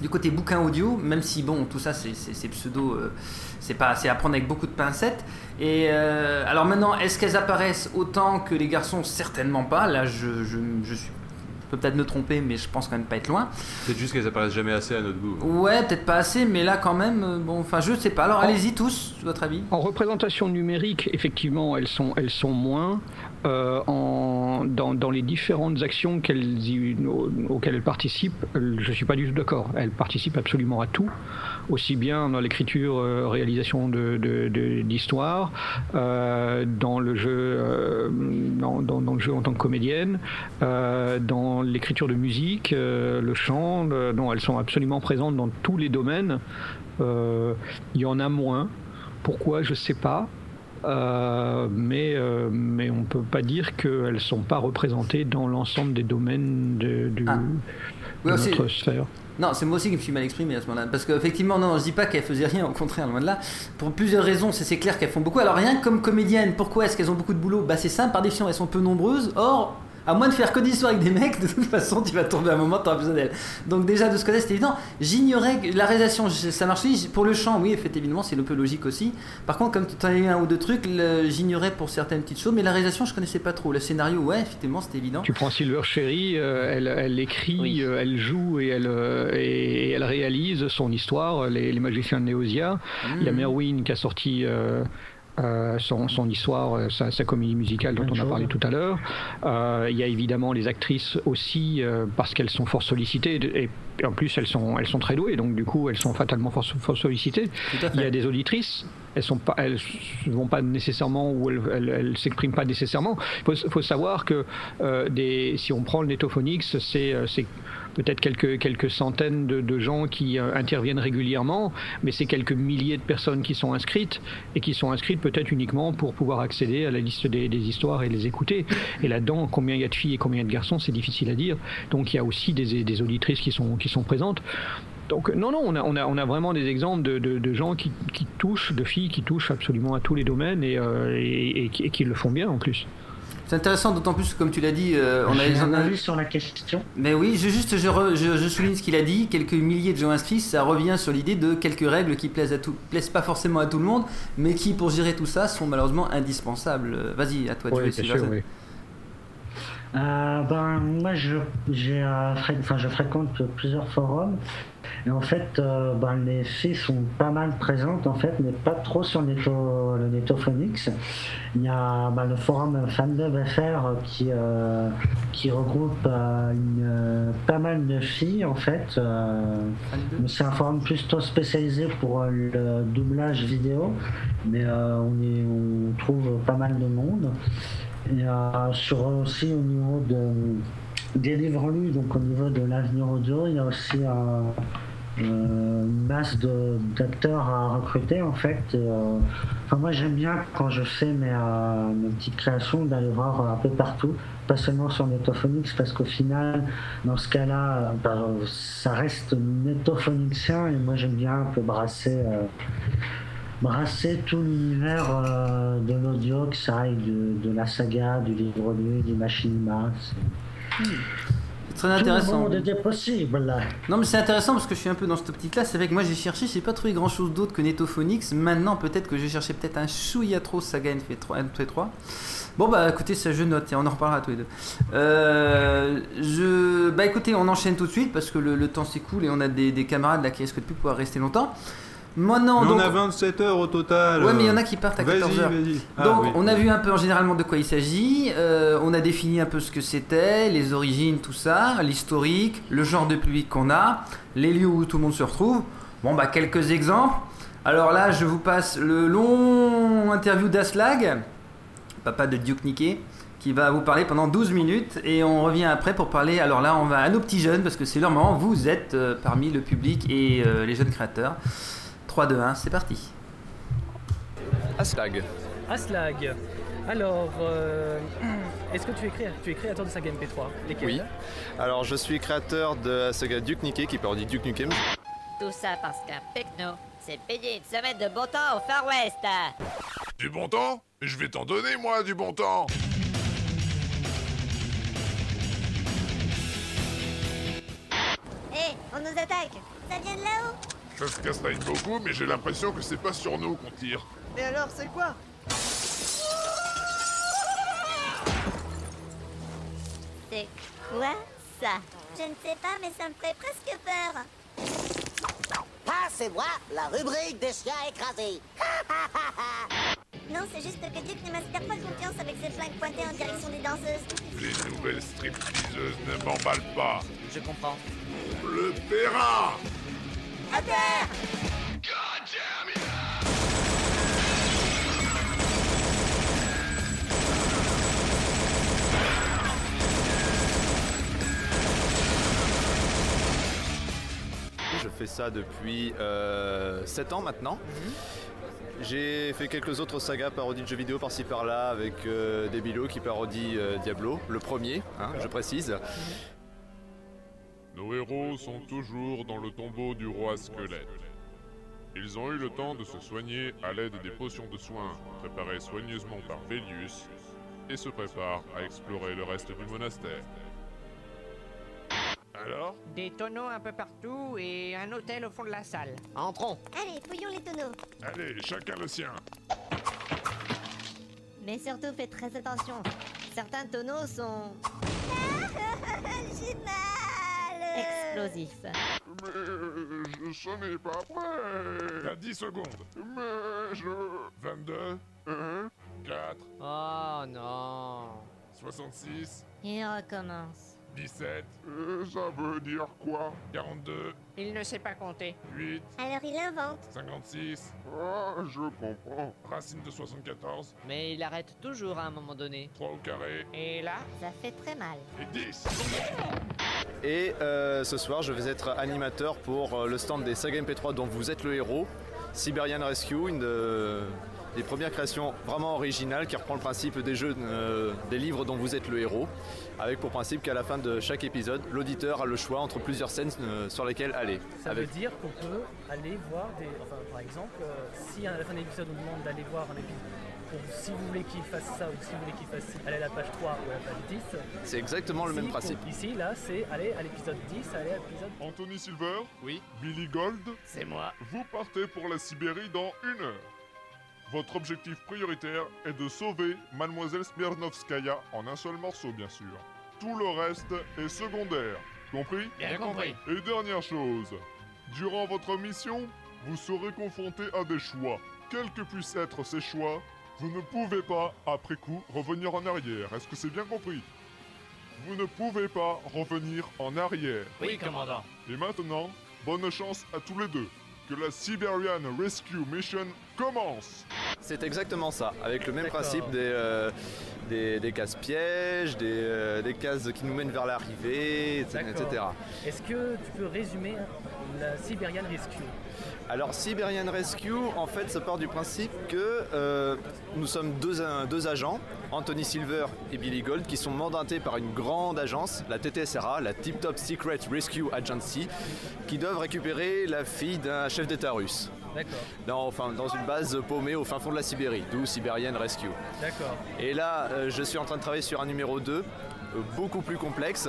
Speaker 2: du côté bouquin audio, même si bon, tout ça c'est pseudo, euh, c'est pas, c'est à prendre avec beaucoup de pincettes. Et euh, alors maintenant, est-ce qu'elles apparaissent autant que les garçons? Certainement pas. Là, je, je, je suis, je peux peut-être me tromper, mais je pense quand même pas être loin.
Speaker 1: Peut-être juste qu'elles apparaissent jamais assez à notre goût.
Speaker 2: Ouais, peut-être pas assez, mais là quand même, euh, bon, enfin, je sais pas. Alors allez-y tous, votre avis.
Speaker 4: En représentation numérique, effectivement, elles sont, elles sont moins. Euh, dans, les différentes actions auxquelles elles participent, euh, je ne suis pas du tout d'accord. Elles participent absolument à tout, aussi bien dans l'écriture, euh, réalisation de, de- de- dans le jeu, dans, le jeu en tant que comédienne, dans l'écriture de musique, le chant. non, elles sont absolument présentes dans tous les domaines. Il y en a moins. Pourquoi? Je sais pas. Euh, mais, euh, mais on peut pas dire qu'elles sont pas représentées dans l'ensemble des domaines de, du-
Speaker 2: Ah.
Speaker 4: De notre sphère.
Speaker 2: Non, c'est moi aussi qui me suis mal exprimé à ce moment-là. Parce qu'effectivement, non, je dis pas qu'elles faisaient rien, au contraire, loin de là. Pour plusieurs raisons, c'est clair qu'elles font beaucoup. Alors, rien que comme comédienne, pourquoi est-ce qu'elles ont beaucoup de boulot? Bah, c'est simple, par définition, elles sont peu nombreuses. Or, à moins de faire que des histoires avec des mecs, de toute façon, tu vas tomber à un moment, tu auras besoin d'elles. Donc, déjà, de ce côté, c'est évident. J'ignorais que la réalisation, ça marche oui. Pour le chant, oui, effectivement, c'est un peu logique aussi. Par contre, comme tu as eu un ou deux trucs, le- j'ignorais pour certaines petites choses. Mais la réalisation, je connaissais pas trop. Le scénario, ouais, effectivement, c'était évident.
Speaker 4: Tu prends Silver Cherry, euh, elle, elle écrit, euh, elle joue et elle, euh, et elle réalise son histoire, les, les magiciens de Néosia. Il y a. Merwin qui a sorti euh, son, son histoire, euh, sa, sa comédie musicale dont on a parlé tout à l'heure. Euh, il y a évidemment les actrices aussi, parce qu'elles sont fort sollicitées, et, et en plus elles sont, elles sont très douées, donc du coup elles sont fatalement fort, fort sollicitées. Il y a des auditrices, elles sont pas, elles vont pas nécessairement ou elles, s'expriment pas nécessairement. Il faut, faut savoir que euh, des, si on prend le Netophonix, c'est peut-être quelques, quelques centaines de, de gens qui euh, interviennent régulièrement, mais c'est quelques milliers de personnes qui sont inscrites et qui sont inscrites peut-être uniquement pour pouvoir accéder à la liste des, histoires et les écouter. Et là-dedans, combien il y a de filles et combien il y a de garçons, c'est difficile à dire. Donc il y a aussi des, auditrices qui sont, qui sont présentes. Donc non, non, on a, on a, on a vraiment des exemples de, de, gens qui, qui touchent, de filles qui touchent absolument à tous les domaines et, euh, et qui le font bien en plus.
Speaker 2: C'est intéressant, d'autant plus que, comme tu l'as dit, euh, on a on a-
Speaker 19: avis sur la question.
Speaker 2: Mais oui, je, juste, je, re- je- je souligne ce qu'il a dit. Quelques milliers de gens inscrits, ça revient sur l'idée de quelques règles qui plaisent à tout, plaisent pas forcément à tout le monde, mais qui, pour gérer tout ça, sont malheureusement indispensables. Euh, Vas-y, à toi
Speaker 4: sûr, oui.
Speaker 19: Euh, ben, moi, je, j'ai, euh, fré- enfin, je fréquente plusieurs forums. Et en fait, euh, ben, les filles sont pas mal présentes, en fait, mais pas trop sur le Netophonix. Il y a ben, le forum FanDubFR qui, euh, qui regroupe euh, une, pas mal de filles, en fait. C'est un forum plutôt spécialisé pour le doublage vidéo, mais on, y, on trouve pas mal de monde. Et sur aussi au niveau de, des livres lus, donc au niveau de l'avenir audio, il y a aussi un, euh, masse d'acteurs à recruter en fait. Euh, enfin, moi j'aime bien quand je fais mes, euh, mes petites créations d'aller voir un peu partout, pas seulement sur Netophonix parce qu'au final, dans ce cas-là, euh, bah, ça reste Netophonixien et moi j'aime bien un peu brasser. euh, brasser tout l'univers euh, de l'audio, que ça aille de, de la saga, du livre nu, du machinima. C'est-
Speaker 2: très intéressant.
Speaker 19: Tout le monde était possible.
Speaker 2: Non mais c'est intéressant parce que je suis un peu dans cette optique-là. C'est vrai que moi j'ai cherché, j'ai pas trouvé grand-chose d'autre que Netophonix. Maintenant peut-être que j'ai cherché peut-être un chouïa trop saga NP3. NP3. Bon bah écoutez, ça je note et on en reparlera tous les deux. Euh, je... Bah écoutez, on enchaîne tout de suite parce que le, le temps s'écoule et on a des, des camarades là qui risquent de plus pouvoir rester longtemps. Maintenant,
Speaker 1: Mais
Speaker 2: donc...
Speaker 1: on a 27 heures au total.
Speaker 2: Ouais, mais il y en a qui partent à
Speaker 1: Vas-y,
Speaker 2: 14h.
Speaker 1: vas-y. Ah,
Speaker 2: Donc,
Speaker 1: oui.
Speaker 2: on a vu un peu en généralement de quoi il s'agit. euh, on a défini un peu ce que c'était, les origines, tout ça, l'historique, le genre de public qu'on a, les lieux où tout le monde se retrouve. Bon, bah, quelques exemples. Alors là, je vous passe le long interview d'Aslag, papa de Duke Nickey, qui va vous parler pendant 12 minutes. Et on revient après pour parler. Alors là, on va à nos petits jeunes, parce que c'est leur moment. Vous êtes euh, parmi le public et euh, les jeunes créateurs. 3, 2, 1, c'est parti.
Speaker 9: Aslag.
Speaker 11: Aslag. Alors, euh, est-ce que tu es, créa- tu es créateur de saga MP3 Lesquels
Speaker 9: Oui. Alors je suis créateur de la saga Duke Nukem qui parodie Duke Nukem.
Speaker 13: Tout ça parce qu'un pecno s'est payé une semaine de beau temps au Far West.
Speaker 37: Du bon temps? Je vais t'en donner, moi, du bon temps
Speaker 13: Hé, on nous attaque Ça vient de là-haut?
Speaker 37: Ça se castagne beaucoup, mais j'ai l'impression que c'est pas sur nous qu'on tire.
Speaker 13: Mais alors, c'est quoi? C'est quoi ça? Je ne sais pas, mais ça me fait presque peur.
Speaker 12: Passez-moi la rubrique des chiens écrasés.
Speaker 13: Non, c'est juste que Duke ne m'inspire pas confiance avec ses flingues pointées en direction des danseuses.
Speaker 37: Les nouvelles stripteaseuses ne m'emballent pas.
Speaker 13: Je comprends.
Speaker 37: Le terrain
Speaker 13: À terre
Speaker 9: Je fais ça depuis 7 ans maintenant. J'ai fait quelques autres sagas parodies de jeux vidéo par-ci par-là avec euh, des bilots qui parodient euh, Diablo, le premier, hein, je précise.
Speaker 37: Nos héros sont toujours dans le tombeau du roi squelette. Ils ont eu le temps de se soigner à l'aide des potions de soins préparées soigneusement par Vélius et se préparent à explorer le reste du monastère. Alors?
Speaker 38: Des tonneaux un peu partout et un hôtel au fond de la salle.
Speaker 12: Entrons.
Speaker 13: Allez, fouillons les tonneaux.
Speaker 37: Allez, chacun le sien.
Speaker 13: Mais surtout, faites très attention. Certains tonneaux sont... J'ai mal Explosifs.
Speaker 37: Mais je, ce n'est pas vrai. T'as 10 secondes. Mais je... 22, 1, 4,
Speaker 38: Oh non
Speaker 37: 66,
Speaker 13: Il recommence.
Speaker 37: 17. Euh, ça veut dire quoi? 42,
Speaker 38: Il ne sait pas compter.
Speaker 37: 8,
Speaker 13: Alors il invente.
Speaker 37: 56. Ah, je comprends. Racine de 74,
Speaker 38: Mais il arrête toujours à un moment donné.
Speaker 37: 3 au carré
Speaker 38: Et là?
Speaker 13: Ça fait très mal.
Speaker 37: et 10.
Speaker 9: Et euh, ce soir, je vais être animateur pour euh, le stand des sagas MP3 dont vous êtes le héros, Siberian Rescue, une de- des premières créations vraiment originales qui reprend le principe des jeux, euh, des livres dont vous êtes le héros, avec pour principe qu'à la fin de chaque épisode, l'auditeur a le choix entre plusieurs scènes euh, sur lesquelles aller.
Speaker 11: Ça
Speaker 9: Avec-
Speaker 11: veut dire qu'on peut aller voir des. Enfin, par exemple, euh, si à la fin de l'épisode on demande d'aller voir un épisode. Si vous voulez qu'il fasse ça ou si vous voulez qu'il fasse aller à la page 3 ou à la page 10.
Speaker 9: C'est exactement le même principe.
Speaker 11: Ici, là, c'est aller à l'épisode 10, aller à l'épisode.
Speaker 37: Anthony Silver
Speaker 9: Oui.
Speaker 37: Billy Gold
Speaker 38: C'est moi.
Speaker 37: Vous partez pour la Sibérie dans une heure. Votre objectif prioritaire est de sauver Mademoiselle Smirnovskaya en un seul morceau, bien sûr. Tout le reste est secondaire. Compris?
Speaker 38: Bien compris.
Speaker 37: Et dernière chose, durant votre mission, vous serez confronté à des choix. Quels que puissent être ces choix, vous ne pouvez pas, après coup, revenir en arrière. Est-ce que c'est bien compris? Vous ne pouvez pas revenir en arrière.
Speaker 38: Oui, commandant.
Speaker 37: Et maintenant, bonne chance à tous les deux. Que la Siberian Rescue Mission commence
Speaker 9: C'est exactement ça, avec le même principe des, euh, des, des cases pièges, des, euh, des cases qui nous mènent vers l'arrivée, etc. Etc.
Speaker 25: Est-ce que tu peux résumer la Siberian Rescue?
Speaker 9: Alors Siberian Rescue, en fait, ça part du principe que euh, nous sommes deux, euh, deux agents, Anthony Silver et Billy Gold, qui sont mandatés par une grande agence, la TTSRA, la Tip Top Secret Rescue Agency, qui doivent récupérer la fille d'un chef d'État russe.
Speaker 25: D'accord.
Speaker 9: Dans, enfin, dans une base paumée au fin fond de la Sibérie, d'où Siberian Rescue.
Speaker 25: D'accord.
Speaker 9: Et là, euh, je suis en train de travailler sur un numéro 2, euh, beaucoup plus complexe.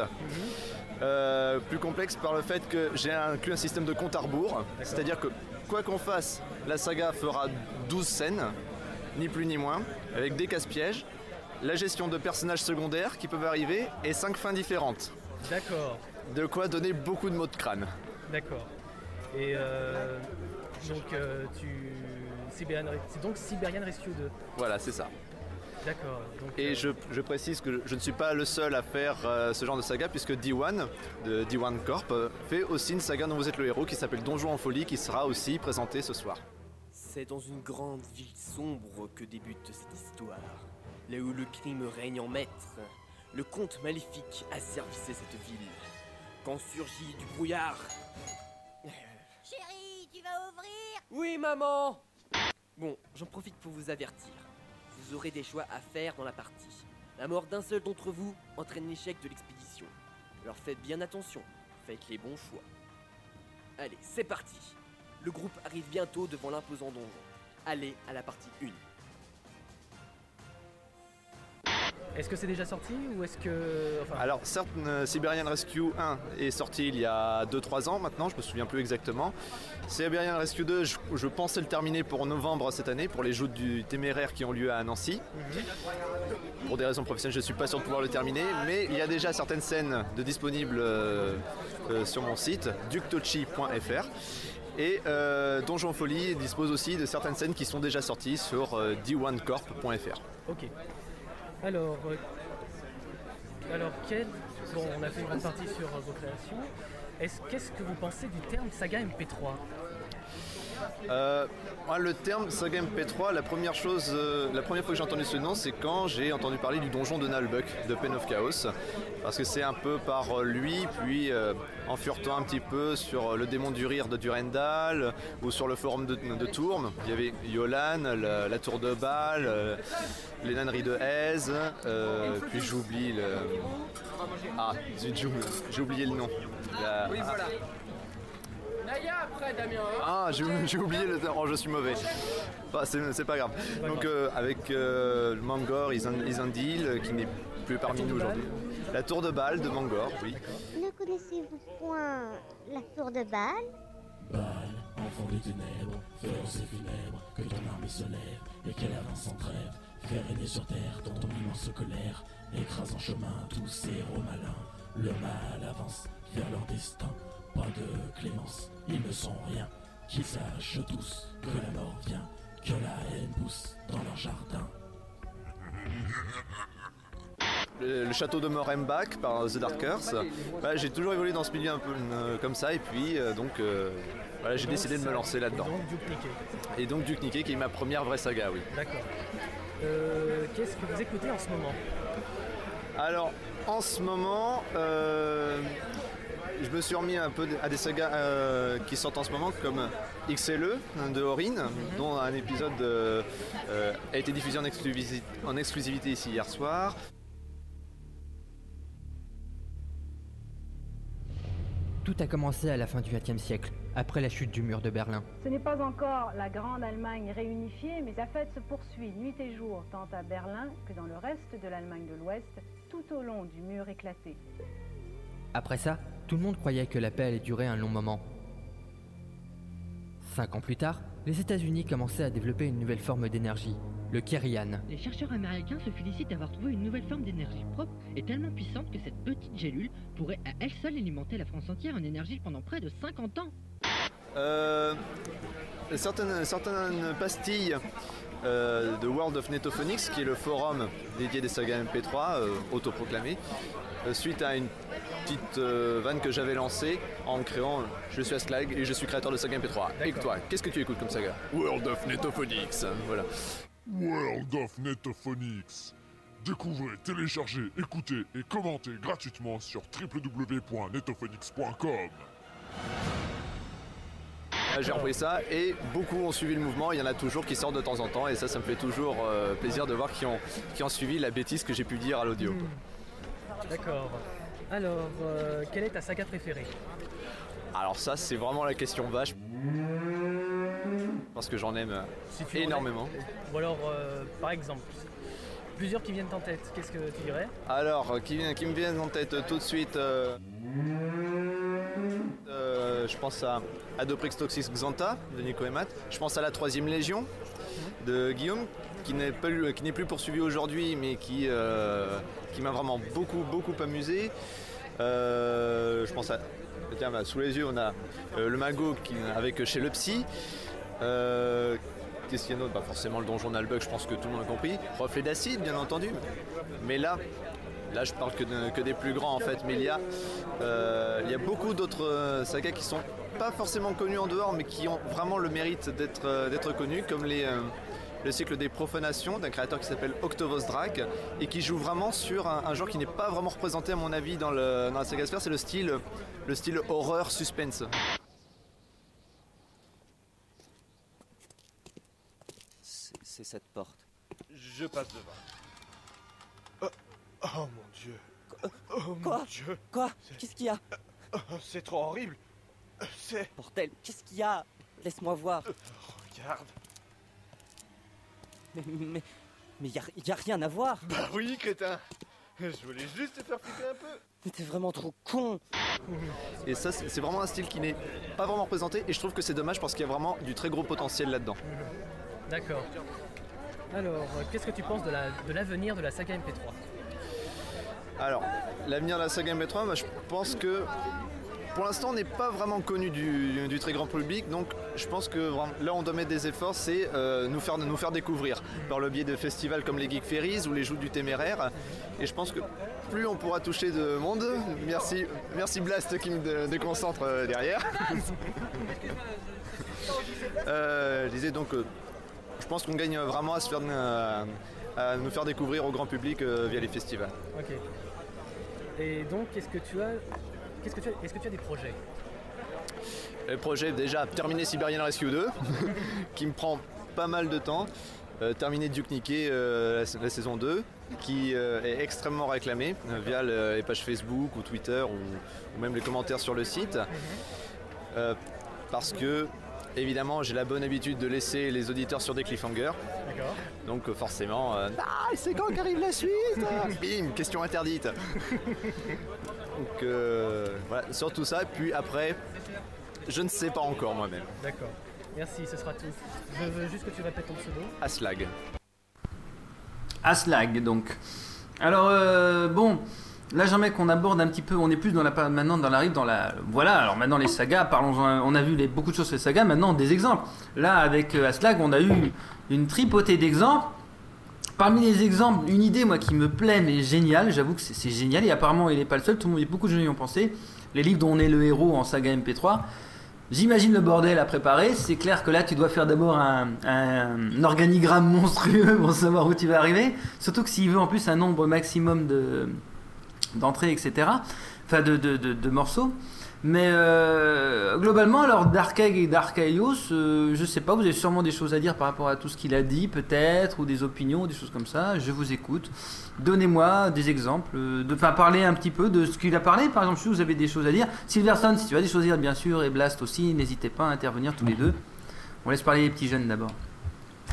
Speaker 9: Euh, plus complexe par le fait que j'ai inclus un système de compte à rebours. C'est-à-dire que quoi qu'on fasse, la saga fera 12 scènes, ni plus ni moins, avec des casse-pièges, la gestion de personnages secondaires qui peuvent arriver et 5 fins différentes.
Speaker 25: D'accord.
Speaker 9: De quoi donner beaucoup de mots de crâne.
Speaker 25: D'accord. Et euh, donc euh, tu Siberian c'est donc Siberian Rescue 2.
Speaker 9: Voilà, c'est ça.
Speaker 25: D'accord. Donc
Speaker 9: Et je, je précise que je ne suis pas le seul à faire euh, ce genre de saga puisque D1 de D1 Corp euh, fait aussi une saga dont vous êtes le héros qui s'appelle Donjon en folie qui sera aussi présentée ce soir.
Speaker 39: C'est dans une grande ville sombre que débute cette histoire. Là où le crime règne en maître, le comte maléfique a servicé cette ville. Quand surgit du brouillard.
Speaker 40: Chérie, tu vas ouvrir?
Speaker 39: Oui, maman Bon, j'en profite pour vous avertir. Vous aurez des choix à faire dans la partie. La mort d'un seul d'entre vous entraîne l'échec de l'expédition. Alors faites bien attention, faites les bons choix. Allez, c'est parti Le groupe arrive bientôt devant l'imposant donjon. Allez à la partie 1.
Speaker 25: Est-ce que c'est déjà sorti ou est-ce que enfin,
Speaker 9: Alors certes, euh, Siberian Rescue 1 est sorti il y a 2-3 ans maintenant, je me souviens plus exactement. Siberian Rescue 2, je, je pensais le terminer pour novembre cette année, pour les joutes du téméraire qui ont lieu à Nancy. Pour des raisons professionnelles, je suis pas sûr de pouvoir le terminer, mais il y a déjà certaines scènes de disponibles euh, euh, sur mon site, ductochi.fr. Et euh, Donjon Folie dispose aussi de certaines scènes qui sont déjà sorties sur euh, d1corp.fr.
Speaker 25: Ok. Alors, euh, alors quel bon, on a fait une grande partie sur vos créations. Est-ce qu'est-ce que vous pensez du terme saga MP3
Speaker 9: Euh, moi, le terme saga MP3, la première chose, euh, la première fois que j'ai entendu ce nom, c'est quand j'ai entendu parler du donjon de Nalbuck de Pen of Chaos, parce que c'est un peu par lui, puis euh, en furetant un petit peu sur le démon du rire de Durendal ou sur le forum de, de Tourme, il y avait Yolan, la, la tour de Bâle, les nanneries de Aise, euh, puis j'oublie le ah j'ai oublié- j'ai oublié le nom. La-
Speaker 41: Oui, voilà. Naya après, Damien. hein.
Speaker 9: ah, j'ai oublié le terme. Oh, je suis mauvais. Bah, c'est pas grave. Donc, euh, avec euh, Mangor, Isan- Isandil, euh, qui n'est plus parmi nous aujourd'hui. La tour de balle de Mangor, oui.
Speaker 40: Ne connaissez-vous point la tour de Bâle?
Speaker 42: Baal, enfant des ténèbres, féroce et funèbre, que ton armée se lève et qu'elle avance sans trêve. Fais régner sur terre dans ton immense colère, écrase en chemin tous ces héros malins. Le mal avance vers leur destin, pas de clémence, ils ne sont rien. Qu'ils sachent tous que la mort vient, que la haine pousse dans leur jardin.
Speaker 9: Le, le château de Morembach par The Darkers. Bah, j'ai toujours évolué dans ce milieu un peu euh, comme ça, et puis euh, donc euh, voilà, j'ai décidé de me lancer là-dedans.
Speaker 25: Donc Duke Niquet.
Speaker 9: Et donc Duke Niquet, qui est ma première vraie saga, oui.
Speaker 25: D'accord. Euh, Qu'est-ce que vous écoutez en ce moment?
Speaker 9: Alors, en ce moment, euh, je me suis remis un peu à des sagas euh, qui sortent en ce moment, comme XLE de Orin, dont un épisode euh, euh, a été diffusé en, exclusi- en exclusivité ici hier soir.
Speaker 43: Tout a commencé à la fin du XXe siècle, après la chute du mur de Berlin.
Speaker 44: Ce n'est pas encore la grande Allemagne réunifiée, mais la fête se poursuit nuit et jour, tant à Berlin que dans le reste de l'Allemagne de l'Ouest, tout au long du mur éclaté.
Speaker 43: Après ça, tout le monde croyait que la paix allait durer un long moment. Cinq ans plus tard, les États-Unis commençaient à développer une nouvelle forme d'énergie, le Kerian.
Speaker 45: Les chercheurs américains se félicitent d'avoir trouvé une nouvelle forme d'énergie propre et tellement puissante que cette petite gélule pourrait à elle seule alimenter la France entière en énergie pendant près de 50 ans.
Speaker 9: Euh, certaines, certaines pastilles euh, de World of Netophonics, qui est le forum dédié des sagas MP3, euh, autoproclamé, suite à une petite euh, vanne que j'avais lancée en créant Je suis Aslag et je suis créateur de saga MP3. Et toi, qu'est-ce que tu écoutes comme saga? World of Netophonics. Voilà.
Speaker 37: World of Netophonics. Découvrez, téléchargez, écoutez et commentez gratuitement sur www.netophonics.com.
Speaker 9: Ah, J'ai repris ça et beaucoup ont suivi le mouvement. Il y en a toujours qui sortent de temps en temps et ça, ça me fait toujours euh, plaisir de voir qui ont, qui ont suivi la bêtise que j'ai pu dire à l'audio.
Speaker 25: D'accord. Alors, euh, quelle est ta saga préférée
Speaker 9: Alors ça, c'est vraiment la question vache. Parce que j'en aime euh,
Speaker 25: Si tu en
Speaker 9: énormément.
Speaker 25: Ou alors, euh, par exemple, plusieurs qui viennent en tête, qu'est-ce que tu dirais?
Speaker 9: Alors, euh, qui, vient- qui me viennent en tête euh, tout de suite, euh, euh, je pense à Adoprix Toxis Xanta de Nico Emat. Je pense à la Troisième Légion de Guillaume, qui n'est plus, plus poursuivi aujourd'hui, mais qui, euh, qui m'a vraiment beaucoup, beaucoup amusé. Euh, je pense à. Tiens, bah, sous les yeux, on a euh, le Mago avec chez le Psy. Qu'est-ce qu'il y a d'autre? Bah, Forcément, le Donjon Nalbug, je pense que tout le monde a compris. Reflet d'acide, bien entendu. Mais là, là, je parle que, que des plus grands en fait. Mais il y a, il y a beaucoup d'autres sagas qui sont pas forcément connus en dehors, mais qui ont vraiment le mérite d'être d'être connus, comme les, le cycle des profanations d'un créateur qui s'appelle Octovos Drac et qui joue vraiment sur un, un genre qui n'est pas vraiment représenté à mon avis dans, le, dans la saga sphère, c'est le style, le style horreur suspense.
Speaker 39: C'est cette porte.
Speaker 46: Je passe devant. Oh, oh mon dieu. Oh
Speaker 39: Quoi?
Speaker 46: Mon dieu.
Speaker 39: Quoi? Qu'est-ce qu'il y a?
Speaker 46: Oh, C'est trop horrible. C'est.
Speaker 39: Bordel, qu'est-ce qu'il y a? Laisse-moi voir.
Speaker 46: Regarde.
Speaker 39: Mais, mais, mais y a, y a rien à voir.
Speaker 46: Bah oui, crétin. Je voulais juste te faire flipper un peu.
Speaker 39: Mais t'es vraiment trop con.
Speaker 9: Et ça, c'est vraiment un style qui n'est pas vraiment représenté et je trouve que c'est dommage parce qu'il y a vraiment du très gros potentiel là-dedans.
Speaker 25: D'accord. Alors, euh, qu'est-ce que tu penses de la- de l'avenir de, la saga MP3
Speaker 9: Alors, l'avenir de la saga MP3, moi, je pense que pour l'instant, on n'est pas vraiment connu du, du très grand public, donc je pense que là, on doit mettre des efforts, c'est euh, nous, faire, nous faire découvrir par le biais de festivals comme les Geek Ferries ou les Joutes du Téméraire. Et je pense que plus on pourra toucher de monde, merci, merci Blast qui me dé- déconcentre euh, derrière. Euh, je disais donc, je pense qu'on gagne vraiment à, se faire, euh, à nous faire découvrir au grand public euh, via les festivals.
Speaker 25: Ok. Et donc, qu'est-ce que tu as Qu'est-ce que tu as Est-ce que tu as des projets?
Speaker 9: Le projet déjà terminer Siberian Rescue 2, qui me prend pas mal de temps. Euh, terminer Duke Nukem, euh, la, la saison 2, qui euh, est extrêmement réclamée via le- les pages Facebook ou Twitter ou, ou même les commentaires sur le site. Euh, parce que, évidemment, j'ai la bonne habitude de laisser les auditeurs sur des cliffhangers.
Speaker 25: D'accord.
Speaker 9: Donc forcément, ah, c'est quand qu'arrive la suite? Bim, question interdite. Donc euh, voilà, sur tout ça, puis après, je ne sais pas encore moi-même.
Speaker 25: D'accord. Merci, ce sera tout. Je veux juste que tu répètes ton pseudo.
Speaker 9: Aslag.
Speaker 2: Aslag donc. Alors euh, bon, là j'aimerais qu'on aborde un petit peu, on est plus dans la maintenant dans la rive dans la voilà, alors maintenant les sagas, parlons on a vu les, beaucoup de choses sur les sagas, maintenant des exemples. Là avec euh, Aslag, on a eu une tripotée d'exemples. Parmi les exemples, une idée moi qui me plaît mais géniale, j'avoue que c'est génial et apparemment il n'est pas le seul, beaucoup de gens y ont pensé. Les livres dont on est le héros en saga MP3. J'imagine le bordel à préparer. C'est clair que là, tu dois faire d'abord un, organigramme monstrueux pour savoir où tu vas arriver. Surtout que s'il veut en plus un nombre maximum de d'entrées, etc. Enfin, de morceaux. Mais euh, globalement, alors Darkeg et Darkaios, euh, je sais pas, vous avez sûrement des choses à dire par rapport à tout ce qu'il a dit, peut-être, ou des opinions, des choses comme ça. Je vous écoute. Donnez-moi des exemples, euh, de, enfin, parler un petit peu de ce qu'il a parlé. Par exemple, si vous avez des choses à dire. Silverstone, si tu as des choses à dire, bien sûr, et Blast aussi, n'hésitez pas à intervenir tous les deux. On laisse parler les petits jeunes d'abord.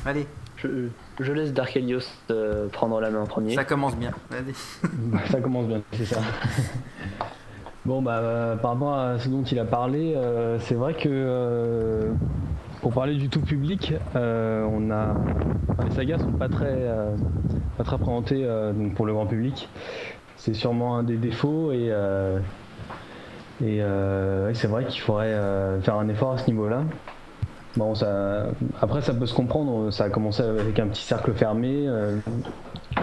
Speaker 2: Allez.
Speaker 18: Je, je laisse Dark Helios euh, prendre la main en premier.
Speaker 2: Ça commence bien. Vas-y.
Speaker 36: Ça commence bien, c'est ça. Bon, bah, euh, par rapport à ce dont il a parlé, euh, c'est vrai que euh, pour parler du tout public, on a les sagas sont pas très, pas très présentées pour le grand public. C'est sûrement un des défauts et, et c'est vrai qu'il faudrait faire un effort à ce niveau-là. Bon, ça... Après, ça peut se comprendre. Ça a commencé avec un petit cercle fermé.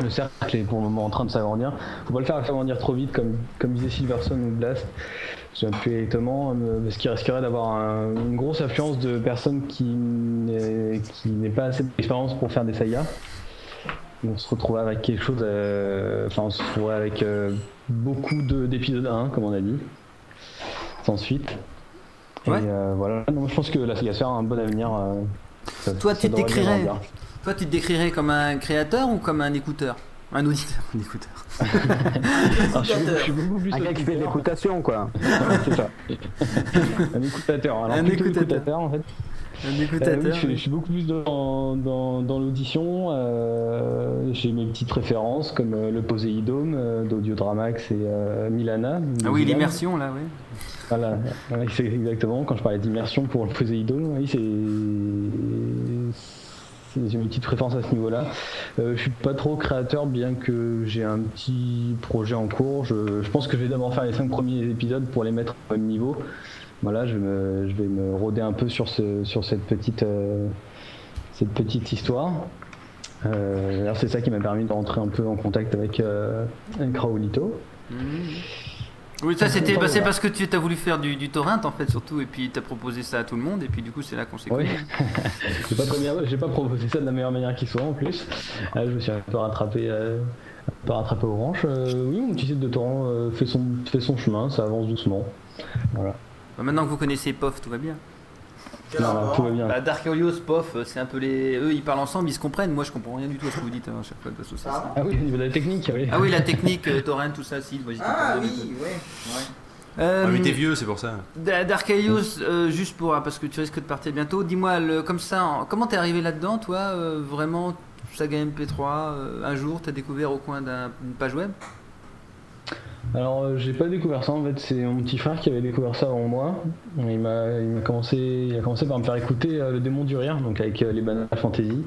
Speaker 36: Le cercle est pour le moment en train de s'agrandir. Faut pas le faire s'agrandir trop vite, comme, comme disait Silverson ou Blast. Je plus exactement, parce qu'il risquerait d'avoir un- une grosse affluence de personnes qui n'est pas assez d'expérience pour faire des sagas. On se retrouve avec quelque chose. euh, Enfin, on se retrouve avec euh, beaucoup de- d'épisodes 1, comme on a dit, sans suite. Et euh, voilà, non, je pense que la saga sphère a un bon avenir. Ça-
Speaker 2: Toi,
Speaker 36: ça
Speaker 2: tu décrirais, toi, tu te décrirais comme un créateur ou comme un écouteur? Un auditeur, un écouteur.
Speaker 36: Alors, je, suis, je suis beaucoup plus
Speaker 47: Un gars qui fait l'écoutation, quoi.
Speaker 36: c'est ça. un écoutateur. Alors,
Speaker 2: Un écoutateur,
Speaker 36: en fait.
Speaker 2: Un
Speaker 36: Euh,
Speaker 2: écoutateur.
Speaker 36: oui, je, suis,
Speaker 2: oui.
Speaker 36: je suis beaucoup plus dans, dans, dans l'audition. euh, J'ai mes petites références comme euh, le Poséidome euh, d'Audiodramax et euh, Milana.
Speaker 2: Ah oui, l'immersion là, oui.
Speaker 36: Voilà, c'est exactement. Quand je parlais d'immersion pour le Poséidome, oui, c'est. J'ai mes petites à ce niveau-là. Euh, je suis pas trop créateur, bien que j'ai un petit projet en cours. Je, je pense que je vais d'abord faire les cinq premiers épisodes pour les mettre au même niveau. Voilà, je, vais me- je vais me rôder un peu sur, ce, sur cette, petite, euh, cette petite histoire. Euh, c'est ça qui m'a permis de rentrer un peu en contact avec, euh, avec Raoulito.
Speaker 2: Oui, ça c'était bah, parce que tu as voulu faire du, du torrent en fait, surtout, et puis tu as proposé ça à tout le monde, et puis du coup, c'est là qu'on s'est
Speaker 36: Oui. j'ai pas, pas proposé ça de la meilleure manière qui soit en plus. Là, je me suis un peu rattrapé, euh, un peu rattrapé aux branches. Euh, oui, mon petit site de torrent euh, fait, son, fait son chemin, ça avance doucement. Voilà.
Speaker 2: Bah, maintenant que vous connaissez POF, tout va bien.
Speaker 36: Voilà, tout va bien.
Speaker 2: Bah, Dark Helios, POF, c'est un peu les. Eux, ils parlent ensemble, ils se comprennent. Moi, je comprends rien du tout à ce que vous dites hein, à chaque fois de l'association.
Speaker 36: Ah oui, au niveau de la technique, oui.
Speaker 2: Ah oui, la technique, euh, torrent, tout ça, si. moi, j'y
Speaker 10: Ah
Speaker 2: comprends rien
Speaker 10: oui,
Speaker 2: du tout.
Speaker 10: ouais.
Speaker 2: Euh,
Speaker 1: Ah, mais t'es vieux, c'est pour ça.
Speaker 2: Da- Dark Helios, euh, juste pour. Parce que tu risques de partir bientôt, dis-moi, le- comme ça, en- comment t'es arrivé là-dedans, toi euh, Vraiment, saga MP3, euh, un jour, t'as découvert au coin d'un- d'une page web?
Speaker 36: Alors, euh, j'ai pas découvert ça en fait, c'est mon petit frère qui avait découvert ça avant moi. Il m'a, il m'a commencé, il a commencé par me faire écouter euh, le démon du rire, donc avec euh, les Banal Fantasy.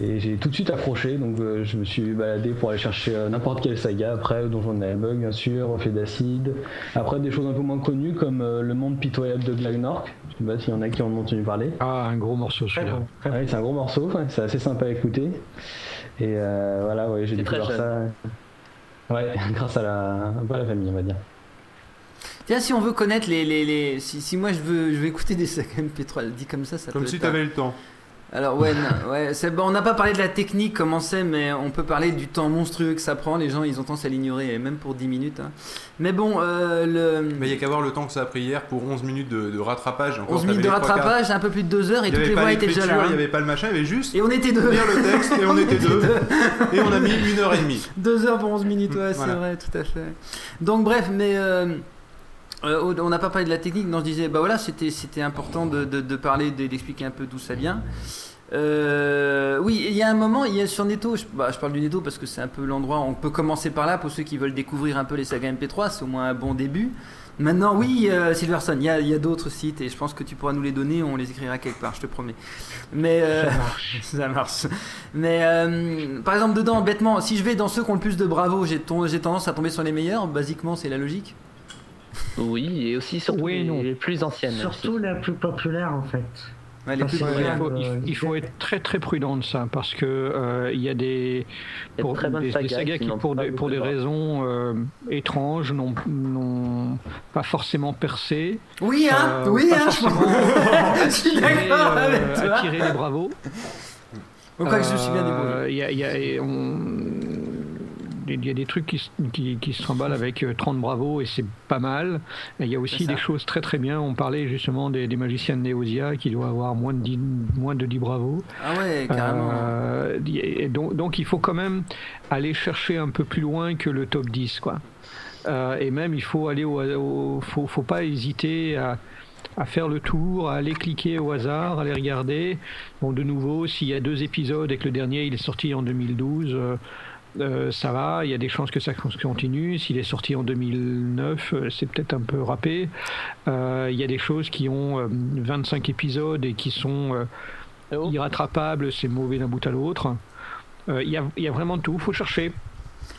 Speaker 36: Et j'ai tout de suite accroché, donc euh, je me suis baladé pour aller chercher euh, n'importe quelle saga. Après, Donjon de Bug, bien sûr, Reflet d'Acide. Après, des choses un peu moins connues comme euh, Le Monde Pitoyable de Glagnork. Je sais pas s'il y en a qui en ont entendu parler.
Speaker 4: Ah, un gros morceau celui-là.
Speaker 36: Ah oui, c'est un gros morceau, ouais, c'est assez sympa à écouter. Et euh, voilà, ouais, j'ai découvert ça. Ouais, grâce à la, un peu à la famille, on va dire.
Speaker 2: Tiens, si on veut connaître les. les, les- si, si moi je veux, je veux écouter des sagas MP3, dit comme ça, ça
Speaker 1: Comme
Speaker 2: peut
Speaker 1: si
Speaker 2: être
Speaker 1: t'avais
Speaker 2: un-
Speaker 1: le temps.
Speaker 2: Alors, ouais, non, ouais c'est bon, on n'a pas parlé de la technique, comment c'est, mais on peut parler du temps monstrueux que ça prend. Les gens, ils ont tendance à l'ignorer, même pour 10 minutes. hein. Mais bon, euh, le.
Speaker 1: Mais il y a qu'à voir le temps que ça a pris hier pour 11 minutes de, de rattrapage. Encore,
Speaker 2: 11 minutes de rattrapage, un peu plus de 2 heures, et toutes les voix étaient déjà là.
Speaker 1: Il n'y
Speaker 2: hein.
Speaker 1: avait pas le machin, il y avait juste
Speaker 2: Et on était deux.
Speaker 1: lire le texte et on était deux. Et on a mis une heure et demie.
Speaker 2: 2 heures pour 11 minutes, ouais, c'est vrai, tout à fait. Donc, bref, mais. euh, euh, on n'a pas parlé de la technique, non, je disais, bah voilà, c'était c'était important de, de- de parler, de- d'expliquer un peu d'où ça vient. Euh, oui, il y a un moment, il y a sur Netto, je, bah, je parle du Netto parce que c'est un peu l'endroit, on peut commencer par là pour ceux qui veulent découvrir un peu les sagas MP3, c'est au moins un bon début. Maintenant, oui, euh, Silverson, il y a, y a d'autres sites et je pense que tu pourras nous les donner, on les écrira quelque part, je te promets. Mais euh, ça marche. Mais euh, par exemple, dedans, bêtement, si je vais dans ceux qui ont le plus de bravo, j'ai ton- j'ai tendance à tomber sur les meilleurs, basiquement, c'est la logique.
Speaker 18: Oui, et aussi surtout les, les plus anciennes.
Speaker 19: Surtout les plus populaires en fait.
Speaker 2: Ouais,
Speaker 19: les plus
Speaker 4: Ouais, il,
Speaker 19: populaires,
Speaker 4: faut,
Speaker 19: euh,
Speaker 4: il- il faut être très très prudent de ça parce que euh, il y a des,
Speaker 18: Il y a
Speaker 4: des- des
Speaker 18: sagas
Speaker 4: sagas
Speaker 18: qui
Speaker 4: pour des, pour des
Speaker 18: de
Speaker 4: raisons euh, étranges n'ont pas forcément percé.
Speaker 2: Oui, hein,
Speaker 4: Euh,
Speaker 2: oui, hein, je suis d'accord avec toi.
Speaker 4: attiré les bravos.
Speaker 2: Pourquoi je me suis bien débrouillé
Speaker 4: Il y a, des trucs qui, se- qui, qui se trimballent avec euh, 30 bravos et c'est pas mal. Et il y a aussi des choses très très bien. On parlait justement des, des magiciens de Néosia qui doivent avoir moins de 10, moins de 10 bravos.
Speaker 2: Ah ouais, carrément.
Speaker 4: Euh, et donc, donc il faut quand même aller chercher un peu plus loin que le top 10 quoi. Euh, et même il faut aller au, au- faut, faut pas hésiter à, à faire le tour, à aller cliquer au hasard, à aller regarder. Bon de nouveau s'il y a deux épisodes et que le dernier il est sorti en 2012 euh, euh, ça va, il y a des chances que ça continue. S'il est sorti en 2009, euh, c'est peut-être un peu râpé. Euh, il y a des choses qui ont euh, 25 épisodes et qui sont euh, irrattrapables, c'est mauvais d'un bout à l'autre. Il y, a, il y a vraiment tout, faut chercher.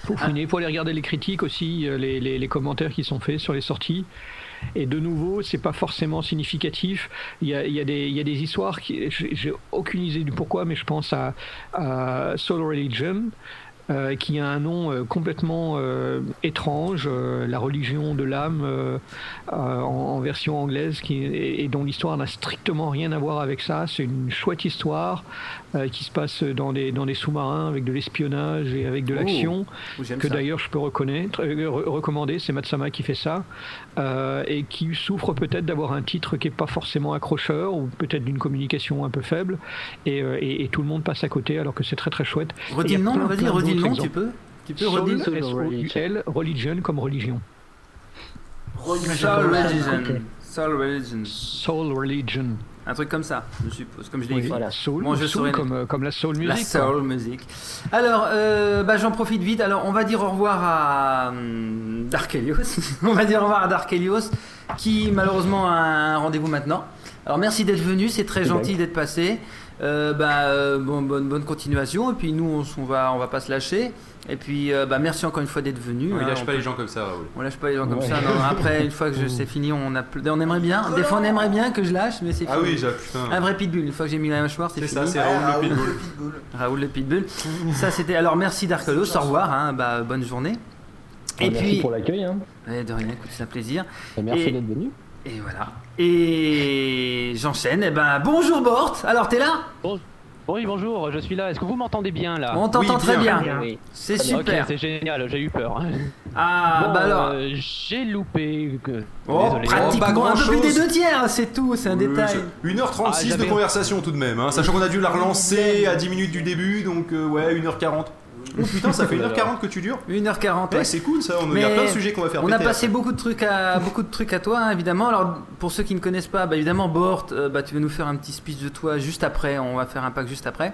Speaker 4: faut fouiner, faut aller regarder les critiques aussi, les, les- les commentaires qui sont faits sur les sorties. Et de nouveau, c'est pas forcément significatif. Il y a, il y a des, il y a des histoires qui, j'ai j'ai aucune idée du pourquoi, mais je pense à, à Soul Religion. Euh, qui a un nom euh, complètement euh, étrange, euh, la religion de l'âme euh, euh, en, en version anglaise, qui, et, et dont l'histoire n'a strictement rien à voir avec ça. C'est une chouette histoire euh, qui se passe dans des, dans des sous-marins avec de l'espionnage et avec de
Speaker 2: Oh,
Speaker 4: l'action,
Speaker 2: oh,
Speaker 4: que d'ailleurs je peux reconnaître, euh, re- recommander. C'est Matsama qui fait ça euh, et qui souffre peut-être d'avoir un titre qui est pas forcément accrocheur ou peut-être d'une communication un peu faible et, euh, et- et tout le monde passe à côté alors que c'est très très chouette.
Speaker 2: Redis le nom,
Speaker 4: plein,
Speaker 2: vas-y, redis le nom, tu peux Tu peux
Speaker 4: Soul,
Speaker 2: redire
Speaker 4: S-O-U-L, religion comme religion.
Speaker 2: Soul Religion. Soul Religion.
Speaker 4: Soul Religion.
Speaker 2: Un truc comme ça, je suppose, comme je l'ai
Speaker 4: Oui, voilà, soul,
Speaker 2: Bon, je
Speaker 4: soul comme, euh, comme la soul music.
Speaker 2: La soul music. Alors, euh, bah, j'en profite vite. Alors, on va dire au revoir à hum, Dark Helios. on va dire au revoir à Dark Helios, qui malheureusement a un rendez-vous maintenant. Alors, merci d'être venu. C'est très gentil d'être passé. Euh, bah, euh, bon, bonne, bonne continuation. Et puis, nous, on, on va, on va pas se lâcher. Et puis, euh, bah, merci encore une fois d'être venu.
Speaker 1: On
Speaker 2: hein.
Speaker 1: lâche
Speaker 2: On
Speaker 1: pas
Speaker 2: peut-
Speaker 1: les gens comme ça, Raoul.
Speaker 2: on lâche pas les gens comme
Speaker 1: Ouais.
Speaker 2: ça. Non, après, une fois que je- c'est fini, on, a, on aimerait bien. Des fois, on aimerait bien que je lâche, mais c'est
Speaker 1: Ah
Speaker 2: fini.
Speaker 1: oui, j'ai- putain.
Speaker 2: Un vrai pitbull. Une fois que j'ai mis la mâchoire, c'est
Speaker 1: C'est
Speaker 2: fini.
Speaker 1: ça, c'est Raoul le pitbull.
Speaker 2: Raoul le pitbull. ça, c'était. Alors, merci Darkolos. Au revoir. hein, bah, bonne journée.
Speaker 36: Ah, merci pour l'accueil. Hein.
Speaker 2: Ouais, de rien, écoute, c'est un plaisir.
Speaker 36: Et merci
Speaker 2: Et-
Speaker 36: d'être venu.
Speaker 2: Et voilà. Et j'enchaîne. Et ben, bonjour Bort. Alors, t'es là?
Speaker 47: Oui, bonjour, je suis là. Est-ce que vous m'entendez bien là
Speaker 2: On t'entend Oui, très bien. bien.
Speaker 47: Oui.
Speaker 2: C'est super.
Speaker 47: ok, c'est génial, j'ai eu peur.
Speaker 2: Ah,
Speaker 47: Bon,
Speaker 2: bah alors.
Speaker 47: euh, j'ai loupé. que-
Speaker 2: Oh,
Speaker 47: Désolé.
Speaker 2: pratiquement un peu plus des deux tiers, c'est tout, c'est un détail.
Speaker 1: 1h36
Speaker 47: Ah,
Speaker 1: de conversation tout de même, hein, sachant qu'on a dû la relancer à 10 minutes du début, donc euh, ouais, 1h40. Oh putain, ça fait 1h40 que tu dures
Speaker 2: 1h40.
Speaker 1: Ouais,
Speaker 2: ouais.
Speaker 1: c'est cool ça, on il y
Speaker 2: Mais
Speaker 1: a plein de sujets qu'on va faire
Speaker 2: On a passé
Speaker 1: après.
Speaker 2: beaucoup de trucs à beaucoup de trucs à toi, hein, évidemment. Alors pour ceux qui ne connaissent pas, bah, évidemment Bort, euh, bah, tu vas nous faire un petit speech de toi juste après. On va faire un pack juste après.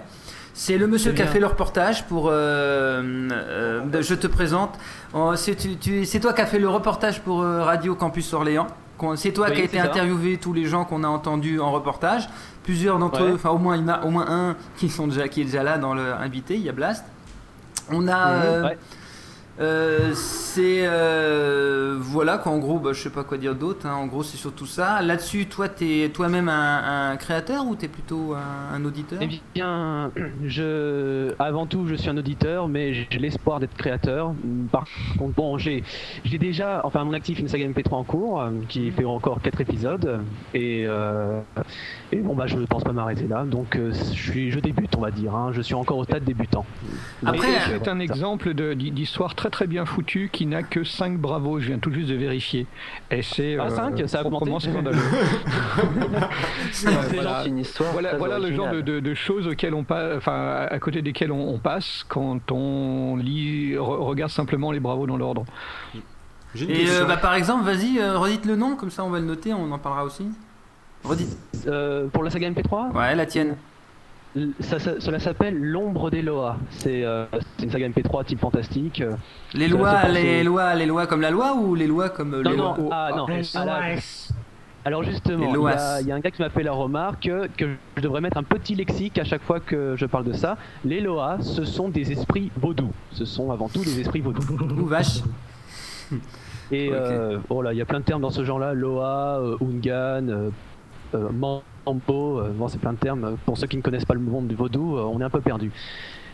Speaker 2: C'est le monsieur qui a fait le reportage pour. euh, euh, je te présente. Oh, c'est tu- tu- c'est toi qui as fait le reportage pour euh, Radio Campus Orléans. C'est toi
Speaker 47: Oui,
Speaker 2: qui as été interviewé tous les gens qu'on a entendus en reportage. Plusieurs d'entre
Speaker 47: Ouais.
Speaker 2: eux, enfin au moins il y en a au moins un qui sont déjà qui est déjà là dans le invité. Il y a Blast. On a.
Speaker 47: Mhm,
Speaker 2: euh,
Speaker 47: ouais.
Speaker 2: Euh, c'est euh, voilà quoi en gros bah, je sais pas quoi dire d'autre hein. en gros c'est surtout ça là-dessus toi t'es toi-même un, un créateur ou t'es plutôt un, un auditeur?
Speaker 47: Eh bien, je, avant tout, je suis un auditeur, mais j'ai l'espoir d'être créateur. Par contre, bon, j'ai, j'ai déjà, enfin, à mon actif, une saga MP3 en cours, euh, qui fait encore 4 épisodes, et, euh, et bon, bah, je ne pense pas m'arrêter là. Donc, je suis, je débute, on va dire. hein. je suis encore au stade débutant.
Speaker 4: Après,
Speaker 47: Mais,
Speaker 4: c'est un exemple d'histoire très très bien foutue qui n'a que 5 bravos. Je viens tout juste de vérifier. Et c'est
Speaker 47: Ah, cinq, ça a augmenté.
Speaker 4: scandaleux.
Speaker 18: C'est
Speaker 4: voilà,
Speaker 18: une histoire
Speaker 4: voilà, le genre de,
Speaker 18: originale.
Speaker 4: de- de choses auxquelles on passe, enfin, à côté desquelles on, on passe quand on lit, re- regarde simplement les bravos dans l'ordre.
Speaker 2: et euh, bah, par exemple vas-y euh, redites le nom comme ça on va le noter on en parlera aussi redites
Speaker 47: Euh, pour la saga MP3
Speaker 2: ouais la tienne
Speaker 47: ça- ça- cela s'appelle L'ombre des Loa. C'est euh, c'est une saga MP3 type fantastique. euh,
Speaker 2: les lois les lois les lois comme la loi ou les lois comme euh,
Speaker 47: Non,
Speaker 2: les
Speaker 47: non,
Speaker 2: lois
Speaker 47: ah, non. la- Alors justement, il y, a, il y a un gars qui m'a fait la remarque que, que je devrais mettre un petit lexique à chaque fois que je parle de ça. Les Loas, ce sont des esprits vaudous. Ce sont avant tout des esprits vaudous.
Speaker 2: Ouh, vache.
Speaker 47: Et euh, oh là, il y a plein de termes dans ce genre-là. Loa, euh, Ungan, Mambo, euh, bon, c'est plein de termes. Pour ceux qui ne connaissent pas le monde du vaudou, euh, on est un peu perdu.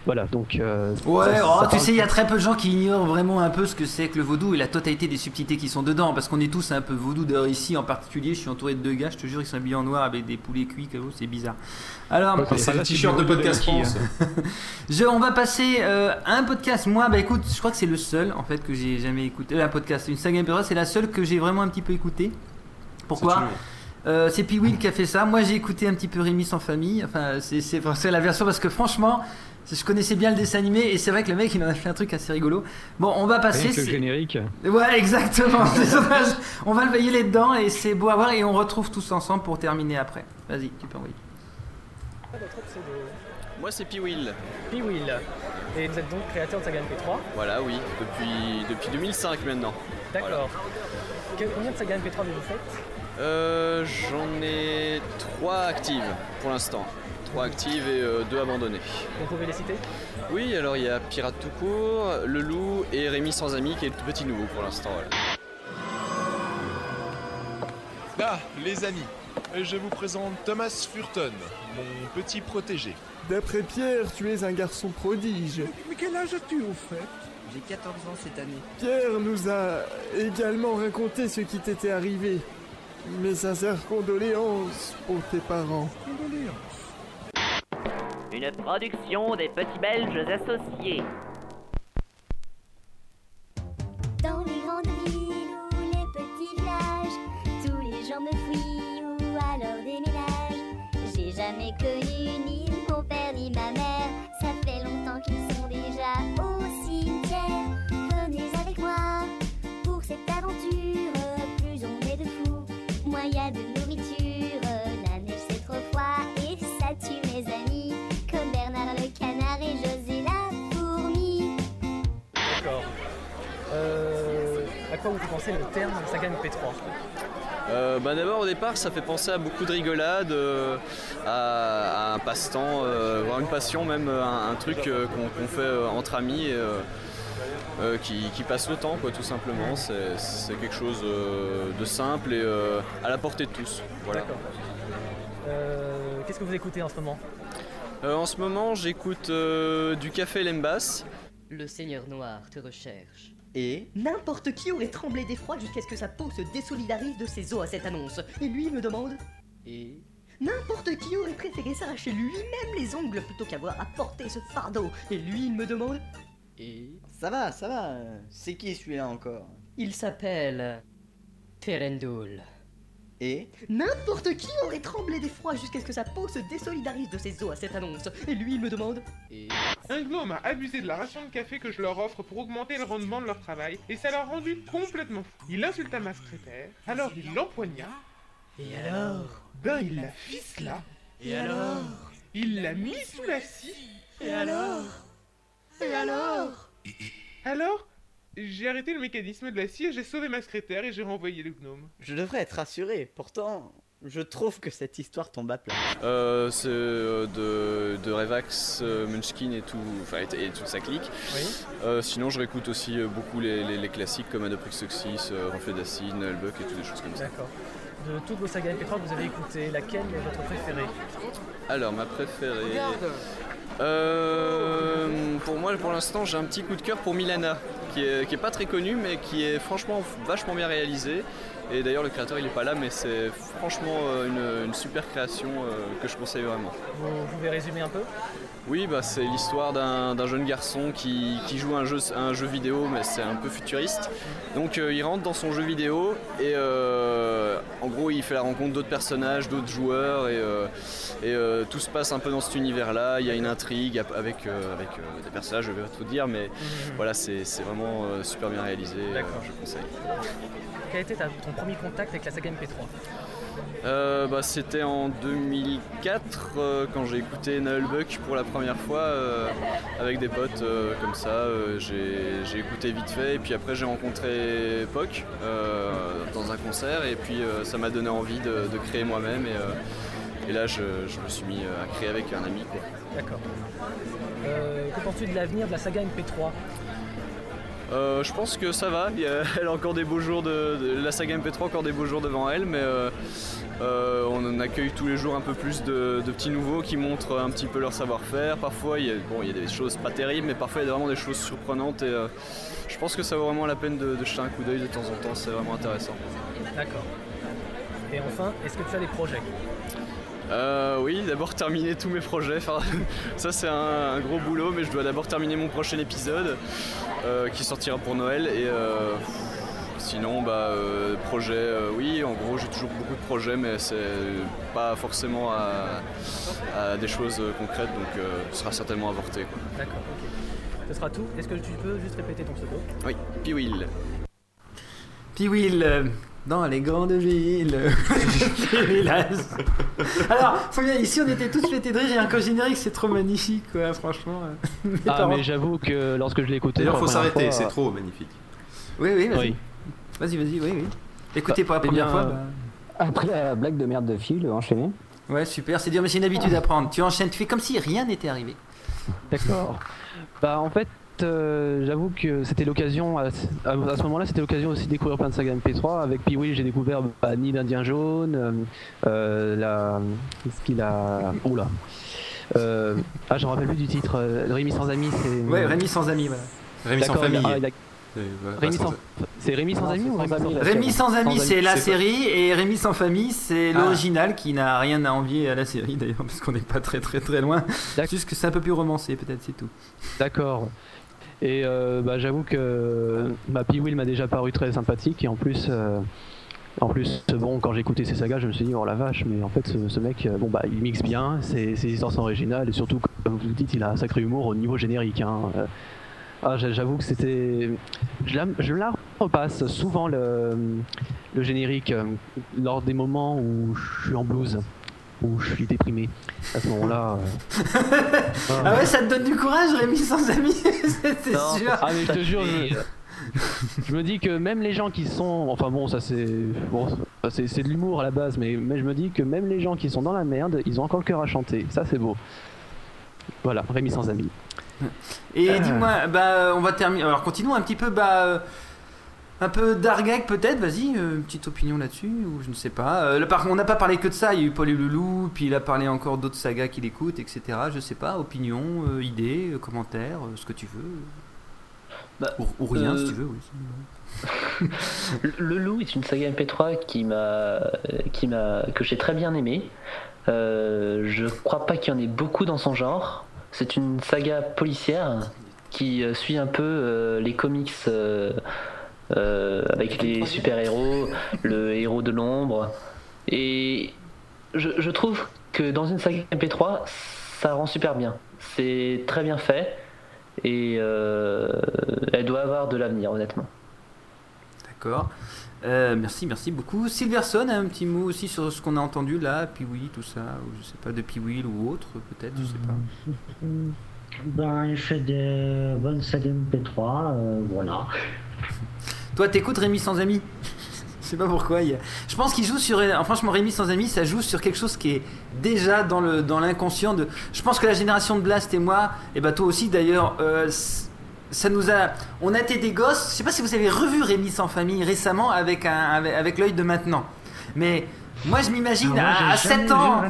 Speaker 47: Voilà, donc... euh,
Speaker 2: Ouais,
Speaker 47: ça-
Speaker 2: oh,
Speaker 47: ça
Speaker 2: tu sais, il y a très peu de gens qui ignorent vraiment un peu ce que c'est que le vaudou et la totalité des subtilités qui sont dedans, parce qu'on est tous un peu vaudou. D'ailleurs, ici en particulier, je suis entouré de deux gars, je te jure, ils sont habillés en noir avec des poulets cuits, c'est bizarre. Alors,
Speaker 1: Ouais, c'est le t-shirt de podcast
Speaker 2: je, on va passer euh, à un podcast. Moi, bah écoute, je crois que c'est le seul en fait que j'ai jamais écouté. Euh, Un podcast, une saga MP3, c'est la seule que j'ai vraiment un petit peu écouté. Pourquoi? Euh, c'est Piwil qui a fait ça. Moi, j'ai écouté un petit peu Rémi sans famille. Enfin, c'est c'est- c'est la version parce que franchement, je connaissais bien le dessin animé et c'est vrai que le mec il en a fait un truc assez rigolo. Bon, on va passer.
Speaker 4: Que le
Speaker 2: c'est-
Speaker 4: générique.
Speaker 2: Ouais, exactement. C'est dommage. on va le veiller les dedans et c'est beau à voir et on retrouve tous ensemble pour terminer après. Vas-y, tu peux envoyer.
Speaker 48: Moi c'est Piwil.
Speaker 25: Piwil. Et vous êtes donc créateur de Saga MP3
Speaker 48: Voilà, oui, depuis, depuis 2005 maintenant.
Speaker 25: D'accord. Que- Combien de Saga MP3 avez-vous faites?
Speaker 48: Euh, J'en ai trois actives pour l'instant. Trois actives et euh, deux abandonnées.
Speaker 25: Vous pouvez les citer
Speaker 48: Oui, alors il y a Pirate tout court, Le Loup et Rémi sans amis qui est le tout petit nouveau pour l'instant. voilà.
Speaker 49: Ah, les amis, je vous présente Thomas Furton, mon petit protégé.
Speaker 8: D'après Pierre, tu es un garçon prodige.
Speaker 41: Mais quel âge as-tu au fait?
Speaker 50: J'ai 14 ans cette année.
Speaker 8: Pierre nous a également raconté ce qui t'était arrivé. Mes sincères condoléances pour tes parents.
Speaker 51: Une production des petits Belges associés.
Speaker 40: Dans les grandes villes ou les petits villages, tous les gens me fuient ou alors déménagent. J'ai jamais connu
Speaker 11: quoi vous pensez le terme saga MP3
Speaker 9: Euh, bah D'abord au départ ça fait penser à beaucoup de rigolade, euh, à, à un passe-temps, euh, voire une passion même, un, un truc euh, qu'on fait euh, entre amis et, euh, euh, qui, qui passe le temps quoi tout simplement. C'est quelque chose euh, de simple et euh, à la portée de tous. Voilà.
Speaker 11: Euh, Qu'est-ce que vous écoutez en ce moment?
Speaker 9: Euh, en ce moment j'écoute euh, du café Lembas.
Speaker 52: Le Seigneur Noir te recherche.
Speaker 9: Et
Speaker 52: N'importe qui aurait tremblé d'effroi jusqu'à ce que sa peau se désolidarise de ses os à cette annonce. Et lui me demande
Speaker 9: Et
Speaker 52: N'importe qui aurait préféré s'arracher lui-même les ongles plutôt qu'avoir à porter ce fardeau. Et lui il me demande
Speaker 9: Et
Speaker 53: Ça va, ça va. C'est qui celui-là encore?
Speaker 52: Il s'appelle. Terendul.
Speaker 53: Et
Speaker 52: N'importe qui aurait tremblé d'effroi jusqu'à ce que sa peau se désolidarise de ses os à cette annonce. Et lui il me demande
Speaker 9: Et
Speaker 41: Un gnome a abusé de la ration de café que je leur offre pour augmenter le rendement de leur travail et ça leur a rendu complètement fou. Il insulta ma secrétaire, alors il l'empoigna.
Speaker 52: Et alors?
Speaker 41: Ben il la ficela.
Speaker 52: Et alors?
Speaker 41: Il l'a mis sous la scie.
Speaker 52: Et alors? Et alors?
Speaker 41: Alors, j'ai arrêté le mécanisme de la scie et j'ai sauvé ma secrétaire et j'ai renvoyé le gnome.
Speaker 53: je devrais être rassuré. Pourtant, je trouve que cette histoire tombe à plat.
Speaker 9: Euh, c'est euh, de, de Revax, euh, Munchkin et tout, enfin et, et toute sa clique. Euh, sinon, je réécoute aussi beaucoup les, les- les classiques comme Adoprix Oxys, euh, Reflet d'acide, Nullbuck et toutes des choses comme ça.
Speaker 11: D'accord. De toutes vos sagas MP3 que vous avez écoutées, laquelle est votre préférée?
Speaker 9: Alors, ma préférée.
Speaker 11: Regarde.
Speaker 9: Euh, pour moi, pour l'instant, j'ai un petit coup de cœur pour Milana, qui est, pas très connu, mais qui est franchement vachement bien réalisé. Et d'ailleurs, le créateur, il est pas là, mais c'est franchement euh, une, une super création euh, que je conseille vraiment.
Speaker 11: Vous pouvez résumer un peu?
Speaker 9: Oui, bah, c'est l'histoire d'un jeune garçon qui, qui joue à un jeu, un jeu vidéo, mais c'est un peu futuriste. Donc euh, il rentre dans son jeu vidéo et euh, en gros il fait la rencontre d'autres personnages, d'autres joueurs et, euh, et, tout se passe un peu dans cet univers-là. Il y a une intrigue avec, avec des personnages, je vais pas tout dire, mais voilà, c'est vraiment super bien réalisé.
Speaker 11: D'accord.
Speaker 9: je conseille.
Speaker 11: Quel était ta- ton premier contact avec la saga MP3
Speaker 9: Euh, bah, C'était en 2004 euh, quand j'ai écouté Nullbuck pour la première fois euh, avec des potes comme ça. j'ai écouté vite fait et puis après j'ai rencontré Poc dans un concert et puis ça m'a donné envie de, de créer moi-même et, et là je, je me suis mis à créer avec un ami.
Speaker 11: D'accord. Que penses-tu de l'avenir de la saga MP3
Speaker 9: Euh, je pense que ça va, elle a encore des beaux jours de, la saga MP3 encore des beaux jours devant elle, mais euh, euh, on accueille tous les jours un peu plus de, petits nouveaux qui montrent un petit peu leur savoir-faire. Parfois il y, a, bon, il y a des choses pas terribles, mais parfois il y a vraiment des choses surprenantes et je pense que ça vaut vraiment la peine de, de jeter un coup d'œil de temps en temps, c'est vraiment intéressant.
Speaker 11: D'accord. Et enfin, est-ce que tu as des projets?
Speaker 9: Euh, oui, d'abord terminer tous mes projets. Enfin, ça c'est un, un gros boulot, mais je dois d'abord terminer mon prochain épisode euh, qui sortira pour Noël. Et euh, sinon, bah, euh, projet, euh, oui, en gros j'ai toujours beaucoup de projets, mais c'est pas forcément à, à des choses concrètes, donc euh, ce sera certainement avorté. quoi.
Speaker 11: D'accord, ok. Ce sera tout. Est-ce que tu peux juste répéter ton pseudo?
Speaker 9: Oui, Piwil.
Speaker 2: Piwil, euh, dans les grandes villes. Hélas. Alors, faut bien, ici on était tous fêtés de rire et un générique, c'est trop magnifique, quoi, franchement. euh.
Speaker 47: Ah,
Speaker 2: parents-
Speaker 47: mais j'avoue que lorsque je l'ai écouté.
Speaker 1: D'ailleurs, faut s'arrêter, c'est trop magnifique.
Speaker 2: Oui, oui, vas-y.
Speaker 47: Oui.
Speaker 2: Vas-y, vas-y, oui, oui. Écoutez pour la première
Speaker 47: bien,
Speaker 2: fois.
Speaker 47: euh,
Speaker 2: bah.
Speaker 5: Après la blague de merde de Phil, enchaîner.
Speaker 2: Ouais, super, c'est dur, mais c'est une habitude à prendre. Tu enchaînes, tu fais comme si rien n'était arrivé.
Speaker 47: D'accord. Bah en fait, euh, j'avoue que c'était l'occasion, à, à- à ce moment-là, c'était l'occasion aussi de découvrir plein de sagas MP3. Avec Pee-Wee, j'ai découvert bah, Nid d'Indien Jaune, euh, euh, la. Qu'est-ce qu'il a. Oula. Euh, ah, je me rappelle plus du titre. Rémi sans amis, c'est.
Speaker 2: Ouais, Rémi sans amis, voilà.
Speaker 1: Rémi sans famille.
Speaker 47: ah, a-
Speaker 1: C'est-
Speaker 47: Rémi sans- C'est Rémi sans amis ou Rémi sans famille
Speaker 2: Rémi sans amis, c'est la série, et Rémi sans famille, c'est
Speaker 1: Ah.
Speaker 2: l'original qui n'a rien à envier à la série d'ailleurs, parce qu'on n'est pas très très très loin. Juste que c'est un peu plus romancé, peut-être, c'est tout.
Speaker 47: D'accord. Et euh, bah, j'avoue que ma Pee-Wee m'a déjà paru très sympathique et en plus, euh, en plus, bon, quand j'ai écouté ces sagas, je me suis dit oh la vache, mais en fait, ce, mec, euh, bon bah, il mixe bien, ses, ses histoires sont originales et surtout, comme vous dites, il a un sacré humour au niveau générique. hein. Euh, ah, j'a- j'avoue que c'était, je la, je la repasse souvent le, le générique euh, lors des moments où je suis en blues, où je suis déprimé. À ce moment-là. euh,
Speaker 2: Ah ouais, ça te donne du courage, Rémi sans amis, c'est
Speaker 47: Non.
Speaker 2: sûr.
Speaker 47: Ah mais je te jure, je, je me dis que même les gens qui sont, enfin bon, ça c'est, bon, c'est, c'est de l'humour à la base, mais, mais je me dis que même les gens qui sont dans la merde, ils ont encore le cœur à chanter. Ça c'est beau. Voilà, Rémi sans amis.
Speaker 2: Et dis-moi, bah, on va terminer. Alors, continuons un petit peu, bah, euh, un peu d'Argag peut-être. Vas-y, euh, une petite opinion là-dessus, ou je ne sais pas. Euh, là, par on n'a pas parlé que de ça. Il y a eu Paul et Loulou, puis il a parlé encore d'autres sagas qu'il écoute, etc. Je sais pas. Opinion, euh, idée, euh, commentaire, euh, ce que tu veux. ou, ou rien, si tu veux. Oui.
Speaker 18: Le le Loup est une saga MP3 qui m'a, qui m'a, que j'ai très bien aimé. Je crois pas qu'il y en ait beaucoup dans son genre. C'est une saga policière qui suit un peu les comics euh, avec les super-héros, le héros de l'ombre. Et je, je trouve que dans une saga MP3, ça rend super bien. C'est très bien fait et euh, elle doit avoir de l'avenir, honnêtement.
Speaker 2: D'accord. Euh, merci, merci beaucoup. Silverson, un petit mot aussi sur ce qu'on a entendu là, Piwi, tout ça, ou je sais pas, de Piwi ou autre, peut-être, je sais pas.
Speaker 19: Ben, il fait des bonnes sagas MP3, euh, voilà.
Speaker 2: Toi, t'écoutes Rémi sans amis Je sais pas pourquoi. il a- Je pense qu'il joue sur. Franchement, Rémi sans amis, ça joue sur quelque chose qui est déjà dans le dans l'inconscient de. Je pense que la génération de Blast et moi, et bah toi aussi d'ailleurs, euh, ça nous a. On a été des gosses. Je sais pas si vous avez revu Rémi sans famille récemment avec un avec l'œil de maintenant, mais. Moi je m'imagine à, à
Speaker 19: j'ai
Speaker 2: 7
Speaker 19: jamais
Speaker 2: ans.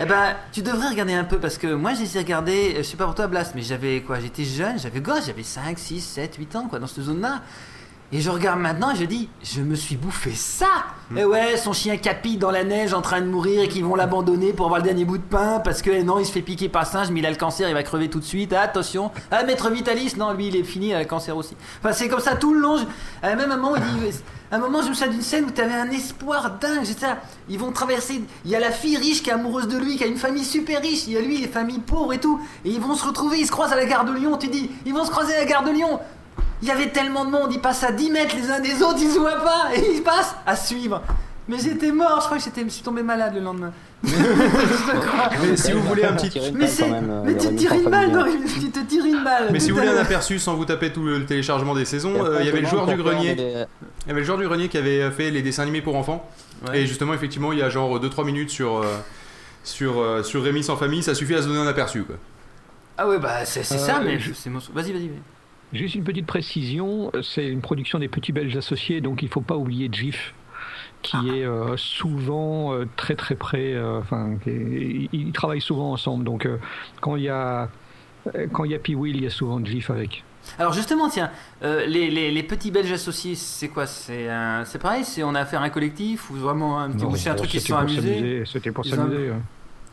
Speaker 2: Eh ben, tu devrais regarder un peu parce que moi, je les ai regardés, euh, je sais pas pour toi, Blast, mais j'avais quoi J'étais jeune, j'avais gosse, j'avais 5, 6, 7, 8 ans, quoi, dans cette zone-là. Et je regarde maintenant et je dis, je me suis bouffé ça Et ouais, son chien Capi dans la neige en train de mourir et qu'ils vont l'abandonner pour avoir le dernier bout de pain parce que eh non, il se fait piquer par singe, mais il a le cancer, il va crever tout de suite. Ah, attention Ah, Maître Vitalis, non, lui, il est fini, il a le cancer aussi. Enfin, c'est comme ça tout le long. Je- À même un moment, il dit, un moment, je me souviens d'une scène où tu avais un espoir dingue. J'étais ils vont traverser. Il y a la fille riche qui est amoureuse de lui, qui a une famille super riche. Il y a lui, les familles pauvres et tout. Et ils vont se retrouver, ils se croisent à la gare de Lyon. Tu dis, ils vont se croiser à la gare de Lyon. Il y avait tellement de monde, ils passent à 10 mètres les uns des autres, ils se voient pas. Et ils passent à suivre. Mais j'étais mort, je crois que j'étais, je me suis tombé malade le lendemain.
Speaker 1: Mais si vous voulez un petit.
Speaker 2: Mais, c'est- mais tu te tires une balle, non, tu te tires une balle.
Speaker 1: Mais si vous voulez un aperçu sans vous taper tout le téléchargement des saisons, euh, il y avait le joueur du grenier. Il y avait le joueur du grenier qui avait fait les dessins animés pour enfants.
Speaker 2: Ouais.
Speaker 1: Et justement, effectivement, il y a genre 2-3 minutes sur, euh, sur, euh, sur Rémi sans famille, ça suffit à se donner un aperçu. Quoi.
Speaker 2: Ah ouais, bah c'est, c'est ça,
Speaker 4: Euh,
Speaker 2: mais
Speaker 4: je-
Speaker 2: c'est mon... Vas-y, vas-y. vas-y.
Speaker 4: Juste une petite précision, euh, c'est une production des petits Belges associés, donc il ne faut pas oublier GIF, qui est euh, souvent euh, très très près, euh, enfin, ils, ils travaillent souvent ensemble, donc quand il y a quand il y a Pee-Wee, il y a souvent GIF avec.
Speaker 2: Alors justement, tiens, euh, les, les, les petits Belges associés, c'est quoi? C'est, c'est pareil? C'est on a affaire à un collectif ou vraiment un petit
Speaker 4: Non,
Speaker 2: ou c'est un truc qui se sont amusés?
Speaker 4: C'était pour s'amuser.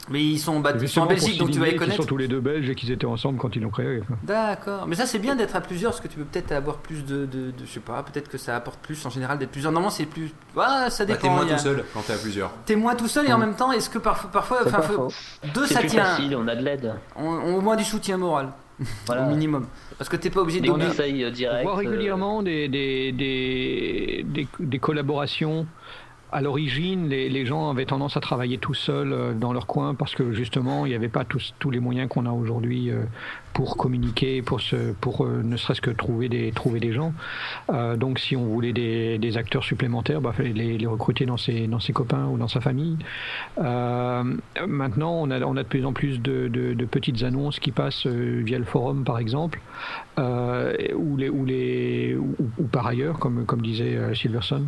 Speaker 2: Mais ils sont, ils sont
Speaker 4: Justement
Speaker 2: en Belgique, donc tu vas les connaître.
Speaker 4: sont tous les deux belges et qu'ils étaient ensemble quand ils l'ont créé.
Speaker 2: D'accord. Mais ça, c'est bien d'être à plusieurs parce que tu peux peut-être avoir plus de, de, de- je sais pas, peut-être que ça apporte plus en général d'être plusieurs. Normalement, c'est plus. Ah, ça
Speaker 1: Bah,
Speaker 2: dépend.
Speaker 1: t'es moins
Speaker 2: a-
Speaker 1: tout seul quand t'es à plusieurs.
Speaker 2: T'es moins tout seul et en même temps, est-ce que parfois, parfois,
Speaker 18: C'est
Speaker 2: enfin,
Speaker 18: pas
Speaker 2: faut-
Speaker 18: faux.
Speaker 2: deux,
Speaker 18: C'est
Speaker 2: ça
Speaker 18: plus
Speaker 2: tient.
Speaker 18: facile, on a de l'aide.
Speaker 2: On, on- au moins du soutien moral,
Speaker 18: Voilà.
Speaker 2: au minimum. Parce que t'es pas obligé de.
Speaker 18: Des
Speaker 2: donner-
Speaker 18: conseils euh,
Speaker 4: On
Speaker 18: directs.
Speaker 4: voit
Speaker 18: euh,
Speaker 4: régulièrement des, des, des, des, des collaborations à l'origine, les, gens avaient tendance à travailler tout seuls euh, dans leur coin parce que justement, il n'y avait pas tous, les moyens qu'on a aujourd'hui euh, pour communiquer, pour, euh, ne serait-ce que trouver des, gens. Donc, si on voulait des, acteurs supplémentaires, il bah, fallait les, recruter dans ses, copains ou dans sa famille. Maintenant, on a, de plus en plus de, petites annonces qui passent via le forum, par exemple, ou, par ailleurs, comme, disait Silverson.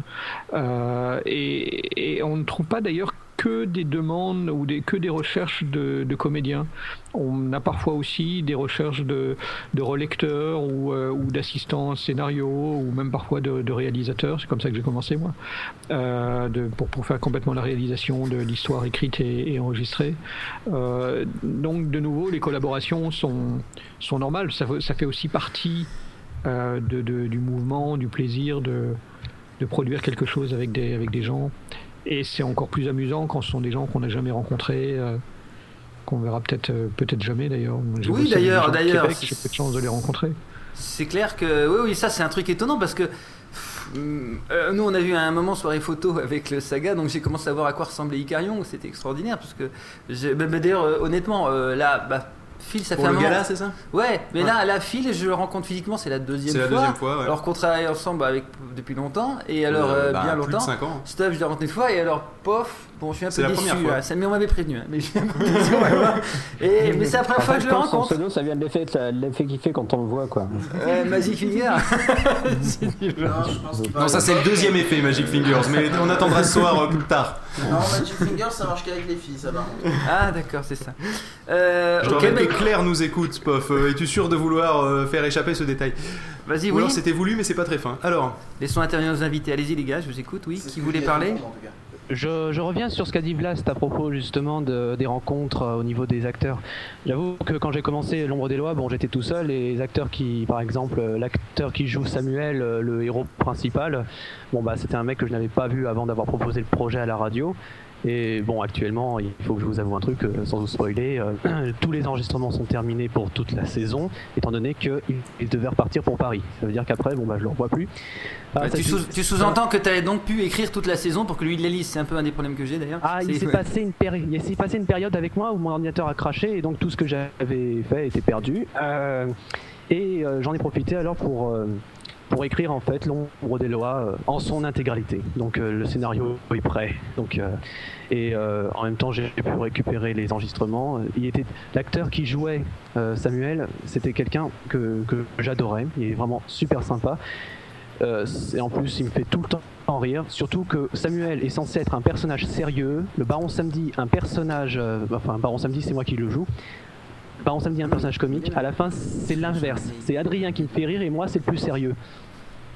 Speaker 4: Et, on ne trouve pas d'ailleurs que des demandes ou que des recherches de, comédiens. On a parfois aussi des recherches de, relecteurs ou, euh, d'assistants scénario ou même parfois de, réalisateurs. C'est comme ça que j'ai commencé moi, euh, pour, faire complètement la réalisation de l'histoire écrite et, enregistrée. Euh, donc de nouveau, les collaborations sont, normales. Ça, fait aussi partie du mouvement, du plaisir de, de produire quelque chose avec des, avec des gens. Et c'est encore plus amusant quand ce sont des gens qu'on n'a jamais rencontrés, euh, qu'on verra peut-être euh, peut-être jamais d'ailleurs.
Speaker 2: Oui, d'ailleurs, d'ailleurs,
Speaker 4: J'ai peu de chance de les rencontrer.
Speaker 2: C'est clair que oui, oui, ça c'est un truc étonnant parce que pff, euh, nous on a vu à un moment soirée photo avec le saga, donc j'ai commencé à voir à quoi ressemblait Icarion, c'était extraordinaire parce que bah, bah, d'ailleurs euh, honnêtement là, bah, Phil ça
Speaker 1: Pour
Speaker 2: fait
Speaker 1: le
Speaker 2: un
Speaker 1: gala, c'est ça
Speaker 2: Ouais, mais
Speaker 1: Ouais.
Speaker 2: là, là Phil je le rencontre physiquement, c'est la deuxième
Speaker 1: C'est
Speaker 2: fois.
Speaker 1: la deuxième fois, ouais.
Speaker 2: Alors qu'on travaille ensemble avec depuis longtemps et alors
Speaker 1: Euh,
Speaker 2: euh,
Speaker 1: bah,
Speaker 2: bien
Speaker 1: plus de
Speaker 2: longtemps.
Speaker 1: cinq ans.
Speaker 2: Stuff je l'ai rencontré une fois et alors pof, bon je suis un peu déçu.
Speaker 1: première fois.
Speaker 2: là. Ça, mais on m'avait prévenu. hein, mais je suis un peu déçu. voilà. Et mais c'est la première
Speaker 47: En
Speaker 2: fois
Speaker 47: fait,
Speaker 2: que je le
Speaker 47: son
Speaker 2: rencontre.
Speaker 47: pseudo, ça vient de l'effet, l'effet qu'il fait quand on le voit, quoi.
Speaker 2: Magic Finger.
Speaker 1: Non, ça c'est le deuxième effet Magic Fingers, mais on attendra ce soir euh, plus tard.
Speaker 10: Non, Magic Finger, ça marche qu'avec les filles, ça va.
Speaker 2: Ah d'accord, c'est ça. Euh,
Speaker 1: Je
Speaker 2: mais-
Speaker 1: que Claire nous écoute, Pof. Euh, Es-tu sûr de vouloir euh, faire échapper ce détail?
Speaker 2: Vas-y,
Speaker 1: Ou
Speaker 2: oui.
Speaker 1: alors c'était voulu, mais c'est pas très fin. Alors,
Speaker 2: Laissons intervenir nos invités. Allez-y les gars, je vous écoute. Oui, qui voulait parler?
Speaker 47: Je, reviens sur ce qu'a dit Vlast à propos justement de- des rencontres euh, au niveau des acteurs. J'avoue que quand j'ai commencé L'ombre des lois, bon j'étais tout seul et les acteurs qui, par exemple, euh, l'acteur qui joue Samuel, euh, le héros principal, bon bah c'était un mec que je n'avais pas vu avant d'avoir proposé le projet à la radio. Et bon, actuellement, il faut que je vous avoue un truc, euh, sans vous spoiler, euh, tous les enregistrements sont terminés pour toute la saison, étant donné qu'ils ils devaient repartir pour Paris. Ça veut dire qu'après, bon bah je le revois plus. Ah,
Speaker 2: Bah,
Speaker 47: ça
Speaker 2: tu,
Speaker 47: fait-
Speaker 2: sous- tu sous-entends que tu avais donc pu écrire toute la saison pour que lui il la lise. C'est un peu un des problèmes que j'ai d'ailleurs.
Speaker 47: Ah, il s'est
Speaker 2: ouais.
Speaker 47: passé une péri- il s'est passé une période avec moi où mon ordinateur a craché et donc tout ce que j'avais fait était perdu. Euh, et euh, j'en ai profité alors pour euh, pour écrire en fait l'ombre des lois euh, en son intégralité. Donc euh, le scénario est prêt. Donc euh, et en même temps j'ai pu récupérer les enregistrements. Il était l'acteur qui jouait Samuel, c'était quelqu'un que, que j'adorais. Il est vraiment super sympa. Et en plus, il me fait tout le temps en rire. Surtout que Samuel est censé être un personnage sérieux. Le Baron Samedi, un personnage. enfin, Baron Samedi, c'est moi qui le joue. Le Baron Samedi, un personnage comique. À la fin, c'est l'inverse. C'est Adrien qui me fait rire et moi, c'est le plus sérieux.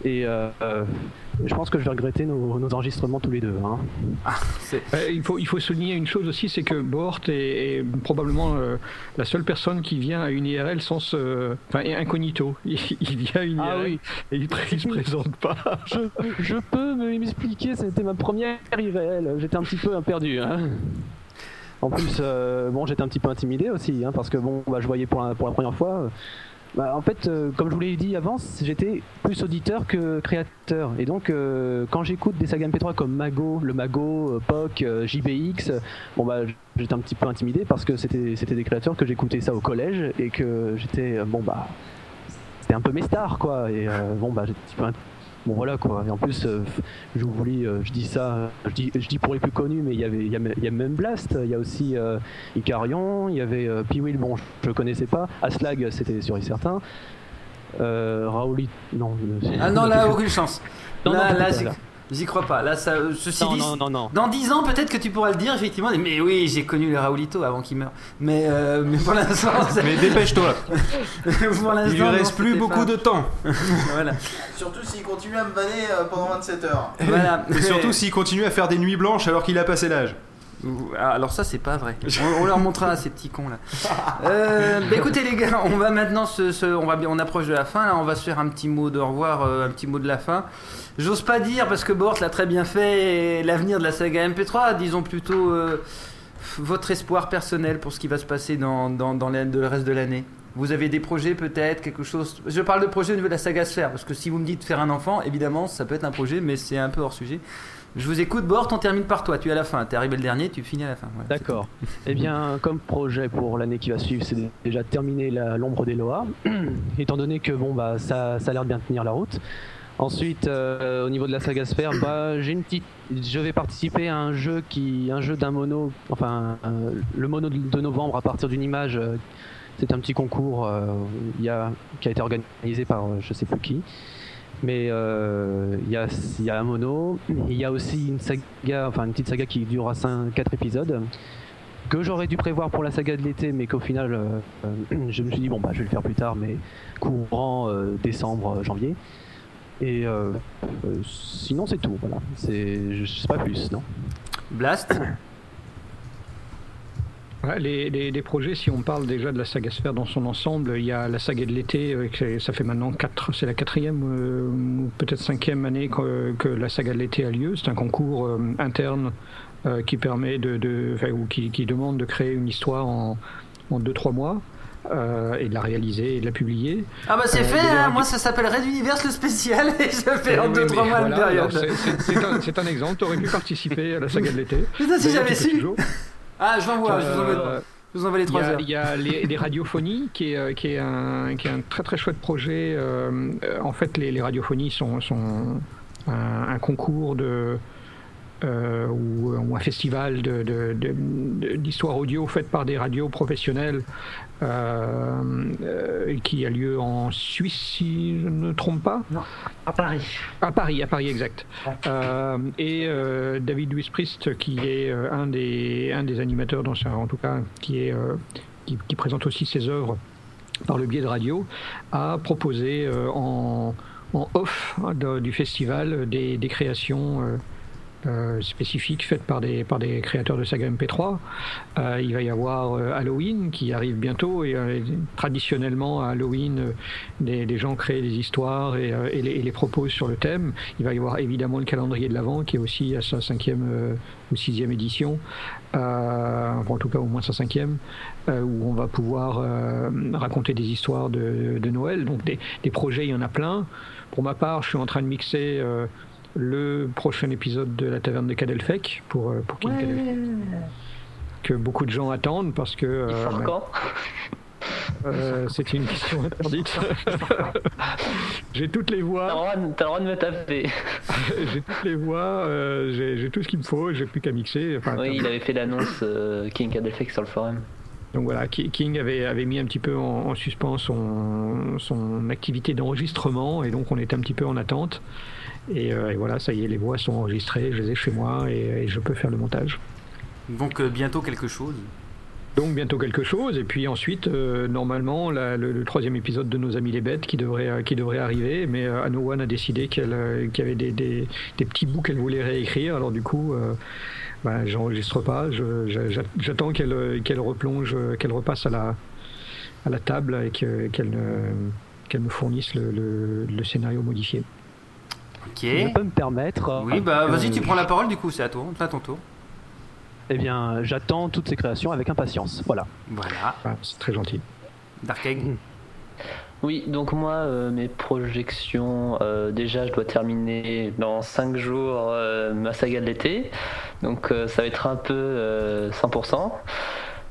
Speaker 47: Et euh, euh, je pense que je vais regretter nos, nos enregistrements tous les deux. hein.
Speaker 4: Euh, il, faut, il faut souligner une chose aussi, c'est que Bort est, est probablement euh, la seule personne qui vient à une IRL sans se... Enfin, incognito. Il, il vient à une
Speaker 47: Ah
Speaker 4: IRL
Speaker 47: oui.
Speaker 4: et il, il se présente pas.
Speaker 47: je, je peux m'expliquer, c'était ma première IRL. J'étais un petit peu perdu. hein. En plus, euh, bon, j'étais un petit peu intimidé aussi, hein, parce que bon, bah, je voyais pour la, première fois. euh, bah, en fait, euh, comme je vous l'ai dit avant, j'étais plus auditeur que créateur. Et donc, quand j'écoute des sagas MP3 comme Mago, le Mago, POC, JBX, bon bah, j'étais un petit peu intimidé parce que c'était des créateurs que j'écoutais ça au collège et que j'étais bon bah c'était un peu mes stars quoi et bon bah j'étais un peu bon voilà quoi et en plus euh, je vous voulais euh, je dis ça je dis je dis pour les plus connus mais il y avait il y a, il y a même Blast il y a aussi euh, Icarion il y avait Piwil bon je, je connaissais pas Aslag c'était sûr et certain euh, non
Speaker 2: Ah non, là, aucune chance.
Speaker 47: Non,
Speaker 2: là,
Speaker 47: non,
Speaker 2: là,
Speaker 47: là.
Speaker 2: J'y crois pas. Là, ça, euh, ceci
Speaker 47: Non,
Speaker 2: dit,
Speaker 47: non, non, non.
Speaker 2: dans 10 ans, peut-être que tu pourras le dire, effectivement. Mais oui, j'ai connu le Raoulito avant qu'il meure. Mais, euh, mais pour l'instant. c'est-
Speaker 1: Mais dépêche-toi.
Speaker 2: pour l'instant,
Speaker 1: Il lui reste
Speaker 2: non,
Speaker 1: plus beaucoup
Speaker 2: pas-
Speaker 1: de temps.
Speaker 2: voilà.
Speaker 10: Surtout s'il continue à me vanner euh, pendant 27 heures.
Speaker 2: Voilà.
Speaker 1: Et surtout s'il continue à faire des nuits blanches alors qu'il a passé l'âge.
Speaker 2: Ah, Alors ça c'est pas vrai. On, on leur montrera ces petits cons là. Euh, bah, écoutez les gars, on va maintenant se, se- on va bien, on approche de la fin là, on va se faire un petit mot de revoir, euh, un petit mot de la fin. J'ose pas dire parce que Bort l'a très bien fait. L'avenir de la saga MP3, disons plutôt euh, votre espoir personnel pour ce qui va se passer dans, dans, le reste de l'année. Vous avez des projets peut-être, quelque chose? Je parle de projet au niveau de la saga Sphère, parce que si vous me dites faire un enfant, évidemment, ça peut être un projet, mais c'est un peu hors sujet. Je vous écoute, Bort, on termine par toi. Tu es à la fin. Tu es arrivé le dernier, tu finis à la fin. Voilà.
Speaker 47: D'accord. Eh bien, comme projet pour l'année qui va suivre, c'est déjà terminer l'ombre des Loa, étant donné que bon bah ça, ça a l'air de bien tenir la route. Ensuite, euh, au niveau de la saga Sphère, bah, j'ai une petite, je vais participer à un jeu qui, un jeu d'un mono, enfin euh, le mono de, novembre à partir d'une image. euh, c'est un petit concours y a, qui a été organisé par je sais plus qui. Mais euh, il y, a, y a un mono, il y a aussi une saga, enfin une petite saga qui durera 4 épisodes que j'aurais dû prévoir pour la saga de l'été, mais qu'au final, euh, euh, je me suis dit, bon, bah, je vais le faire plus tard, mais courant décembre, janvier. Et sinon, c'est tout, voilà. Je sais pas plus, non
Speaker 2: Blast?
Speaker 4: Ouais, les, les- les projets, si on parle déjà de la saga Sphère dans son ensemble, il y a la saga de l'été, euh, ça fait maintenant quatre, c'est la quatrième euh, ou peut-être cinquième année que, que la saga de l'été a lieu. C'est un concours euh, interne euh, qui permet de, de- ou qui, qui demande de créer une histoire en, en deux trois mois euh, et de la réaliser et de la publier.
Speaker 2: Ah bah c'est
Speaker 4: Euh,
Speaker 2: fait, hein, moi ça s'appelle Red Universe le spécial et je fais en
Speaker 4: oui,
Speaker 2: 2-3
Speaker 4: mais
Speaker 2: mois
Speaker 4: voilà,
Speaker 2: période.
Speaker 4: alors c'est- un, un exemple, tu aurais pu participer à la saga de l'été.
Speaker 2: Si j'avais su. Ah, je l'envoie, je vous envoie,
Speaker 4: Euh,
Speaker 2: je vous envoie les
Speaker 4: il y
Speaker 2: 3
Speaker 4: a-
Speaker 2: heures.
Speaker 4: Il y a les, les radiophonies, qui est, euh, qui, est un, qui est un très très chouette projet. Euh, euh, en fait, les, les radiophonies sont, sont un, un concours de, euh, ou, ou un festival de- de- de- de- d'histoire audio faite par des radios professionnelles euh, qui a lieu en Suisse, si je ne me trompe pas?
Speaker 19: Non, à Paris.
Speaker 4: À Paris, à Paris, exact. Euh, et euh, David Wisprist, qui est euh, un, des, un des animateurs, dans ça, en tout cas, qui, est, qui, qui présente aussi ses œuvres par le biais de radio, a proposé en, en off hein, de- du festival des, des créations. Euh, spécifiques faites par des, par des créateurs de saga MP3. Euh, il va y avoir euh, Halloween qui arrive bientôt et euh, traditionnellement à Halloween, euh, des, des gens créent des histoires et, et les, et les proposent sur le thème. Il va y avoir évidemment le calendrier de l'Avent qui est aussi à sa cinquième ou sixième édition, en tout cas au moins sa cinquième, où on va pouvoir raconter des histoires de, de Noël. Donc des, des projets, il y en a plein. Pour ma part, je suis en train de mixer le prochain épisode de la taverne de Cadelfec pour, euh, pour King Cadelfec, que beaucoup de gens attendent parce que euh,
Speaker 18: sort
Speaker 4: bah,
Speaker 18: quand
Speaker 4: euh, c'était une question interdite. j'ai toutes les voix.
Speaker 18: T'as le droit de me taper.
Speaker 4: j'ai toutes les voix, euh, j'ai j'ai tout ce qu'il me faut, j'ai plus qu'à mixer. Enfin,
Speaker 18: Oui, il avait fait l'annonce euh, King Cadelfex sur le forum.
Speaker 4: Donc voilà, Ki- King avait, avait mis un petit peu en, en suspens son, son activité d'enregistrement et donc on était un petit peu en attente. Et, euh, et voilà, ça y est, les voix sont enregistrées, je les ai chez moi et, et je peux faire le montage.
Speaker 2: Donc euh, bientôt quelque chose.
Speaker 4: Donc bientôt quelque chose et puis ensuite euh, normalement la- le, le troisième épisode de Nos Amis les Bêtes qui devrait, qui devrait arriver mais One a décidé qu'elle qu'il y avait des, des, des petits bouts qu'elle voulait réécrire alors du coup bah, j'enregistre pas, je- je- j'a- j'attends qu'elle qu'elle replonge, qu'elle repasse à la, à la table et que- qu'elle qu'elle me fournisse le, le- le scénario modifié.
Speaker 2: Ok.
Speaker 47: Je peux me permettre.
Speaker 2: Oui, bah
Speaker 47: euh,
Speaker 2: vas-y, tu prends la parole du coup, c'est à toi, à ton tour.
Speaker 47: Eh bien, j'attends toutes ces créations avec impatience. Voilà.
Speaker 2: Voilà.
Speaker 4: Ah, c'est très gentil.
Speaker 2: Dark Egg.
Speaker 18: Oui, donc moi, euh, mes projections, euh, déjà, je dois terminer dans 5 jours euh, ma saga de l'été. Donc euh, ça va être un peu euh, 100%.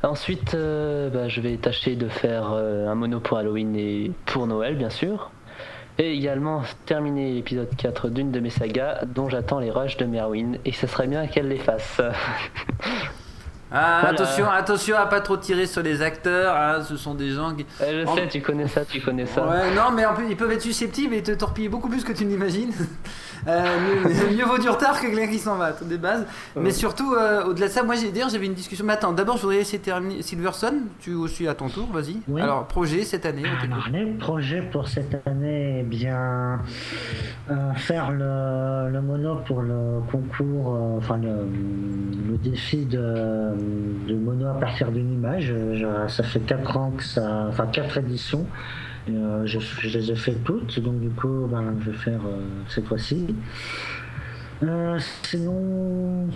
Speaker 18: Ensuite, euh, bah, je vais tâcher de faire euh, un mono pour Halloween et pour Noël, bien sûr. Et également terminer l'épisode 4 d'une de mes sagas, dont j'attends les rushs de Merwin. Et ce serait bien qu'elle les fasse.
Speaker 2: Ah,
Speaker 18: Voilà.
Speaker 2: attention, attention à pas trop tirer sur les acteurs, hein, ce sont des gens qui.
Speaker 18: Euh, je sais, tu connais ça, tu connais ça.
Speaker 2: Ouais, non, mais en plus, ils peuvent être susceptibles et te torpiller beaucoup plus que tu n'imagines. Euh, mieux, mieux vaut du retard que quelqu'un qui s'en va, tout des bases. Mais surtout, euh, au-delà de ça, moi, j'ai- d'ailleurs, j'avais une discussion. Mais attends, d'abord, je voudrais laisser terminer. Silverson, tu aussi à ton tour, vas-y.
Speaker 19: Oui.
Speaker 2: Alors, projet cette année. t'écoute.
Speaker 19: Alors, les projets pour cette année, eh bien, euh, faire le, le mono pour le concours, euh, enfin le, le défi de, de mono à partir d'une image. Je- ça fait 4 ans que ça, enfin 4 éditions. Euh, je, les ai fait toutes, donc du coup, ben, je vais faire euh, cette fois-ci. Euh, sinon,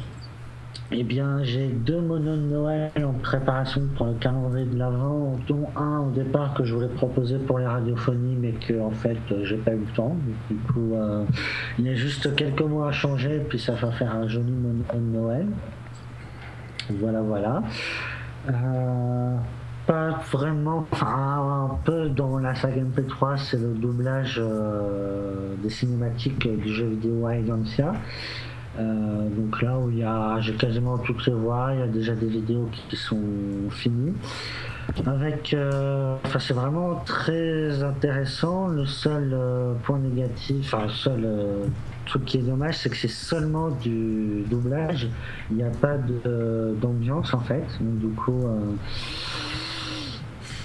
Speaker 19: Eh bien, j'ai deux monos de Noël en préparation pour le calendrier de l'Avent, dont un au départ que je voulais proposer pour les radiophonies, mais que en fait j'ai pas eu le temps. Du coup, il y a juste quelques mots à changer, puis ça va faire un joli mono de Noël. Voilà, voilà. Pas vraiment, enfin un peu dans la saga MP3, c'est le doublage euh, des cinématiques du jeu vidéo Highlandia. Euh, donc là où il y a, j'ai quasiment toutes les voix, il y a déjà des vidéos qui sont finies. Avec, euh, enfin c'est vraiment très intéressant. Le seul euh, point négatif, enfin le seul euh, truc qui est dommage, c'est que c'est seulement du doublage. Il n'y a pas d'ambiance en fait. Donc du coup, euh,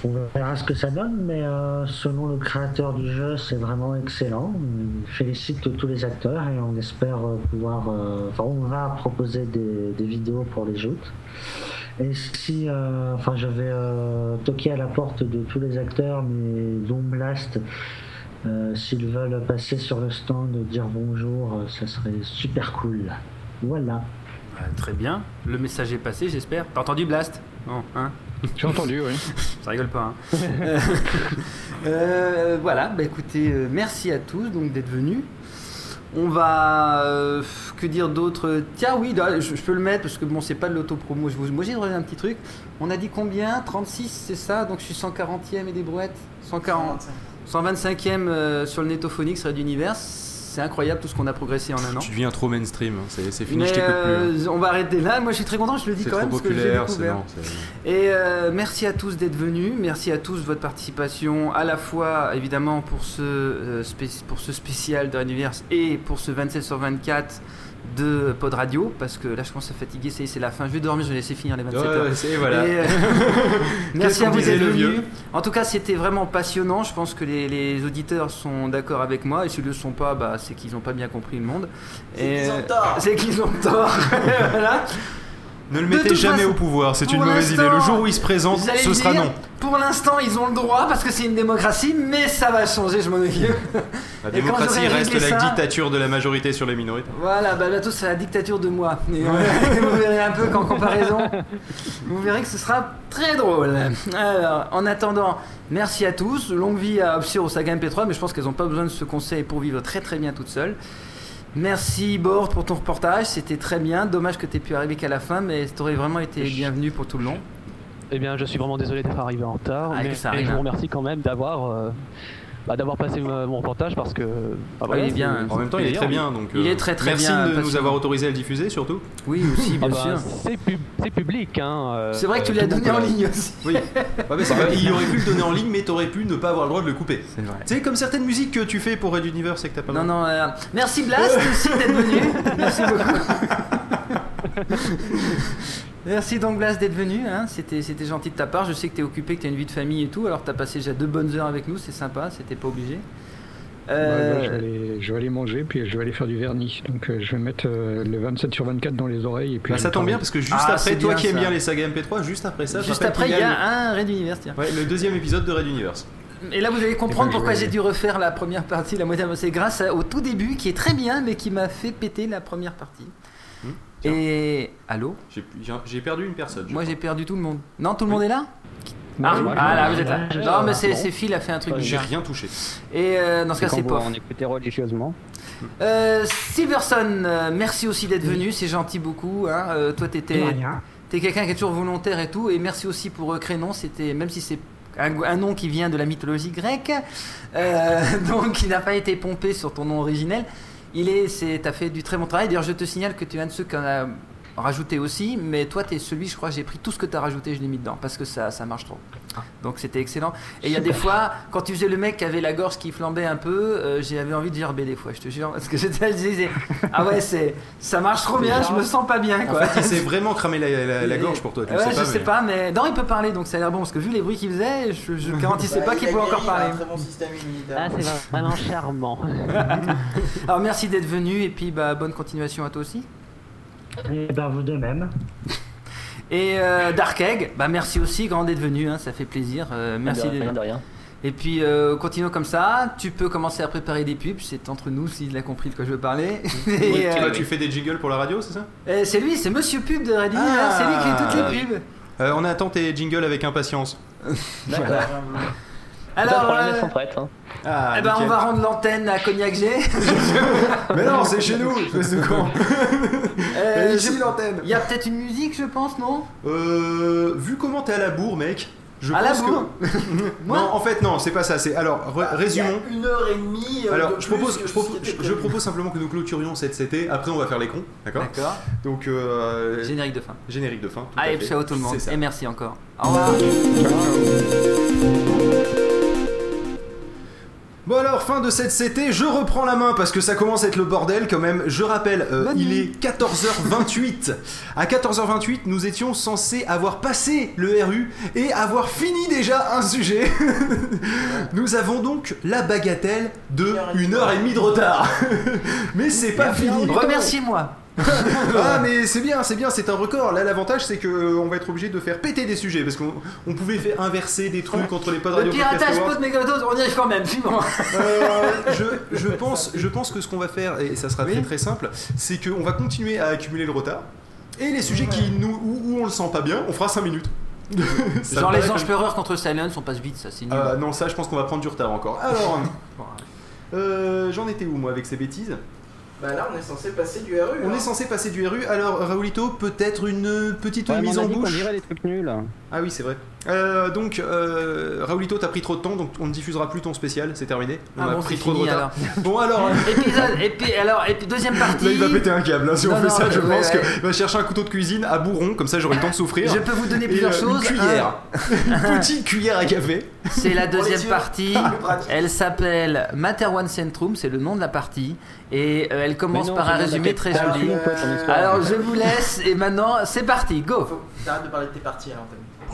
Speaker 19: on verra ce que ça donne, mais euh, selon le créateur du jeu, c'est vraiment excellent. Je félicite tous les acteurs et on espère euh, pouvoir. euh, Enfin, on va proposer des, vidéos pour les joutes. Et si, euh, enfin, je vais toquer à la porte de tous les acteurs, mais dont Blast, s'ils veulent passer sur le stand, dire bonjour, ça serait super cool. Voilà.
Speaker 2: Euh, très bien. Le message est passé, j'espère. T'as entendu Blast? Non, hein?
Speaker 4: J'ai entendu, oui.
Speaker 2: Ça rigole pas. Hein. Euh, voilà, bah écoutez, euh, merci à tous donc d'être venus. On va. euh, que dire d'autre? Tiens, oui, là, je, je peux le mettre parce que bon, c'est pas de l'autopromo. Je vous- Moi, j'ai un petit truc. On a dit combien? 36, c'est ça? Donc je suis 140e et des brouettes? 140. 125e euh, sur le Netophonique, Red Universe. C'est incroyable tout ce qu'on a progressé en un an.
Speaker 1: Tu deviens trop mainstream, hein. c'est fini,
Speaker 2: Mais
Speaker 1: je t'écoute plus. hein.
Speaker 2: euh, on va arrêter là. Moi, je suis très content. Je le dis quand même
Speaker 1: trop
Speaker 2: parce que j'ai
Speaker 1: populaire, c'est
Speaker 2: découvert.
Speaker 1: non, c'est-
Speaker 2: Et euh, merci à tous d'être venus. Merci à tous de votre participation, à la fois évidemment pour ce, euh, pour ce spécial de Universe et pour ce 27 sur 24 de Pod Radio. Parce que là, je commence à fatiguer. C'est c'est la fin. Je vais dormir. Je vais laisser finir les 27
Speaker 1: Ouais,
Speaker 2: heures.
Speaker 1: voilà.
Speaker 2: Et, euh, merci à vous d'être
Speaker 1: le
Speaker 2: venus.
Speaker 1: vieux
Speaker 2: En tout cas, c'était vraiment passionnant. Je pense que les, les auditeurs sont d'accord avec moi. Et s'ils ne le sont pas, bah, c'est qu'ils n'ont pas bien compris le monde.
Speaker 10: C'est
Speaker 2: Et,
Speaker 10: qu'ils ont tort.
Speaker 2: C'est qu'ils ont tort. voilà.
Speaker 1: Ne le mettez jamais
Speaker 2: façon,
Speaker 1: au pouvoir, c'est une mauvaise idée. Le jour où il se présente, ce sera
Speaker 2: dire,
Speaker 1: non.
Speaker 2: Pour l'instant, ils ont le droit parce que c'est une démocratie, mais ça va changer, je m'en occupe.
Speaker 1: La démocratie reste la
Speaker 2: ça-
Speaker 1: dictature de la majorité sur les minorités.
Speaker 2: Voilà, bah bientôt c'est la dictature de moi. Et, euh, vous verrez un peu qu'en comparaison, vous verrez que ce sera très drôle. Alors, en attendant, merci à tous. Longue vie à Obscure au Saga MP3, mais je pense qu'elles n'ont pas besoin de ce conseil pour vivre très très bien toutes seules. Merci Bord pour ton reportage, c'était très bien. Dommage que tu pu arriver qu'à la fin, mais tu aurais vraiment été bienvenu pour tout le long.
Speaker 47: Eh bien, je suis vraiment désolé d'être arrivé en retard,
Speaker 2: Ah,
Speaker 47: mais
Speaker 2: ça
Speaker 47: je
Speaker 2: hein.
Speaker 47: vous remercie quand même d'avoir euh, bah, d'avoir passé mon reportage parce que. bah,
Speaker 2: Ouais, il est
Speaker 47: c'est-
Speaker 2: bien.
Speaker 1: En même temps, il est très bien, donc.
Speaker 2: Il
Speaker 1: euh,
Speaker 2: est très, très
Speaker 1: merci
Speaker 2: bien,
Speaker 1: de nous avoir autorisé à le diffuser, surtout.
Speaker 2: Oui, aussi,
Speaker 47: Ah
Speaker 2: bien
Speaker 47: bah,
Speaker 2: sûr.
Speaker 47: C'est pub- c'est public, hein. euh,
Speaker 2: C'est vrai que tu
Speaker 47: euh,
Speaker 2: l'as donné en ligne aussi.
Speaker 1: Oui. Ouais, mais c'est vrai, il aurait pu le donner en ligne, mais t'aurais pu ne pas avoir le droit de le couper.
Speaker 2: C'est vrai.
Speaker 1: Tu sais, comme certaines musiques que tu fais pour Red Universe et que t'as pas le
Speaker 2: Non, non, euh, merci Blast aussi d'être venu. Merci beaucoup. merci donc d'être venu. Hein. C'était, c'était gentil de ta part. Je sais que tu es occupé, que tu as une vie de famille et tout. Alors tu as passé déjà deux bonnes heures avec nous. C'est sympa. C'était pas obligé. Euh,
Speaker 4: Ouais, là, je, vais aller, je vais aller manger, puis je vais aller faire du vernis. Donc euh, je vais mettre euh, le 27 sur 24 dans les oreilles. Et puis
Speaker 1: Bah, ça tombe bien parce que juste
Speaker 2: Ah,
Speaker 1: après,
Speaker 2: c'est
Speaker 1: toi qui aimes bien les sagas MP3, juste après ça,
Speaker 2: Juste après, il y a
Speaker 1: le-
Speaker 2: un Red Universe. tiens.
Speaker 1: Ouais, le deuxième épisode de Red Universe.
Speaker 2: Et là, vous allez comprendre
Speaker 1: Et ben,
Speaker 2: pourquoi j'ai dû refaire la première partie, la moitié. C'est grâce au tout début qui est très bien, mais qui m'a fait péter la première partie. Et allô
Speaker 1: J'ai- perdu une personne.
Speaker 2: Moi j'ai perdu tout le monde. Non, tout le monde est là ah,
Speaker 4: ouais,
Speaker 2: ah, là vous êtes là. Non, mais c'est Phil a fait un truc
Speaker 1: J'ai rien touché.
Speaker 2: Et euh, dans ce cas, c'est Pof.
Speaker 4: en écoutez religieusement.
Speaker 2: Euh, Silverson, euh, merci aussi d'être venu, c'est gentil beaucoup. Hein. Euh, toi, t'étais, t'es quelqu'un qui est toujours volontaire et tout. Et merci aussi pour euh, Crénon, c'était même si c'est un, un nom qui vient de la mythologie grecque, euh, donc qui n'a pas été pompé sur ton nom originel. Il est, c'est, t'as fait du très bon travail. D'ailleurs, je te signale que tu es un de ceux qu'on a rajouté aussi, mais toi, tu es celui, je crois, j'ai pris tout ce que tu as rajouté, je l'ai mis dedans parce que ça, ça marche trop. Donc c'était excellent. Et il y a des fois, quand tu faisais le mec qui avait la gorge qui flambait un peu, euh, j'avais envie de gerber des fois, je te jure, parce que j'étais, je disais, ah ouais, c'est, ça marche trop bien, je me sens pas bien,
Speaker 1: En
Speaker 2: quoi.
Speaker 1: fait, il s'est vraiment cramé la, la- la gorge pour toi, tu
Speaker 2: Ouais,
Speaker 1: sais
Speaker 2: je
Speaker 1: pas.
Speaker 2: sais
Speaker 1: mais-
Speaker 2: pas, mais non, il peut parler, donc ça a l'air bon, parce que vu les bruits qu'il faisait, je, je garantissais
Speaker 10: Bah,
Speaker 2: pas
Speaker 10: il
Speaker 2: qu'il pouvait encore parler.
Speaker 10: bon.
Speaker 47: Ah, c'est vraiment charmant.
Speaker 2: Alors merci d'être venu, et puis bah, bonne continuation à toi aussi.
Speaker 19: Et ben vous de même.
Speaker 2: Et euh, Dark Egg, bah merci aussi, grand d'être venu, hein, ça fait plaisir. Euh, merci
Speaker 18: de rien,
Speaker 2: d'être-
Speaker 18: de rien.
Speaker 2: Et puis euh, continuons comme ça. Tu peux commencer à préparer des pubs. C'est entre nous s'il a compris de quoi je veux parler. Et,
Speaker 1: Ouais,
Speaker 2: euh,
Speaker 1: tu, fais des jingles pour la radio, c'est ça?
Speaker 2: Euh, c'est lui, c'est Monsieur Pub de Reddit. hein, c'est lui qui fait toutes les pubs.
Speaker 1: Euh, on attend tes jingles avec impatience.
Speaker 2: Voilà.
Speaker 18: Alors,
Speaker 2: euh,
Speaker 18: elles sont prêtes. hein.
Speaker 1: Ah,
Speaker 2: eh ben, on va rendre l'antenne à Cognac G.
Speaker 1: Mais non, c'est chez nous, espèce de con.
Speaker 2: Euh,
Speaker 1: Et ici
Speaker 2: je-
Speaker 1: l'antenne.
Speaker 2: Il y a peut-être une musique, je pense, non?
Speaker 1: Euh, vu comment t'es à la bourre, mec. Je
Speaker 2: À la
Speaker 1: que-
Speaker 2: bourre?
Speaker 1: Non, en fait, non, c'est pas ça. C'est alors, re- résumons.
Speaker 10: Une heure et demie. euh,
Speaker 1: Alors,
Speaker 10: de
Speaker 1: je propose, je, propose, je- propose simplement que nous clôturions cette CT. Après, on va faire les cons, d'accord?
Speaker 2: D'accord.
Speaker 1: Donc, euh,
Speaker 2: Générique de fin.
Speaker 1: générique de fin. tout à
Speaker 2: Allez,
Speaker 1: fait.
Speaker 2: ciao tout le monde. Et merci encore. Au revoir.
Speaker 1: Bon alors, fin de cette CT, je reprends la main parce que ça commence à être le bordel quand même. Je rappelle, euh, il est 14h28. À 14h28, nous étions censés avoir passé le RU et avoir fini déjà un sujet. nous avons donc la bagatelle de une heure et demie de retard. Mais c'est pas fini.
Speaker 2: Remerciez-moi.
Speaker 1: ah mais c'est bien, c'est bien, c'est un record. Là l'avantage c'est que euh, on va être obligé de faire péter des sujets parce qu'on on pouvait faire inverser des trucs entre les pods
Speaker 2: Le
Speaker 1: radio Podcast
Speaker 2: piratage pot on y arrive quand même.
Speaker 1: Euh, je, je pense, je pense que ce qu'on va faire, et ça sera très très simple, c'est qu'on va continuer à accumuler le retard. Et les sujets qui nous, où, où on le sent pas bien, on fera 5 minutes.
Speaker 2: Genre les anges pleureurs contre Silence, on passe vite, ça c'est nul.
Speaker 1: Euh, non, ça je pense qu'on va prendre du retard encore. Alors, euh, j'en étais où moi avec ces bêtises?
Speaker 10: Bah là, on est censé passer du RU.
Speaker 1: On
Speaker 10: hein.
Speaker 1: est censé passer du RU. Alors, Raoulito, peut-être une petite
Speaker 47: Ouais,
Speaker 1: mise
Speaker 47: on a
Speaker 1: en bouche.
Speaker 47: dirait les trucs nuls.
Speaker 1: Ah oui, c'est vrai. Euh, donc, euh, Raoulito, t'as pris trop de temps, donc on ne diffusera plus ton spécial, c'est terminé. On
Speaker 2: Ah
Speaker 1: a
Speaker 2: bon,
Speaker 1: pris trop de retard. Bon, alors.
Speaker 2: Épisode, et puis alors, et puis deuxième partie.
Speaker 1: Là, il va péter un câble. hein, si on
Speaker 2: Non,
Speaker 1: fait ça, je
Speaker 2: ouais,
Speaker 1: pense
Speaker 2: ouais.
Speaker 1: qu'il va chercher un couteau de cuisine à bourron, comme ça j'aurai le temps de souffrir.
Speaker 2: Je peux vous donner
Speaker 1: Et,
Speaker 2: plusieurs
Speaker 1: euh,
Speaker 2: choses.
Speaker 1: Une cuillère.
Speaker 2: Un-
Speaker 1: une petite cuillère à café.
Speaker 2: C'est la deuxième partie. Elle s'appelle Matter One Centrum, c'est le nom de la partie. Et euh, elle commence
Speaker 47: non,
Speaker 2: par un résumé très joli. Alors je vous laisse et maintenant c'est parti, go
Speaker 10: T'arrêtes de parler de tes parties à l'antenne.